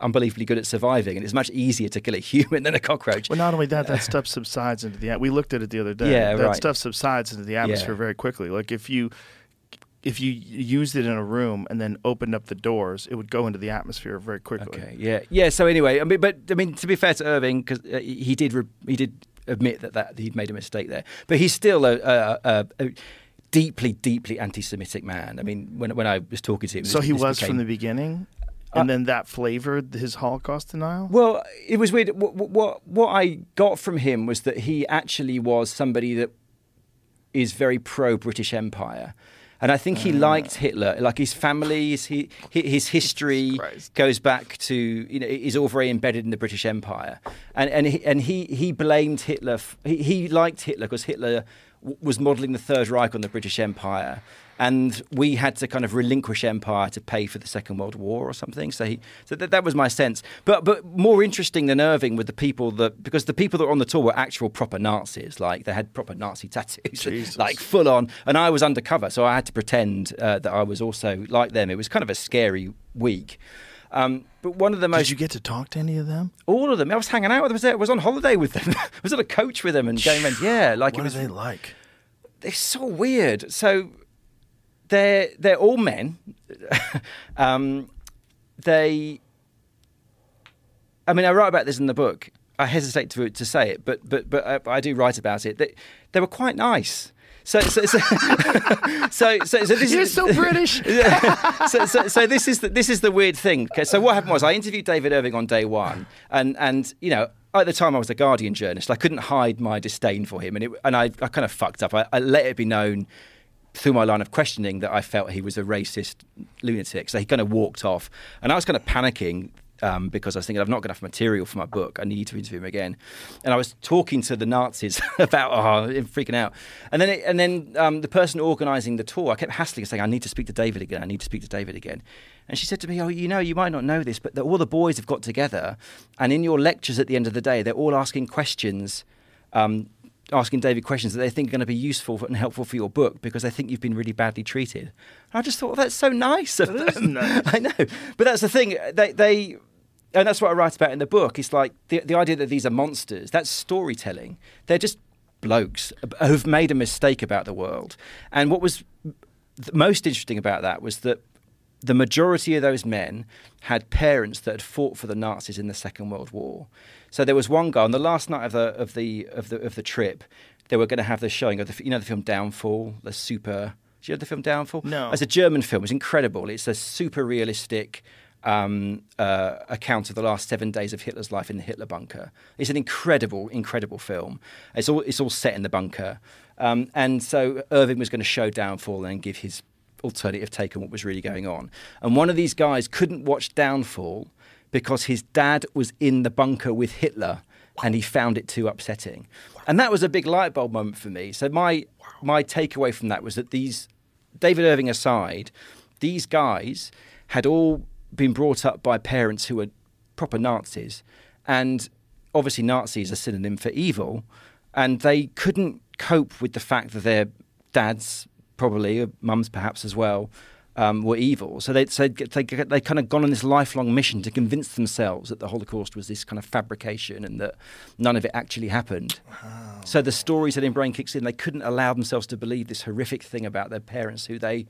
unbelievably good at surviving, and it's much easier to kill a human than a cockroach. Well, not only that, that stuff subsides into the. We looked at it the other day. Yeah, that right. stuff subsides into the atmosphere Yeah. very quickly. Like if you if you used it in a room and then opened up the doors, it would go into the atmosphere very quickly. Okay, yeah, yeah. So anyway, I mean, but I mean, to be fair to Irving, because uh, he did re- he did admit that, that he'd made a mistake there, but he's still a, a, a, a deeply, deeply anti-Semitic man. I mean, when when I was talking to him, So this- he this was became- from the beginning, and then that flavored his Holocaust denial. Well, it was weird. What, what what I got from him was that he actually was somebody that is very pro British Empire. And I think he Ah. liked Hitler. Like his family, his, his history goes back to you know is all very embedded in the British Empire, and and he, and he he blamed Hitler. f- He, he liked Hitler because Hitler w- was modelling the Third Reich on the British Empire, and we had to kind of relinquish empire to pay for the Second World War or something. So he so that, that was my sense. But but more interesting than Irving were the people that because the people that were on the tour were actual proper Nazis, like they had proper Nazi tattoos, like full on. And I was undercover, so I had to pretend uh, that I was also like them. It was kind of a scary week. Um, but one of the most Did you get to talk to any of them? all of them. I was hanging out with them. I was, there, I was on holiday with them. I was on a coach with them and going. Yeah, like what it was. are they like? They're so weird. So they're they're all men. um, they. I mean, I write about this in the book. I hesitate to to say it, but but but I, I do write about it. They they were quite nice. So so so so, so, so this You're is so British. So, so, so this is the, this is the weird thing. Okay, so what happened was I interviewed David Irving on day one, and and you know at the time I was a Guardian journalist. I couldn't hide my disdain for him, and it, and I, I kind of fucked up. I, I let it be known through my line of questioning that I felt he was a racist lunatic. So he kind of walked off, and I was kind of panicking. Um, because I was thinking I've not got enough material for my book. I need to interview him again, and I was talking to the Nazis about oh, I'm freaking out. And then, it, and then um, the person organising the tour, I kept hassling, saying I need to speak to David again. I need to speak to David again. And she said to me, "Oh, you know, you might not know this, but the, all the boys have got together, and in your lectures at the end of the day, they're all asking questions." Um, asking David questions that they think are going to be useful and helpful for your book because they think you've been really badly treated. And I just thought, well, that's so nice of That them. nice. I know, but that's the thing. They, they, and that's what I write about in the book. It's like the the idea that these are monsters. That's storytelling. They're just blokes who've made a mistake about the world. And what was most interesting about that was that the majority of those men had parents that had fought for the Nazis in the Second World War. So there was one guy on the last night of the of the of the of the trip. They were going to have the showing of the you know the film Downfall, the super. Do you know the film Downfall? No. It's a German film. It's incredible. It's a super realistic um, uh, account of the last seven days of Hitler's life in the Hitler bunker. It's an incredible, incredible film. It's all it's all set in the bunker, um, and so Irving was going to show Downfall and give his alternative take on what was really going on. And one of these guys couldn't watch Downfall because his dad was in the bunker with Hitler and he found it too upsetting. And that was a big light bulb moment for me. So my my takeaway from that was that these David Irving aside, these guys had all been brought up by parents who were proper Nazis and obviously Nazi is a synonym for evil and they couldn't cope with the fact that their dads probably, or mums perhaps as well, um, were evil. So they so they they kind of gone on this lifelong mission to convince themselves that the Holocaust was this kind of fabrication and that none of it actually happened. So the stories that in brain kicks in, they couldn't allow themselves to believe this horrific thing about their parents who they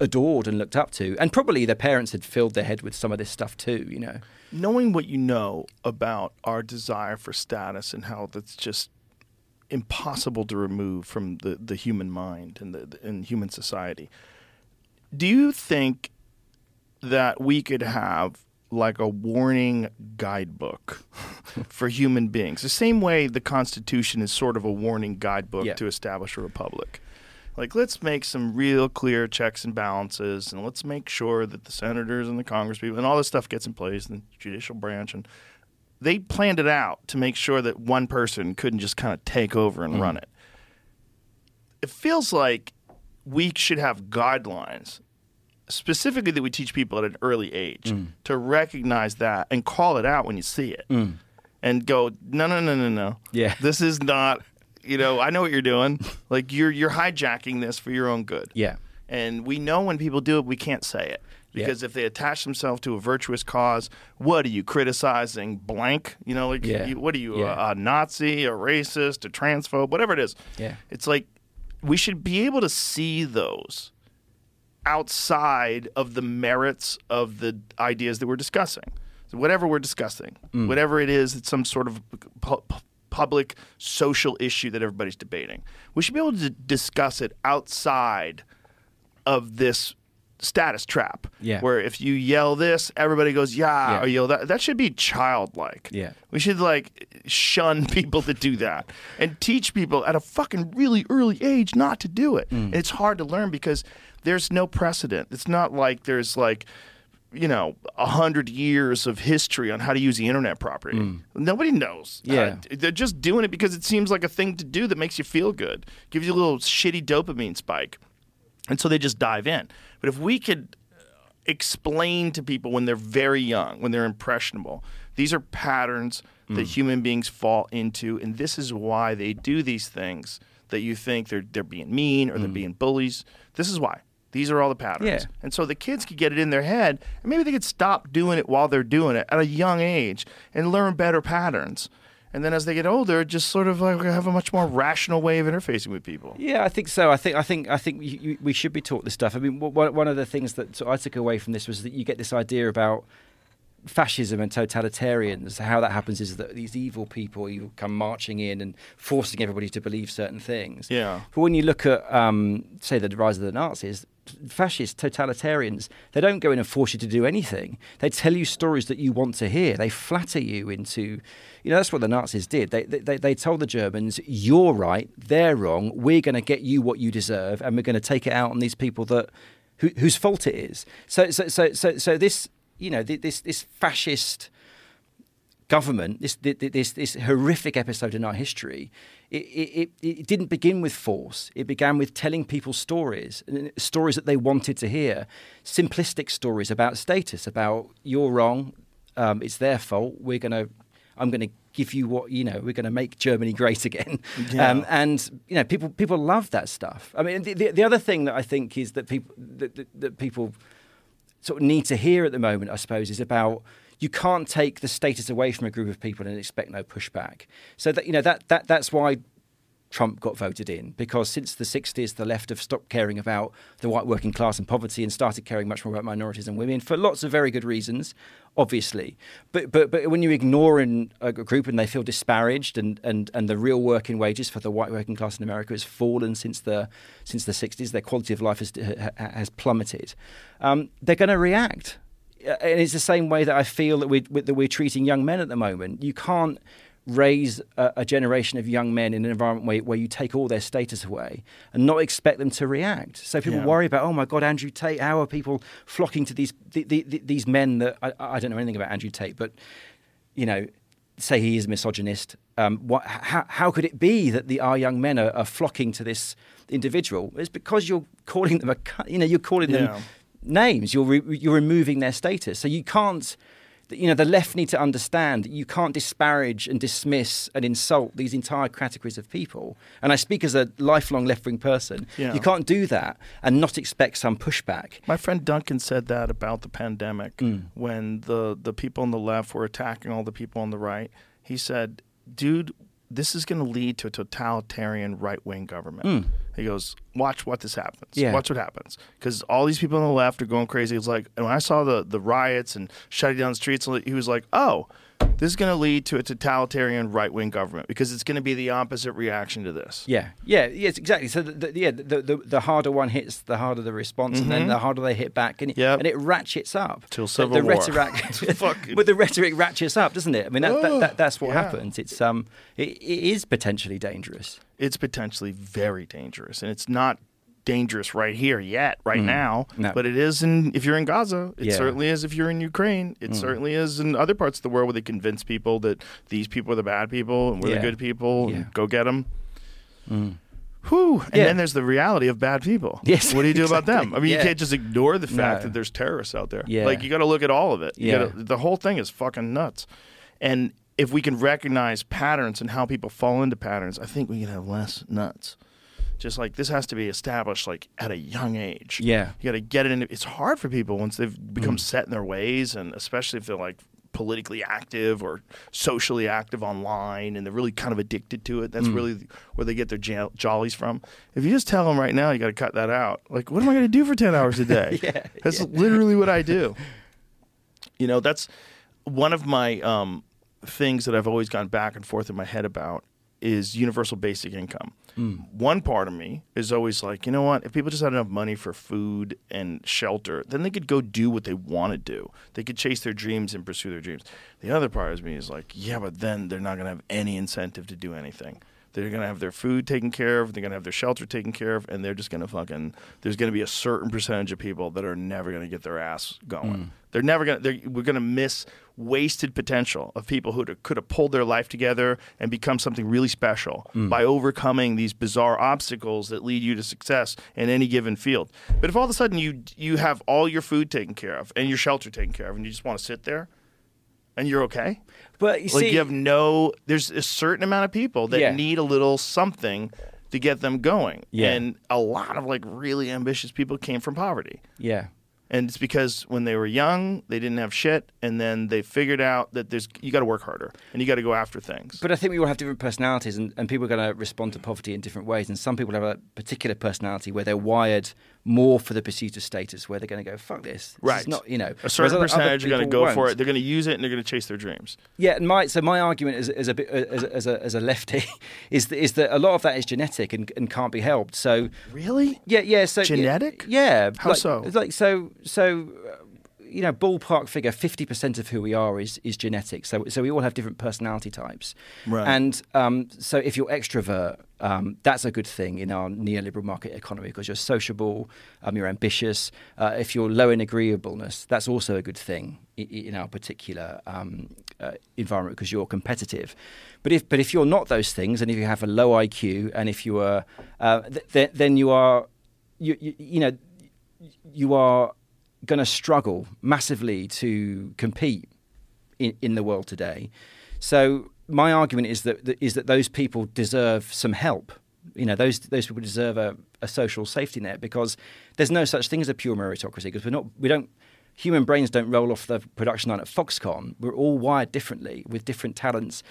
adored and looked up to, and probably their parents had filled their head with some of this stuff too. You know. knowing what you know about our desire for status and how that's just impossible to remove from the, the human mind and the, the and human society, do you think that we could have like a warning guidebook for human beings, the same way the Constitution is sort of a warning guidebook Yeah. to establish a republic? Like, let's make some real clear checks and balances, and let's make sure that the senators and the congresspeople and all this stuff gets in place, and the judicial branch, and they planned it out to make sure that one person couldn't just kind of take over and mm. run it. It feels like we should have guidelines, specifically that we teach people at an early age, mm. to recognize that and call it out when you see it, mm. and go, no, no, no, no, no, Yeah. this is not. You know, I know what you're doing. Like you're you're hijacking this for your own good. Yeah. And we know when people do it, we can't say it. Yeah. Because if they attach themselves to a virtuous cause, what are you criticizing? Blank? You know, like, Yeah. you, what are you, Yeah. a, a Nazi, a racist, a transphobe, whatever it is. Yeah. It's like we should be able to see those outside of the merits of the ideas that we're discussing. So whatever we're discussing, mm. whatever it is, it's some sort of pu- public social issue that everybody's debating. We should be able to discuss it outside of this status trap. Yeah. Where if you yell this, everybody goes, yeah, Yeah. or yell that. That should be childlike. Yeah. We should like shun people that do that and teach people at a fucking really early age not to do it. Mm. And it's hard to learn because there's no precedent. It's not like there's like you know, a hundred years of history on how to use the internet properly. Nobody knows. Mm. Yeah. They're just doing it because it seems like a thing to do that makes you feel good, gives you a little shitty dopamine spike. And so they just dive in. But if we could explain to people when they're very young, when they're impressionable, these are patterns that hmm. human beings fall into, and this is why they do these things that you think they're they're being mean or they're hmm. being bullies. This is why. These are all the patterns. Yeah. And so the kids could get it in their head, and maybe they could stop doing it while they're doing it at a young age and learn better patterns. And then as they get older, just sort of like have a much more rational way of interfacing with people. Yeah, I think so. I think I think I think you, you, we should be taught this stuff. I mean, one one of the things that I took away from this was that you get this idea about fascism and totalitarians. How that happens is that these evil people you come marching in and forcing everybody to believe certain things. Yeah. But when you look at, um, say, the rise of the Nazis, fascists, totalitarians, they don't go in and force you to do anything. They tell you stories that you want to hear. They flatter you into, you know, that's what the Nazis did. They, they, they told the Germans, you're right, they're wrong, we're going to get you what you deserve, and we're going to take it out on these people that, who, whose fault it is. So, so, so, so, so this, you know, this, this fascist government, this this this horrific episode in our history, it, it, it didn't begin with force. It began with telling people stories, stories that they wanted to hear, simplistic stories about status, about you're wrong, um, it's their fault. We're gonna, I'm gonna give you what you know. We're gonna make Germany great again, Yeah. um, and you know people people love that stuff. I mean, the, the, the other thing that I think is that people that, that, that people sort of need to hear at the moment, I suppose, is about you can't take the status away from a group of people and expect no pushback. So that you know that that that's why Trump got voted in because since the 60s the left have stopped caring about the white working class and poverty and started caring much more about minorities and women for lots of very good reasons obviously but but but when you ignore in a group and they feel disparaged and and and the real working wages for the white working class in America has fallen since the since the 60s their quality of life has has plummeted um, they're going to react uh, and it's the same way that I feel that we that we're treating young men at the moment. You can't raise a, a generation of young men in an environment where, where you take all their status away and not expect them to react. So people Yeah. worry about, oh my God, Andrew Tate. How are people flocking to these the, the, the, these men that I, I don't know anything about Andrew Tate, but you know. Say he is misogynist. Um, what, how, how could it be that the, our young men are, are flocking to this individual? It's because you're calling them a, you know, you're calling them names. You're re- you're removing their status. So you can't. You know, the left need to understand that you can't disparage and dismiss and insult these entire categories of people. And I speak as a lifelong left wing person. Yeah. You can't do that and not expect some pushback. My friend Duncan said that about the pandemic mm. when the, the people on the left were attacking all the people on the right. He said, dude, this is going to lead to a totalitarian right wing government. Hmm. He goes, watch what this happens. Yeah. Watch what happens. Because all these people on the left are going crazy. It's like, and when I saw the, the riots and shutting down the streets, he was like, oh, this is going to lead to a totalitarian right wing government because it's going to be the opposite reaction to this. Yeah, yeah, yes, exactly. So, the, the, yeah, the, the the harder one hits, the harder the response, and then the harder they hit back, and it, Yep. and it ratchets up Till The- civil the, war. rhetoric, but the rhetoric ratchets up, doesn't it? I mean, that, that, that, that's what Yeah. happens. It's um, it, it is potentially dangerous. it's potentially very dangerous, and it's not dangerous right here yet, right now. Mm. No. But it is in if you're in Gaza. It Yeah. Mm. certainly is if you're in Ukraine. It certainly is in other parts of the world where they convince people that these people are the bad people and we're Yeah. the good people. Yeah. And go get them. Whew. And Yeah. then there's the reality of bad people. Yes, What do you do about them? I mean, Yeah. you can't just ignore the fact No. that there's terrorists out there. Yeah. Like you got to look at all of it. You Yeah. gotta, the whole thing is fucking nuts. And if we can recognize patterns and how people fall into patterns, I think we can have less nuts. Just like this has to be established like at a young age. Yeah. You got to get it in. It's hard for people once they've become set in their ways, and especially if they're like politically active or socially active online, and they're really kind of addicted to it. That's really where they get their jo- jollies from. If you just tell them right now, you got to cut that out. Like, what am I going to do for ten hours a day? yeah, that's literally what I do. You know, that's one of my um, things that I've always gone back and forth in my head about is universal basic income. Hmm. One part of me is always like, you know what? If people just had enough money for food and shelter, then they could go do what they want to do. They could chase their dreams and pursue their dreams. The other part of me is like, yeah, but then they're not going to have any incentive to do anything. They're going to have their food taken care of, they're going to have their shelter taken care of, and they're just going to fucking. There's going to be a certain percentage of people that are never going to get their ass going. Hmm. They're never going to. We're to miss wasted potential of people who could have pulled their life together and become something really special mm. by overcoming these bizarre obstacles that lead you to success in any given field. But if all of a sudden you you have all your food taken care of and your shelter taken care of, and you just want to sit there, and you're okay. But you Like see, you have no, there's a certain amount of people that Yeah. need a little something to get them going. Yeah. And a lot of like really ambitious people came from poverty. yeah. And it's because when they were young, they didn't have shit, and then they figured out that there's you got to work harder and you got to go after things. But I think we all have different personalities, and, and people are going to respond to poverty in different ways. And some people have a particular personality where they're wired more for the pursuit of status, where they're going to go, "Fuck this." This right. Not you know. a certain percentage are going to go for won't. it. They're going to use it and they're going to chase their dreams. Yeah, and my so my argument as, as a bit uh, as, a- as a as a lefty is that, is that a lot of that is genetic and, and can't be helped. So Really? yeah, yeah. So Genetic? Yeah. How like, so? Like so so. You know, ballpark figure, fifty percent of who we are is is genetic. So, so we all have different personality types. Right. And um, so, if you're extrovert, um, that's a good thing in our neoliberal market economy because you're sociable, um, you're ambitious. Uh, if you're low in agreeableness, that's also a good thing in, in our particular um, uh, environment because you're competitive. But if but if you're not those things, and if you have a low IQ, and if you are, uh, th- th- then you are, you, you, you know, you are going to struggle massively to compete in, in the world today. So my argument is that, is that those people deserve some help. You know, those those people deserve a, a social safety net because there's no such thing as a pure meritocracy because we're not we don't human brains don't roll off the production line at Foxconn. We're all wired differently with different talents.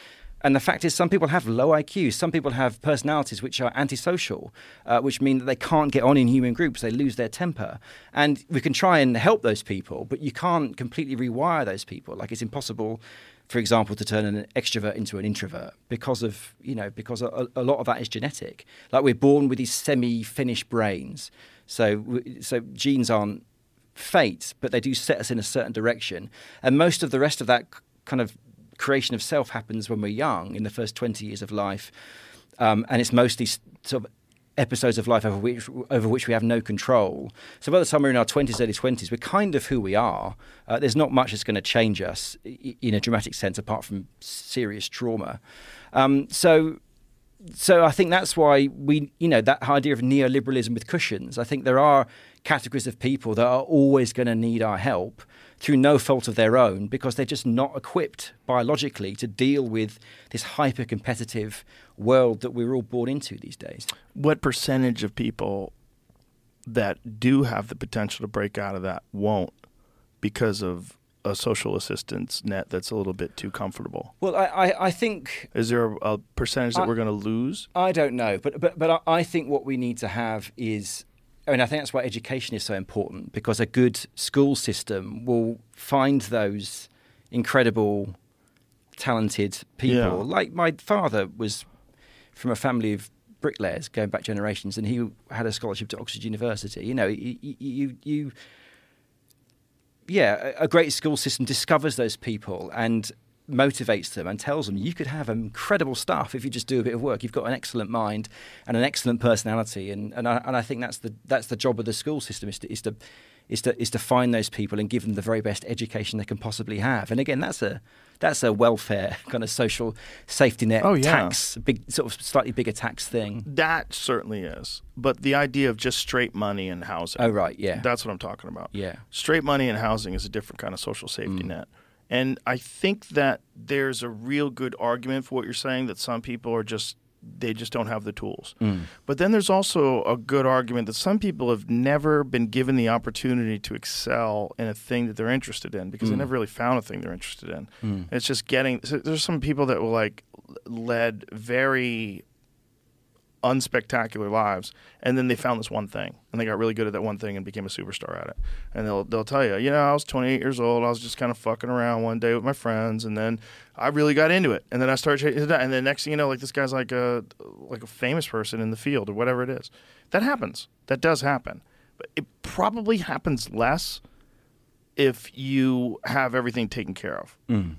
And the fact is, some people have low IQ. Some people have personalities which are antisocial, uh, which mean that they can't get on in human groups. They lose their temper. And we can try and help those people, but you can't completely rewire those people. Like it's impossible, for example, to turn an extrovert into an introvert because of, you know, because a, a lot of that is genetic. Like we're born with these semi-finished brains. So, so genes aren't fate, but they do set us in a certain direction. And most of the rest of that kind of creation of self happens when we're young, in the first 20 years of life. Um, and it's mostly sort of episodes of life over which, over which we have no control. So by the time we're in our 20s, early 20s, we're kind of who we are. Uh, there's not much that's going to change us in a dramatic sense apart from serious trauma. Um, so so I think that's why we, you know, that idea of neoliberalism with cushions. I think there are categories of people that are always going to need our help through no fault of their own because they're just not equipped biologically to deal with this hyper competitive world that we're all born into these days. What percentage of people that do have the potential to break out of that won't because of a social assistance net that's a little bit too comfortable? Well, I, I, I think Is there a, a percentage that I- we're going to lose? I don't know, but but but I- I think what we need to have is. I mean, I think that's why education is so important because a good school system will find those incredible, talented people. Yeah. Like my father was from a family of bricklayers going back generations, and he had a scholarship to Oxford University. You know, you you, you yeah, a a great school system discovers those people and motivates them and tells them you could have incredible stuff if you just do a bit of work. You've got an excellent mind and an excellent personality, and and I, and I think that's the that's the job of the school system is to is to is to is to find those people and give them the very best education they can possibly have. And again, that's a that's a welfare kind of social safety net Oh, yeah. tax, big sort of slightly bigger tax thing. That certainly is. But the idea of just straight money and housing. Oh right, yeah, That's what I'm talking about. yeah. Straight money and housing is a different kind of social safety Mm. net. And I think that there's a real good argument for what you're saying that some people are just they just don't have the tools. Mm. But then there's also a good argument that some people have never been given the opportunity to excel in a thing that they're interested in because they mm. never really found a thing they're interested in. Mm. It's just getting. So there's some people that were like led very unspectacular lives, and then they found this one thing, and they got really good at that one thing and became a superstar at it. And they'll they'll tell you, you know, I was 28 years old, I was just kind of fucking around one day with my friends, and then I really got into it, and then I started, and then next thing you know, like this guy's like a like a famous person in the field or whatever it is. That happens. That does happen, but it probably happens less if you have everything taken care of mm.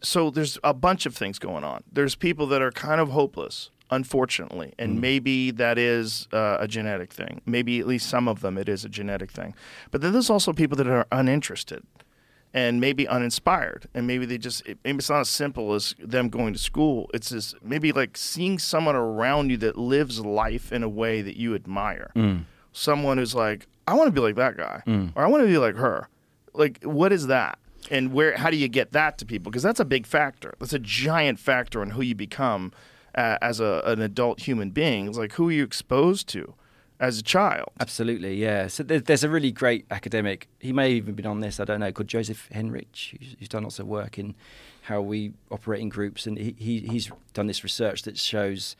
so there's a bunch of things going on. There's people that are kind of hopeless, unfortunately, and mm. maybe that is uh, a genetic thing. Maybe at least some of them it is a genetic thing. But then there's also people that are uninterested and maybe uninspired, and maybe they just it, maybe it's not as simple as them going to school. It's just maybe like seeing someone around you that lives life in a way that you admire. Mm. Someone who's like, I want to be like that guy, mm. or I want to be like her. Like, what is that? and where how do you get that to people because that's a big factor that's a giant factor in who you become uh, as a, an adult human being it's like who are you exposed to as a child Absolutely, yeah. So there, there's a really great academic. He may have even been on this. I don't know. Called Joseph Henrich, who's, done lots of work in how we operate in groups, and he, he he's done this research that shows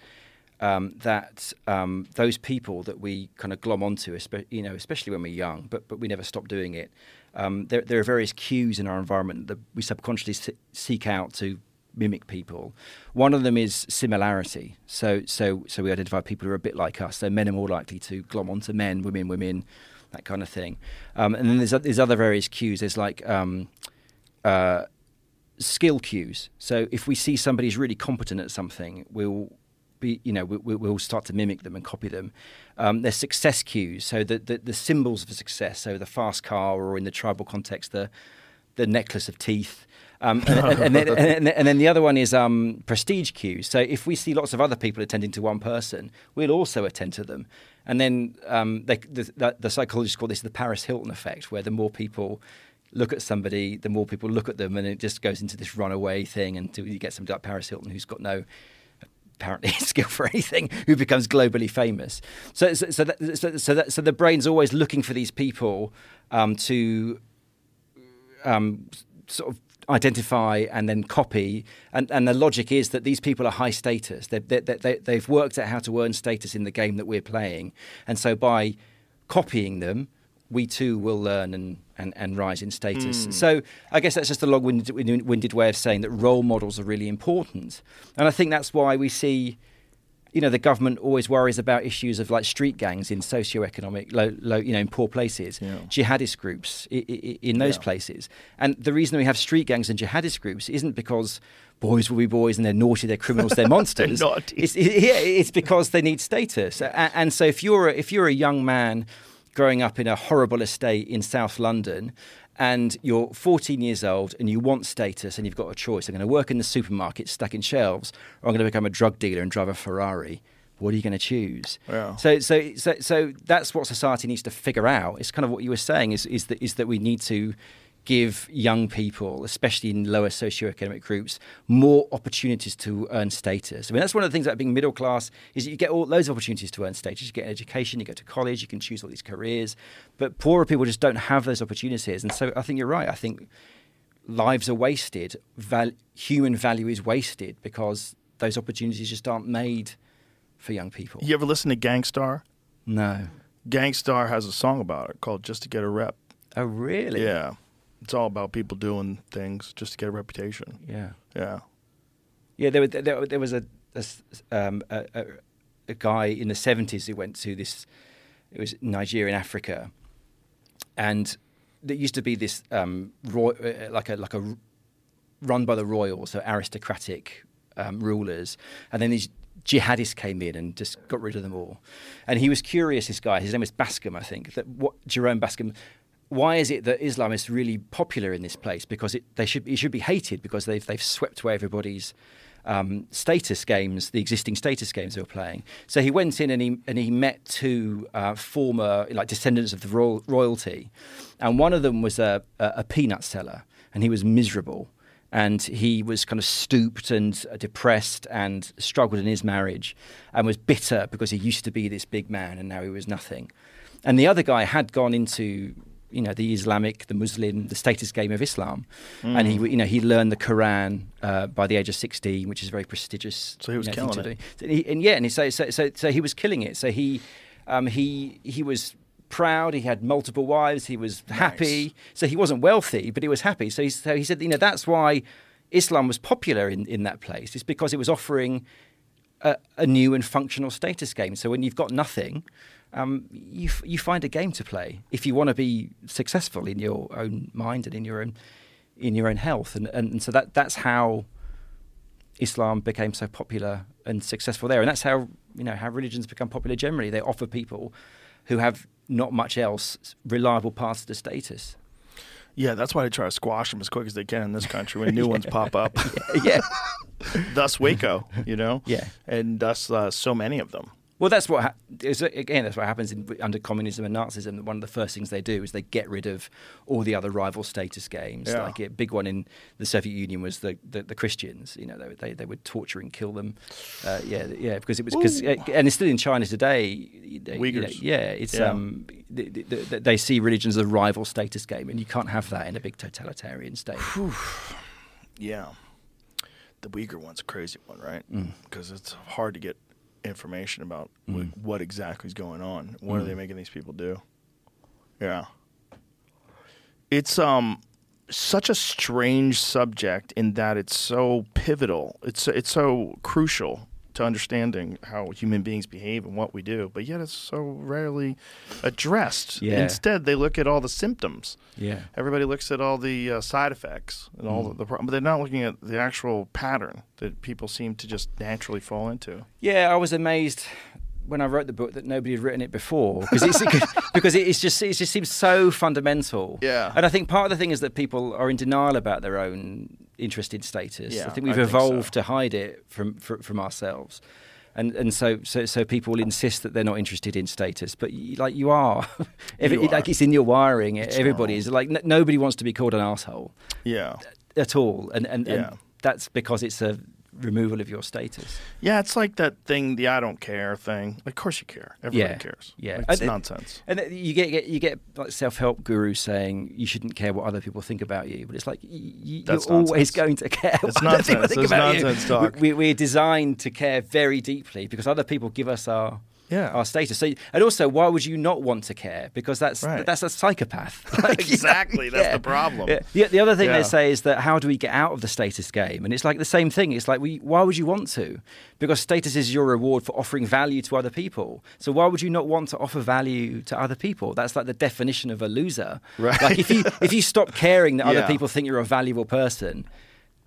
um, that um, those people that we kind of glom onto, you know, especially when we're young, but but we never stop doing it. Um, there, there are various cues in our environment that we subconsciously seek out to mimic people. One of them is similarity. So, so, so we identify people who are a bit like us. So men are more likely to glom onto men, women, women, that kind of thing. Um, and then there's, there's other various cues. There's like um, uh, skill cues. So if we see somebody who's really competent at something, we'll be, you know, we, we'll start to mimic them and copy them. Um, there's success cues. So the, the, the symbols of success. So the fast car, or in the tribal context, the the necklace of teeth. Um, and, and, and, then, and, and then the other one is um, prestige cues. So if we see lots of other people attending to one person, we'll also attend to them. And then um, they, the, the, psychologists call this the Paris Hilton effect, where the more people look at somebody, the more people look at them, and it just goes into this runaway thing until you get somebody like Paris Hilton who's got no apparently skill for anything who becomes globally famous. So, so, so, that, so, so, that, so the brain's always looking for these people um, to um, sort of identify and then copy. And, and the logic is that these people are high status. They, they, they, they've worked out how to earn status in the game that we're playing. And so by copying them, we too will learn and, and, and rise in status. Hmm. So I guess that's just a long-winded winded way of saying that role models are really important. And I think that's why we see you know, the government always worries about issues of like street gangs in socioeconomic, low, low you know, in poor places, Yeah. jihadist groups i- i- in those Yeah. places. And the reason we have street gangs and jihadist groups isn't because boys will be boys and they're naughty, they're criminals, they're monsters. naughty. It's, yeah, it's because they need status. A- And, so if you're a, if you're a young man growing up in a horrible estate in South London. And you're 14 years old and you want status, and you've got a choice. I'm going to work in the supermarket stacking shelves, or I'm going to become a drug dealer and drive a Ferrari. What are you going to choose? So, so, so, so that's what society needs to figure out. It's kind of what you were saying is, is that is that we need to give young people, especially in lower socioeconomic groups, more opportunities to earn status. I mean, that's one of the things about being middle class is that you get all those opportunities to earn status. You get an education, you go to college, you can choose all these careers. But poorer people just don't have those opportunities. And so I think you're right. I think lives are wasted. Val- human value is wasted because those opportunities just aren't made for young people. you ever listen to Gang Starr No. Gang Starr has a song about it called just to get a rep Oh, really? yeah it's all about people doing things just to get a reputation Yeah. yeah Yeah, there, wa- there, there was a, a um, a, a, guy in the 70s who went to this, it was Nigeria in Africa. And there used to be this, um, roy, uh, like a, like a run by the royals, so aristocratic um, rulers. And then these jihadists came in and just got rid of them all. And he was curious, this guy, his name was Bascom, I think, that what, Jerome Bascom, why is it that Islam is really popular in this place? Because it, they should, it should be hated because they've, they've swept away everybody's um, status games, the existing status games they were playing. So he went in and he, and he met two uh, former like descendants of the royal, royalty. And one of them was a, a, a peanut seller and he was miserable. and he was kind of stooped and uh, depressed and struggled in his marriage and was bitter because he used to be this big man and now he was nothing. And the other guy had gone into you know the Islamic, the Muslim, the status game of Islam, and he you know he learned the Quran uh, by the age of sixteen, which is very prestigious. So he was you know, killing do. And, he, and yeah, and he, so, so so so he was killing it. So he um, he he was proud. He had multiple wives. He was happy. So he wasn't wealthy, but he was happy. So he, so he said, you know, that's why Islam was popular in, in that place. It's because it was offering a, a new and functional status game. So when you've got nothing, um, you f- you find a game to play if you want to be successful in your own mind and in your own in your own health. And and, and so that that's how Islam became so popular and successful there. And that's how you know how religions become popular generally. They offer people who have not much else reliable paths to status. Yeah, that's why they try to squash them as quick as they can in this country when new ones pop up. yeah. thus Waco, you know? Yeah. And thus uh, so many of them. Well, that's what ha- again. That's what happens in, under communism and Nazism. One of the first things they do is they get rid of all the other rival status games. Yeah. Like a big one in the Soviet Union was the, the, the Christians. You know, they, they they would torture and kill them. Uh, yeah, yeah, because it was because and it's still in China today. they- you know, Uyghurs. yeah, it's Yeah. um, they, they, they see religion as a rival status game, and you can't have that in a big totalitarian state. Yeah. The Uyghur one's a crazy one, right? Mm. Because it's hard to get information about wh- what exactly is going on. What Mm. are they making these people do? Yeah. It's um such a strange subject in that it's so pivotal. It's it's so crucial to understanding how human beings behave and what we do, but yet it's so rarely addressed. Yeah. Instead, they look at all the symptoms. Yeah. Everybody looks at all the uh, side effects and all the, the pro- but they're not looking at the actual pattern that people seem to just naturally fall into. Yeah, I was amazed when I wrote the book that nobody had written it before because it's because it's just it just seems so fundamental. Yeah. and I think part of the thing is that people are in denial about their own interest in status. Yeah, I think we've I think evolved so. to hide it from from, from ourselves. And, and so, so so people will insist that they're not interested in status, but y like you are, Every, You are. like it's in your wiring. It's Everybody is like n- nobody wants to be called an asshole Yeah. at all, and and, Yeah. and that's because it's a removal of your status. Yeah, it's like that thing, the I don't care thing. Of course you care. Everybody Yeah, cares. yeah. Like, It's And nonsense. And you get, get you get like self-help gurus saying you shouldn't care what other people think about you, but it's like y- y- you're always going to care. It's what other people nonsense. It's you. nonsense talk. We, we're designed to care very deeply because other people give us our Yeah. our status. So, and also, why would you not want to care? Because that's Right. that's a psychopath. Like, you know, Exactly. That's the problem. Yeah. The, the other thing Yeah. they say is that how do we get out of the status game? And it's like the same thing. It's like, we, why would you want to? Because status is your reward for offering value to other people. So why would you not want to offer value to other people? That's like the definition of a loser. Right. Like if you if you stop caring that other people think you're a valuable person.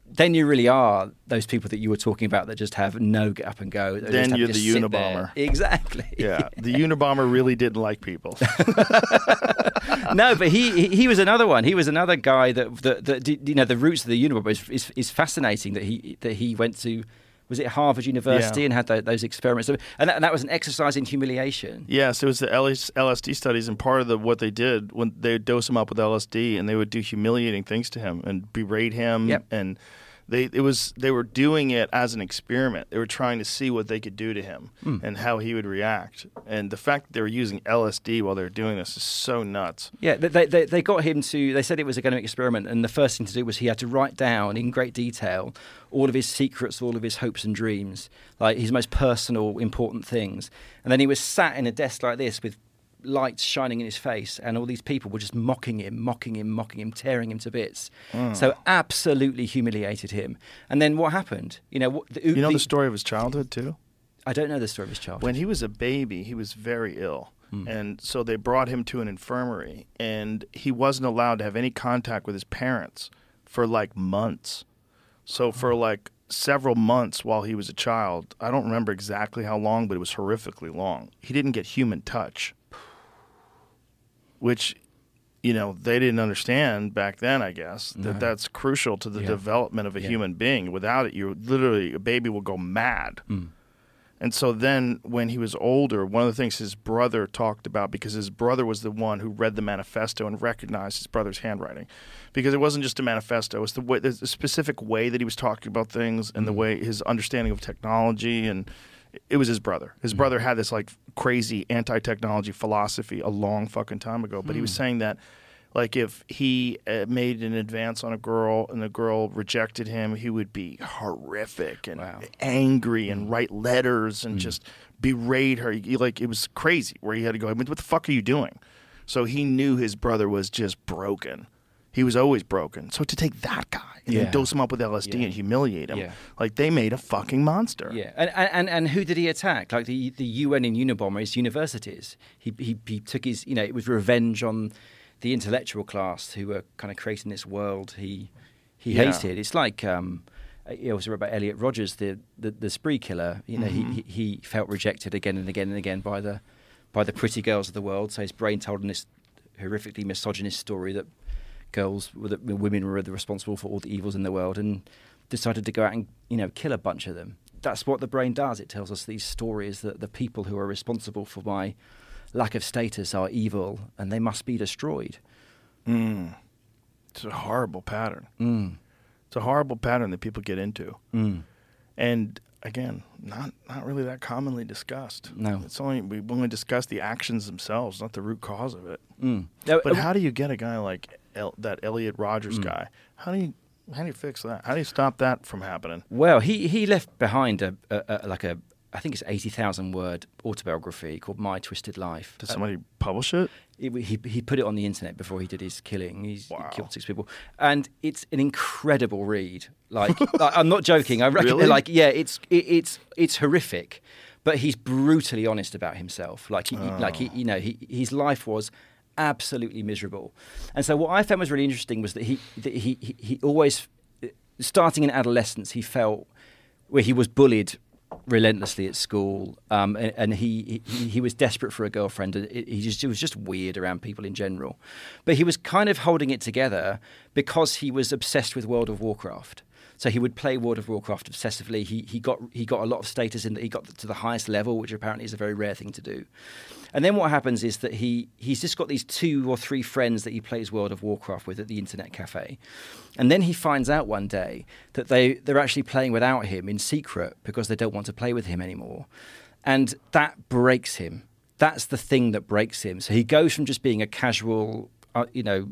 Then you really are those people that you were talking about that just have no get up and go. Then you're the. Unabomber. Exactly. Yeah. The Unabomber really didn't like people. no, but he, he he was another one. He was another guy that that, that you know the roots of the Unabomber is, is is fascinating. That he that he went to was it Harvard University Yeah. and had tho- those experiments, and that, and that was an exercise in humiliation. Yes, it was the LSD studies, and part of the what they did when they would dose him up with LSD, and they would do humiliating things to him and berate him, Yep. and they it was they were doing it as an experiment. They were trying to see what they could do to him Hmm. and how he would react. And the fact that they were using LSD while they were doing this is so nuts. Yeah, they, they they got him to. They said it was a going experiment, and the first thing to do was he had to write down in great detail all of his secrets, all of his hopes and dreams, like his most personal, important things. And then he was sat in a desk like this with lights shining in his face, and all these people were just mocking him, mocking him, mocking him, tearing him to bits. So hmm. absolutely humiliated him. And then what happened? You know, what, the, You know the story of his childhood too. I don't know the story of his childhood. When he was a baby, he was very ill. Hmm. And so they brought him to an infirmary, and he wasn't allowed to have any contact with his parents for like months. So, hmm. for like several months while he was a child, I don't remember exactly how long, but it was horrifically long. He didn't get human touch, which, you know, they didn't understand back then, I guess, that that's crucial to the Yeah. development of a Yeah. human being. Without it, you literally, a baby will go mad Mm. And so then when he was older, one of the things his brother talked about, because his brother was the one who read the manifesto and recognized his brother's handwriting. Because it wasn't just a manifesto, it was the, way, the specific way that he was talking about things and the way his understanding of technology and it was his brother. His mm-hmm. brother had this like crazy anti-technology philosophy a long fucking time ago, but he was mm. saying that like if he uh, made an advance on a girl and the girl rejected him, he would be horrific and Wow. angry and mm. write letters and mm. just berate her. He, like it was crazy where he had to go, I mean, "What the fuck are you doing?" So he knew his brother was just broken. He was always broken. So to take that guy and Yeah. dose him up with LSD Yeah. and humiliate him, Yeah. like they made a fucking monster. Yeah, and, and and who did he attack? Like the the UN and Unabomber, his universities. He, he he took his you know it was revenge on the intellectual class who were kind of creating this world he he hated. It's like um, it was about Elliot Rogers, the, the the spree killer. You know, Mm-hmm. he, he he felt rejected again and again and again by the by the pretty girls of the world. So his brain told him this horrifically misogynist story that girls women were the responsible for all the evils in the world and decided to go out and you know kill a bunch of them that's what the brain does it tells us these stories that the people who are responsible for my lack of status are evil and they must be destroyed It's a horrible pattern. mm. It's a horrible pattern that people get into. Mm. and again, not not really that commonly discussed. No. it's only we only discuss the actions themselves, not the root cause of it. Mm. Uh, But uh, how do you get a guy like El- that Elliot Rogers hmm. guy? How do you how do you fix that? How do you stop that from happening? Well, he, he left behind a, a, a like a I think it's eighty thousand word autobiography called My Twisted Life. Does uh, somebody publish it? It, he he put it on the internet before he did his killing. He's Wow. he killed six people, and it's an incredible read. Like, like, I'm not joking. I reckon, Really? like yeah, it's it, it's it's horrific, but he's brutally honest about himself. Like he, he- like he ah. you know he, his life was absolutely miserable, and so what I found was really interesting was that he that he he, he always starting in adolescence he felt where he was bullied relentlessly at school, um, and, and he, he he was desperate for a girlfriend. And it, he just it was just weird around people in general, but he was kind of holding it together because he was obsessed with World of Warcraft. So he would play World of Warcraft obsessively. He he got he got a lot of status in that he got to the highest level, which apparently is a very rare thing to do. And then what happens is that he he's just got these two or three friends that he plays World of Warcraft with at the internet cafe. And then he finds out one day that they, they're actually playing without him in secret because they don't want to play with him anymore. And that breaks him. That's the thing that breaks him. So he goes from just being a casual, uh, you know,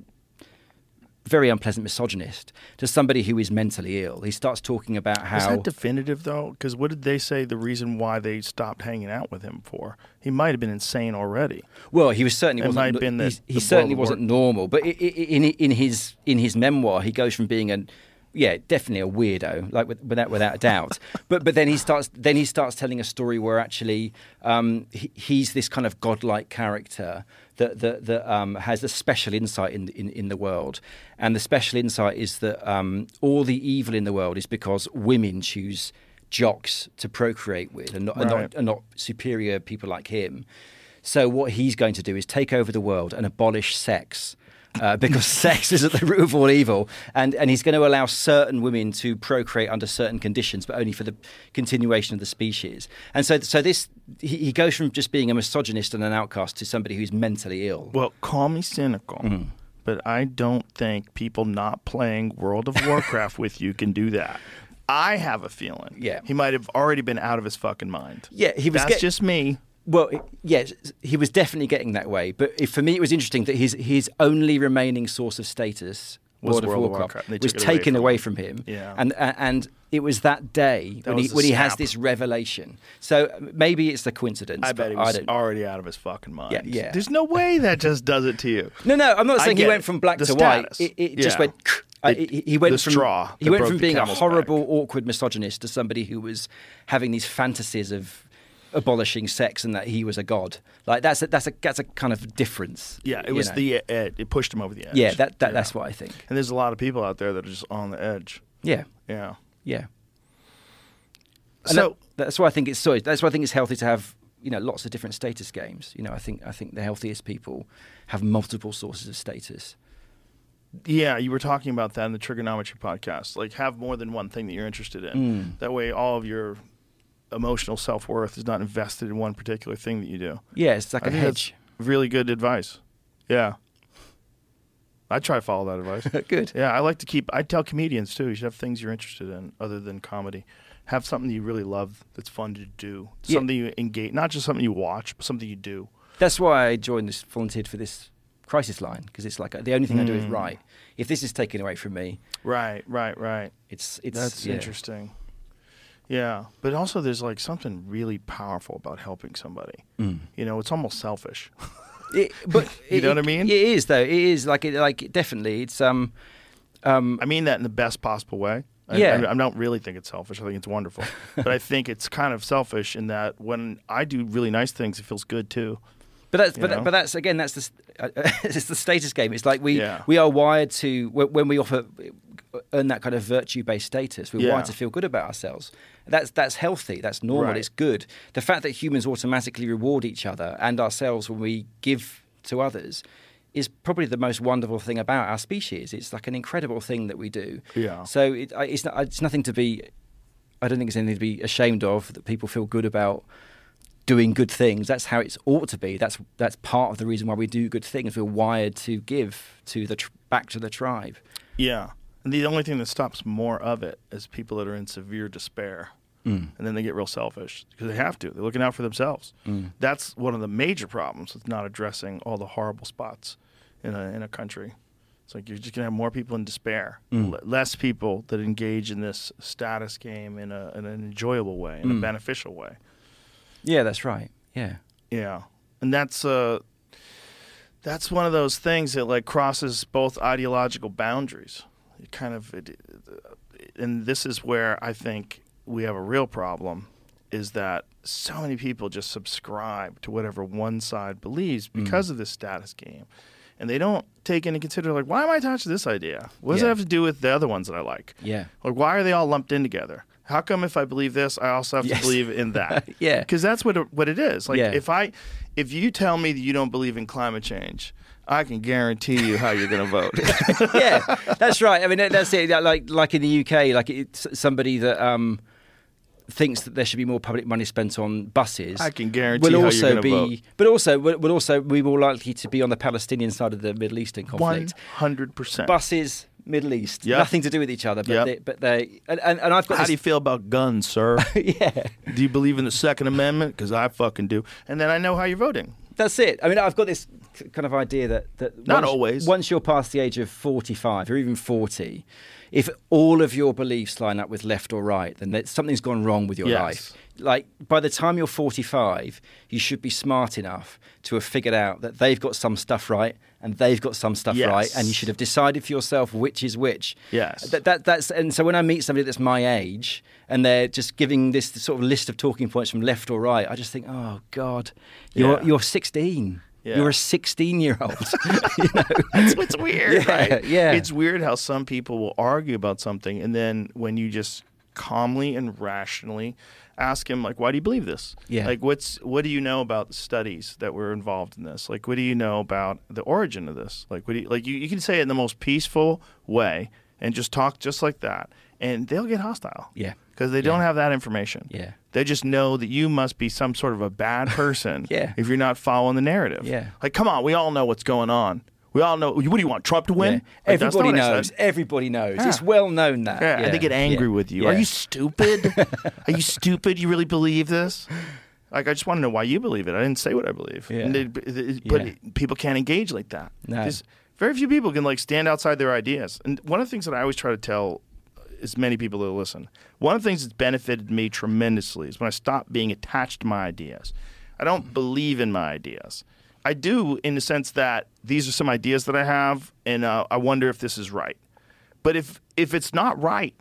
very unpleasant misogynist to somebody who is mentally ill. He starts talking about how. Is that definitive though? Because what did they say the reason why they stopped hanging out with him for? He might have been insane already. Well, he was certainly It wasn't. might have been he, he the certainly wasn't normal. But i- i- in in his in his memoir, he goes from being an yeah, definitely a weirdo, like with- without without a doubt. but but then he starts then he starts telling a story where actually um, he, he's this kind of godlike character that that, that um, has a special insight in, in in the world, and the special insight is that um, all the evil in the world is because women choose jocks to procreate with, and not, and not, and not superior people like him. So what he's going to do is take over the world and abolish sex. Uh, because sex is at the root of all evil, and, and he's going to allow certain women to procreate under certain conditions, but only for the continuation of the species. And so, so this he, he goes from just being a misogynist and an outcast to somebody who's mentally ill. Well, call me cynical, Mm-hmm. but I don't think people not playing World of Warcraft with you can do that. I have a feeling. Yeah. He might have already been out of his fucking mind. Yeah, he was That's get- just me. Well, yes, he was definitely getting that way. But for me, it was interesting that his his only remaining source of status, Was World, of World of Warcraft, Warcraft. Was away taken from away from him. Yeah. and and, and it was that day That when he when he has this revelation. So maybe it's the coincidence. I bet he was already out of his fucking mind. Yeah, yeah. There's no way that just does it to you. No, no, I'm not I saying he went it. from black The to status. white. It, it just went. It- he, he went the from straw he went from being a horrible, back. awkward misogynist to somebody who was having these fantasies of abolishing sex and that he was a god. Like that's a, that's a that's a kind of difference. Yeah, it was know. the ed- it pushed him over the edge. yeah that, that Yeah. that's what I think. And there's a lot of people out there that are just on the edge. Yeah, Yeah. yeah. And So that- that's why I think it's so. That's why I think it's healthy to have you know lots of different status games. You know, I think I think the healthiest people have multiple sources of status. Yeah, you were talking about that in the Triggernometry podcast. Like, have more than one thing that you're interested in. Mm. That way, all of your emotional self worth is not invested in one particular thing that you do. Yeah, it's like I a hedge. really good advice. Yeah. I try to follow that advice. Good. Yeah, I like to keep. I tell comedians too. You should have things you're interested in other than comedy. Have something you really love that's fun to do. Yeah. Something you engage, not just something you watch, but something you do. That's why I joined this, volunteered for this crisis line because it's like the only thing I do is Mm. right. If this is taken away from me, Right, right, right. it's it's That's yeah. interesting. Yeah, but also there's like something really powerful about helping somebody. Mm. You know, it's almost selfish. It, but You it- know what I mean? It is though. It is like it, like definitely. It's um um I mean that in the best possible way. I, Yeah. I, I don't really think it's selfish. I think it's wonderful. but I think it's kind of selfish in that when I do really nice things, it feels good too. But that's but, that, but that's again that's the uh, it's the status game. It's like we Yeah. we are wired to when when we offer earn that kind of virtue based status. We're Yeah. wired to feel good about ourselves. That's that's healthy. That's normal. Right. It's good. The fact that humans automatically reward each other and ourselves when we give to others is probably the most wonderful thing about our species. It's like an incredible thing that we do. Yeah. So it, it's not, it's nothing to be. I don't think it's anything to be ashamed of that people feel good about doing good things. That's how it ought to be. That's that's part of the reason why we do good things. We're wired to give to the tr- back to the tribe. Yeah. And the only thing that stops more of it is people that are in severe despair. Mm. And then they get real selfish because they have to. They're looking out for themselves. Mm. That's one of the major problems with not addressing all the horrible spots in a in a country. It's like you're just gonna have more people in despair, Mm. L- less people that engage in this status game in, a, in an enjoyable way, in a Mm. beneficial way. Yeah, that's right. Yeah. Yeah, and that's uh, that's one of those things that like crosses both ideological boundaries. It kind of, and this is where I think we have a real problem, is that so many people just subscribe to whatever one side believes mm-hmm. because of this status game, and they don't take into consider like why am I attached to this idea? What does Yeah. it have to do with the other ones that I like? Yeah. Like why are they all lumped in together? How come if I believe this, I also have Yes. to believe in that? Yeah. because that's what it, what it is. Like Yeah. if I, if you tell me that you don't believe in climate change, I can guarantee you how you're going to vote. yeah, that's right. I mean, that's it. Like like in the UK, like it's somebody that um, thinks that there should be more public money spent on buses. I can guarantee will how also be, vote. but also will, will also be more likely to be on the Palestinian side of the Middle Eastern One conflict. hundred percent. Buses, Middle East, Yep. nothing to do with each other. But Yep. they, but they and, and, and I've got How this, do you feel about guns, sir? yeah. do you believe in the Second Amendment? Because I fucking do. And then I know how you're voting. That's it. I mean, I've got this kind of idea that that Not once, always. Once you're past the age of forty-five or even forty, if all of your beliefs line up with left or right, then that something's gone wrong with your Yes. life. Like by the time you're forty-five, you should be smart enough to have figured out that they've got some stuff right and they've got some stuff Yes. right, and you should have decided for yourself which is which. Yes. That, that that's and so when I meet somebody that's my age and they're just giving this sort of list of talking points from left or right, I just think, oh God, you're Yeah. you're 16. Yeah. You're a 16 year old. you know? That's what's weird, Yeah, right? yeah. It's weird how some people will argue about something, and then when you just calmly and rationally ask him, like, why do you believe this? Yeah. Like, what's what do you know about the studies that were involved in this? Like, what do you know about the origin of this? Like, what do you like? You, you can say it in the most peaceful way and just talk just like that, and they'll get hostile. Yeah. Because they don't have that information. Yeah. They just know that you must be some sort of a bad person Yeah. if you're not following the narrative. Yeah. Like, come on, we all know what's going on. We all know. What do you want, Trump to win? Yeah. Like, Everybody knows. Everybody knows. Yeah. It's well known that. Yeah, and they get angry Yeah. with you. Yeah. Are you stupid? Are you stupid? You really believe this? Like, I just want to know why you believe it. I didn't say what I believe. Yeah. And they- but Yeah. people can't engage like that. No. There's very few people can like stand outside their ideas. And one of the things that I always try to tell as many people that listen, one of the things that's benefited me tremendously is when I stopped being attached to my ideas. I don't believe in my ideas. I do in the sense that these are some ideas that I have, and uh, I wonder if this is right. But if if it's not right,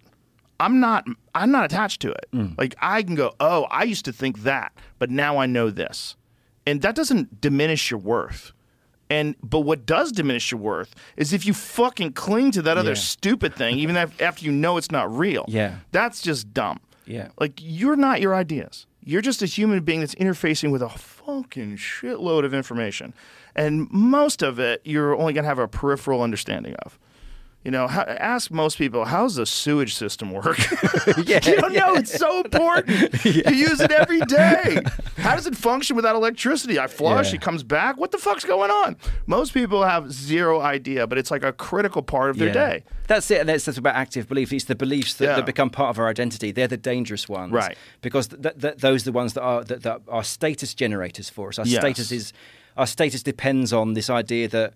I'm not I'm not attached to it. Like I can go, oh, I used to think that, but now I know this, and that doesn't diminish your worth. And but what does diminish your worth is if you fucking cling to that other Yeah. stupid thing, even af- after you know it's not real. Yeah. that's just dumb. Yeah. like you're not your ideas. You're just a human being that's interfacing with a fucking shitload of information, and most of it you're only gonna have a peripheral understanding of. You know, how, ask most people, how's the sewage system work? you don't know. It's so important. You use it every day. How does it function without electricity? I flush, Yeah. it comes back. What the fuck's going on? Most people have zero idea, but it's like a critical part of their Yeah. day. That's it. And that's, that's about active belief. It's the beliefs that, Yeah. that become part of our identity. They're the dangerous ones, Right. Because th- th- those are the ones that are that, that are status generators for us. Our Yes. status is our status depends on this idea that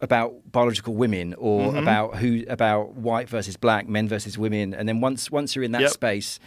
about biological women or Mm-hmm. about who about white versus black, men versus women, and then once once you're in that Yep. space.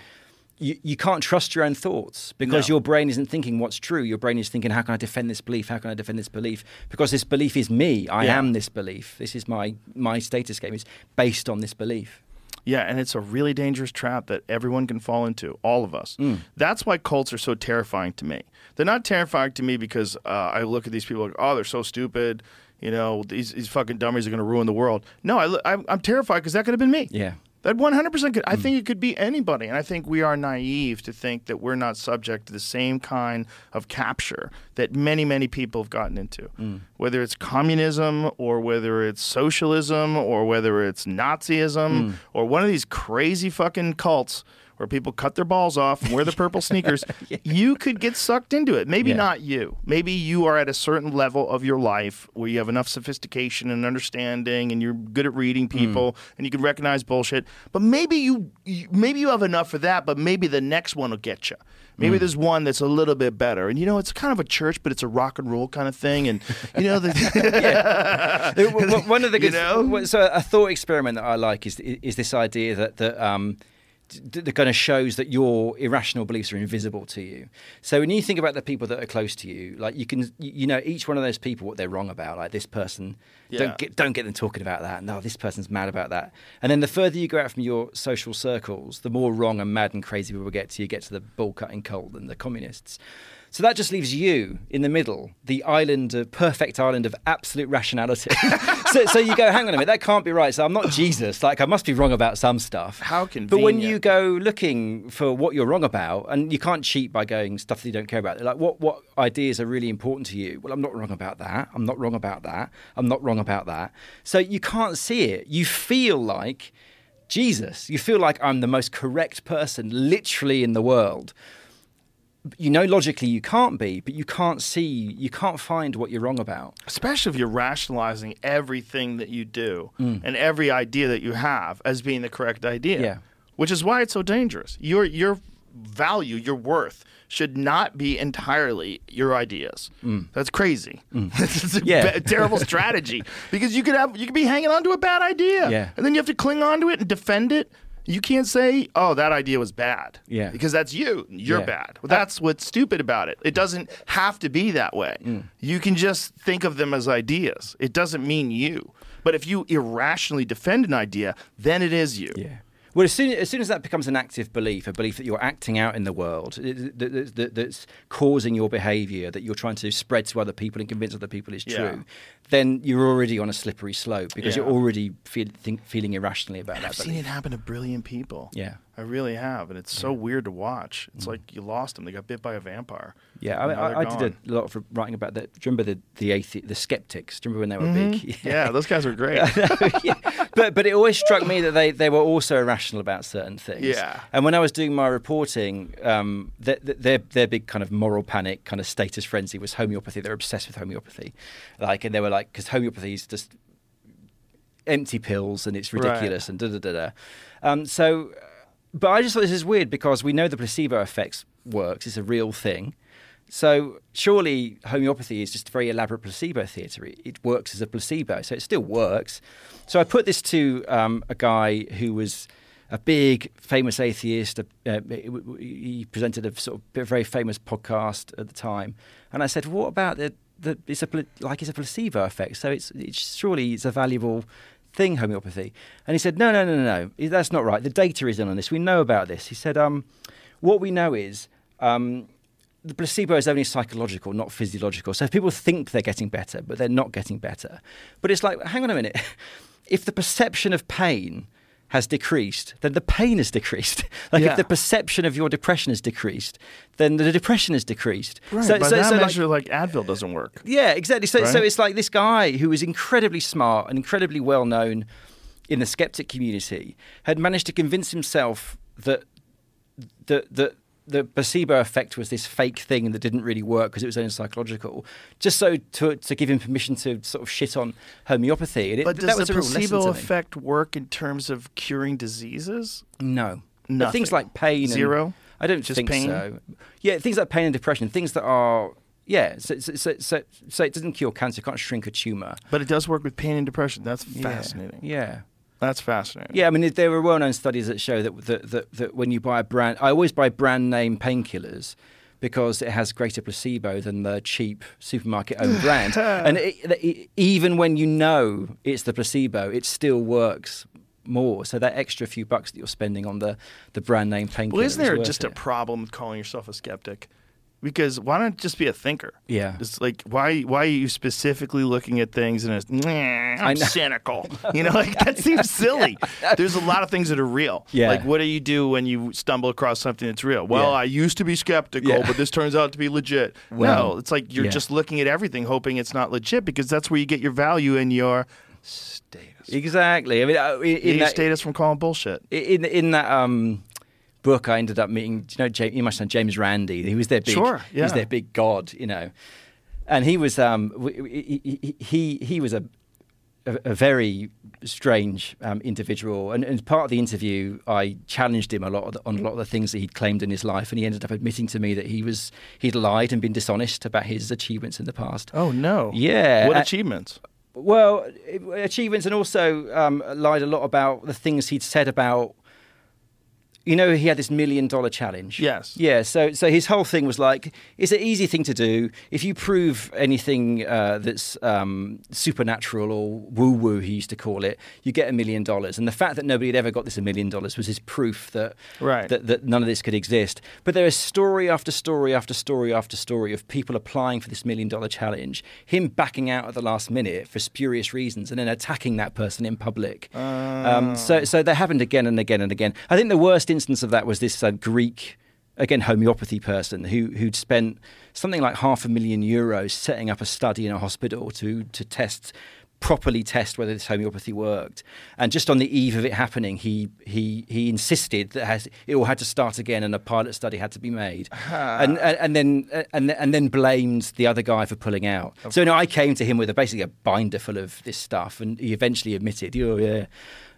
You, you can't trust your own thoughts because No. your brain isn't thinking what's true. Your brain is thinking, how can I defend this belief? How can I defend this belief? Because this belief is me. I Yeah. am this belief. This is my my status game. It's based on this belief. Yeah, and it's a really dangerous trap that everyone can fall into, all of us. That's why cults are so terrifying to me. They're not terrifying to me because uh, I look at these people like, oh, they're so stupid. You know, these, these fucking dummies are going to ruin the world. No, I, I'm, I'm terrified because that could have been me. Yeah. That 100% could. I hmm. think it could be anybody. And I think we are naive to think that we're not subject to the same kind of capture that many, many people have gotten into. Hmm. Whether it's communism or whether it's socialism or whether it's Nazism hmm. or one of these crazy fucking cults where people cut their balls off and wear the purple sneakers, you could get sucked into it. Maybe Yeah. not you. Maybe you are at a certain level of your life where you have enough sophistication and understanding and you're good at reading people and you can recognize bullshit. But maybe you, you maybe you have enough for that, but maybe the next one will get you. Maybe there's one that's a little bit better. And you know, it's kind of a church, but it's a rock and roll kind of thing. And you know, the, w- one of the good, You know? so a thought experiment that I like is is this idea that that um, that kind of shows that your irrational beliefs are invisible to you. So when you think about the people that are close to you, like you can, you know, each one of those people what they're wrong about. Like this person, Yeah. don't get don't get them talking about that. No, oh, this person's mad about that. And then the further you go out from your social circles, the more wrong and mad and crazy people get to. You get to the bull cutting cult and the communists. So that just leaves you in the middle, the island, of, perfect island of absolute rationality. so, so you go, hang on a minute, that can't be right. So I'm not Jesus. Like I must be wrong about some stuff. How convenient. But when you go looking for what you're wrong about, and you can't cheat by going stuff that you don't care about. Like what what ideas are really important to you? Well, I'm not wrong about that. I'm not wrong about that. I'm not wrong about that. So you can't see it. You feel like Jesus. You feel like I'm the most correct person, literally in the world you know logically you can't be, but you can't see, you can't find what you're wrong about. especially if you're rationalizing everything that you do mm. and every idea that you have as being the correct idea. Yeah. Which is why it's so dangerous. Your your value, your worth should not be entirely your ideas. Mm. That's crazy. Mm. it's a Yeah. terrible strategy because you could have you could be hanging on to a bad idea. Yeah. And then you have to cling on to it and defend it. You can't say, "Oh, that idea was bad." Yeah. Because that's you. You're Yeah. bad. Well, that's what's stupid about it. It doesn't have to be that way. Mm. You can just think of them as ideas. It doesn't mean you. But if you irrationally defend an idea, then it is you. Yeah. Well, as soon, as soon as that becomes an active belief, a belief that you're acting out in the world, that, that, that, that's causing your behaviour, that you're trying to spread to other people and convince other people is Yeah. true, then you're already on a slippery slope because Yeah. you're already feel, think, feeling irrationally about And that I've seen it happen to brilliant people. Yeah. I really have. And it's so weird to watch. It's Mm. like you lost them. They got bit by a vampire. Yeah, I, And mean, now they're I, I did a lot of writing about that. Do you remember the the, athe- the skeptics? Do you remember when they were big? Mm-hmm. Yeah, those guys were great. yeah. But but it always struck me that they, they were also irrational about certain things. Yeah. And when I was doing my reporting, um, their, their their big kind of moral panic, kind of status frenzy was homeopathy. They're obsessed with homeopathy, like, and they were like, because homeopathy is just empty pills and it's Right. ridiculous and da da da da. Um, so, but I just thought this is weird because we know the placebo effects works. It's a real thing. So surely homeopathy is just a very elaborate placebo theatre. It works as a placebo, so it still works. So I put this to um, a guy who was a big famous atheist. Uh, he presented a sort of very famous podcast at the time, and I said, "What about the, the it's a like it's a placebo effect? So it's, it's surely it's a valuable." Thing homeopathy, and he said, "No, no, no, no, no. That's not right. The data is in on this. We know about this." He said, um, "What we know is um, the placebo is only psychological, not physiological. So people think they're getting better, but they're not getting better. But it's like, hang on a minute. If the perception of pain has decreased, then the pain has decreased. like Yeah. if the perception of your depression has decreased, then the depression has decreased. Right. So, By so, that so like- measure, like, Advil doesn't work. yeah, exactly. So, so it's like this guy who was incredibly smart and incredibly well known, in the skeptic community had managed to convince himself that that that the placebo effect was this fake thing that didn't really work because it was only psychological, just so to, to give him permission to sort of shit on homeopathy. And it, But does the placebo effect work in terms of curing diseases? No. Nothing. Things like pain. and- Zero? I don't Just think pain? so. Yeah, things like pain and depression, things that are. Yeah, so, so, so, so, so it doesn't cure cancer, it can't shrink a tumor. But it does work with pain and depression. That's fascinating. Yeah. That's fascinating. Yeah, I mean, there are well-known studies that show that, that that that when you buy a brand, I always buy brand name painkillers because it has greater placebo than the cheap supermarket-owned brand. And it, it, even when you know it's the placebo, it still works more. So that extra few bucks that you're spending on the the brand name painkiller. Well, isn't there worth just a problem with calling yourself a skeptic? Because why not just be a thinker? Yeah. It's like why why are you specifically looking at things and it's "Nah, I'm cynical. You know, like that seems silly. There's a lot of things that are real. Yeah. Like what do you do when you stumble across something that's real? Well, Yeah. I used to be skeptical, Yeah. but this turns out to be legit. Well, no, it's like you're yeah. just looking at everything hoping it's not legit because that's where you get your value and your status. Exactly. I mean, uh, in, You in your that, status from calling bullshit. in in that um, book, I ended up meeting. Do you know, James, you must know James Randi. He was their big, Sure, he was their big god. You know, and he was um, he, he he was a a, a very strange um, individual. And, and as part of the interview, I challenged him a lot the, on a lot of the things that he'd claimed in his life, and he ended up admitting to me that he was he'd lied and been dishonest about his achievements in the past. Oh no. Yeah, What uh, achievements? Well, achievements, and also um, lied a lot about the things he'd said about. You know, he had this million dollar challenge. Yes. Yeah. So, so his whole thing was like, it's an easy thing to do. If you prove anything uh, that's um, supernatural or woo woo, he used to call it, you get a million dollars. And the fact that nobody had ever got this a million dollars was his proof that, Right. that that none of this could exist. But there is story after story after story after story of people applying for this million dollar challenge, him backing out at the last minute for spurious reasons, and then attacking that person in public. Um, so, so that happened again and again and again. I think the worst instance of that was this uh, Greek. Again, homeopathy person who who'd spent something like half a million euros setting up a study in a hospital to to test properly test whether this homeopathy worked. And just on the eve of it happening, he he he insisted that has, it all had to start again and a pilot study had to be made. And, and and then and and then blamed the other guy for pulling out. So you know, I came to him with a, basically a binder full of this stuff, and he eventually admitted, "Oh yeah."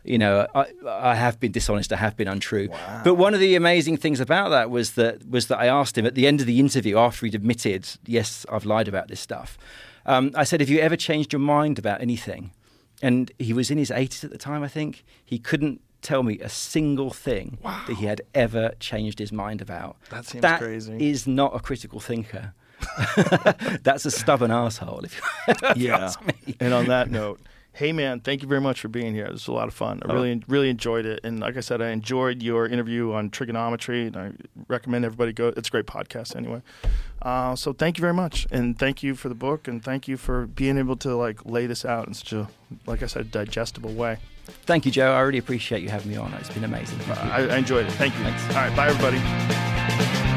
You know, I, I have been dishonest. I have been untrue. But one of the amazing things about that was that was that I asked him at the end of the interview after he'd admitted, "Yes, I've lied about this stuff." Um, I said, Have you ever changed your mind about anything? And he was in his 80s at the time, I think. He couldn't tell me a single thing that he had ever changed his mind about. That seems That crazy. is not a critical thinker. That's a stubborn asshole. If you, if you yeah. ask me. And on that note, hey man, thank you very much for being here. This was a lot of fun. I really really enjoyed it. And like I said, I enjoyed your interview on Triggernometry. And I recommend everybody go. It's a great podcast anyway. Uh, so thank you very much, and thank you for the book, and thank you for being able to like lay this out in such a like I said digestible way. Thank you, Joe. I really appreciate you having me on. It's been amazing. I, I enjoyed it. Thank you. Thanks. All right, bye everybody.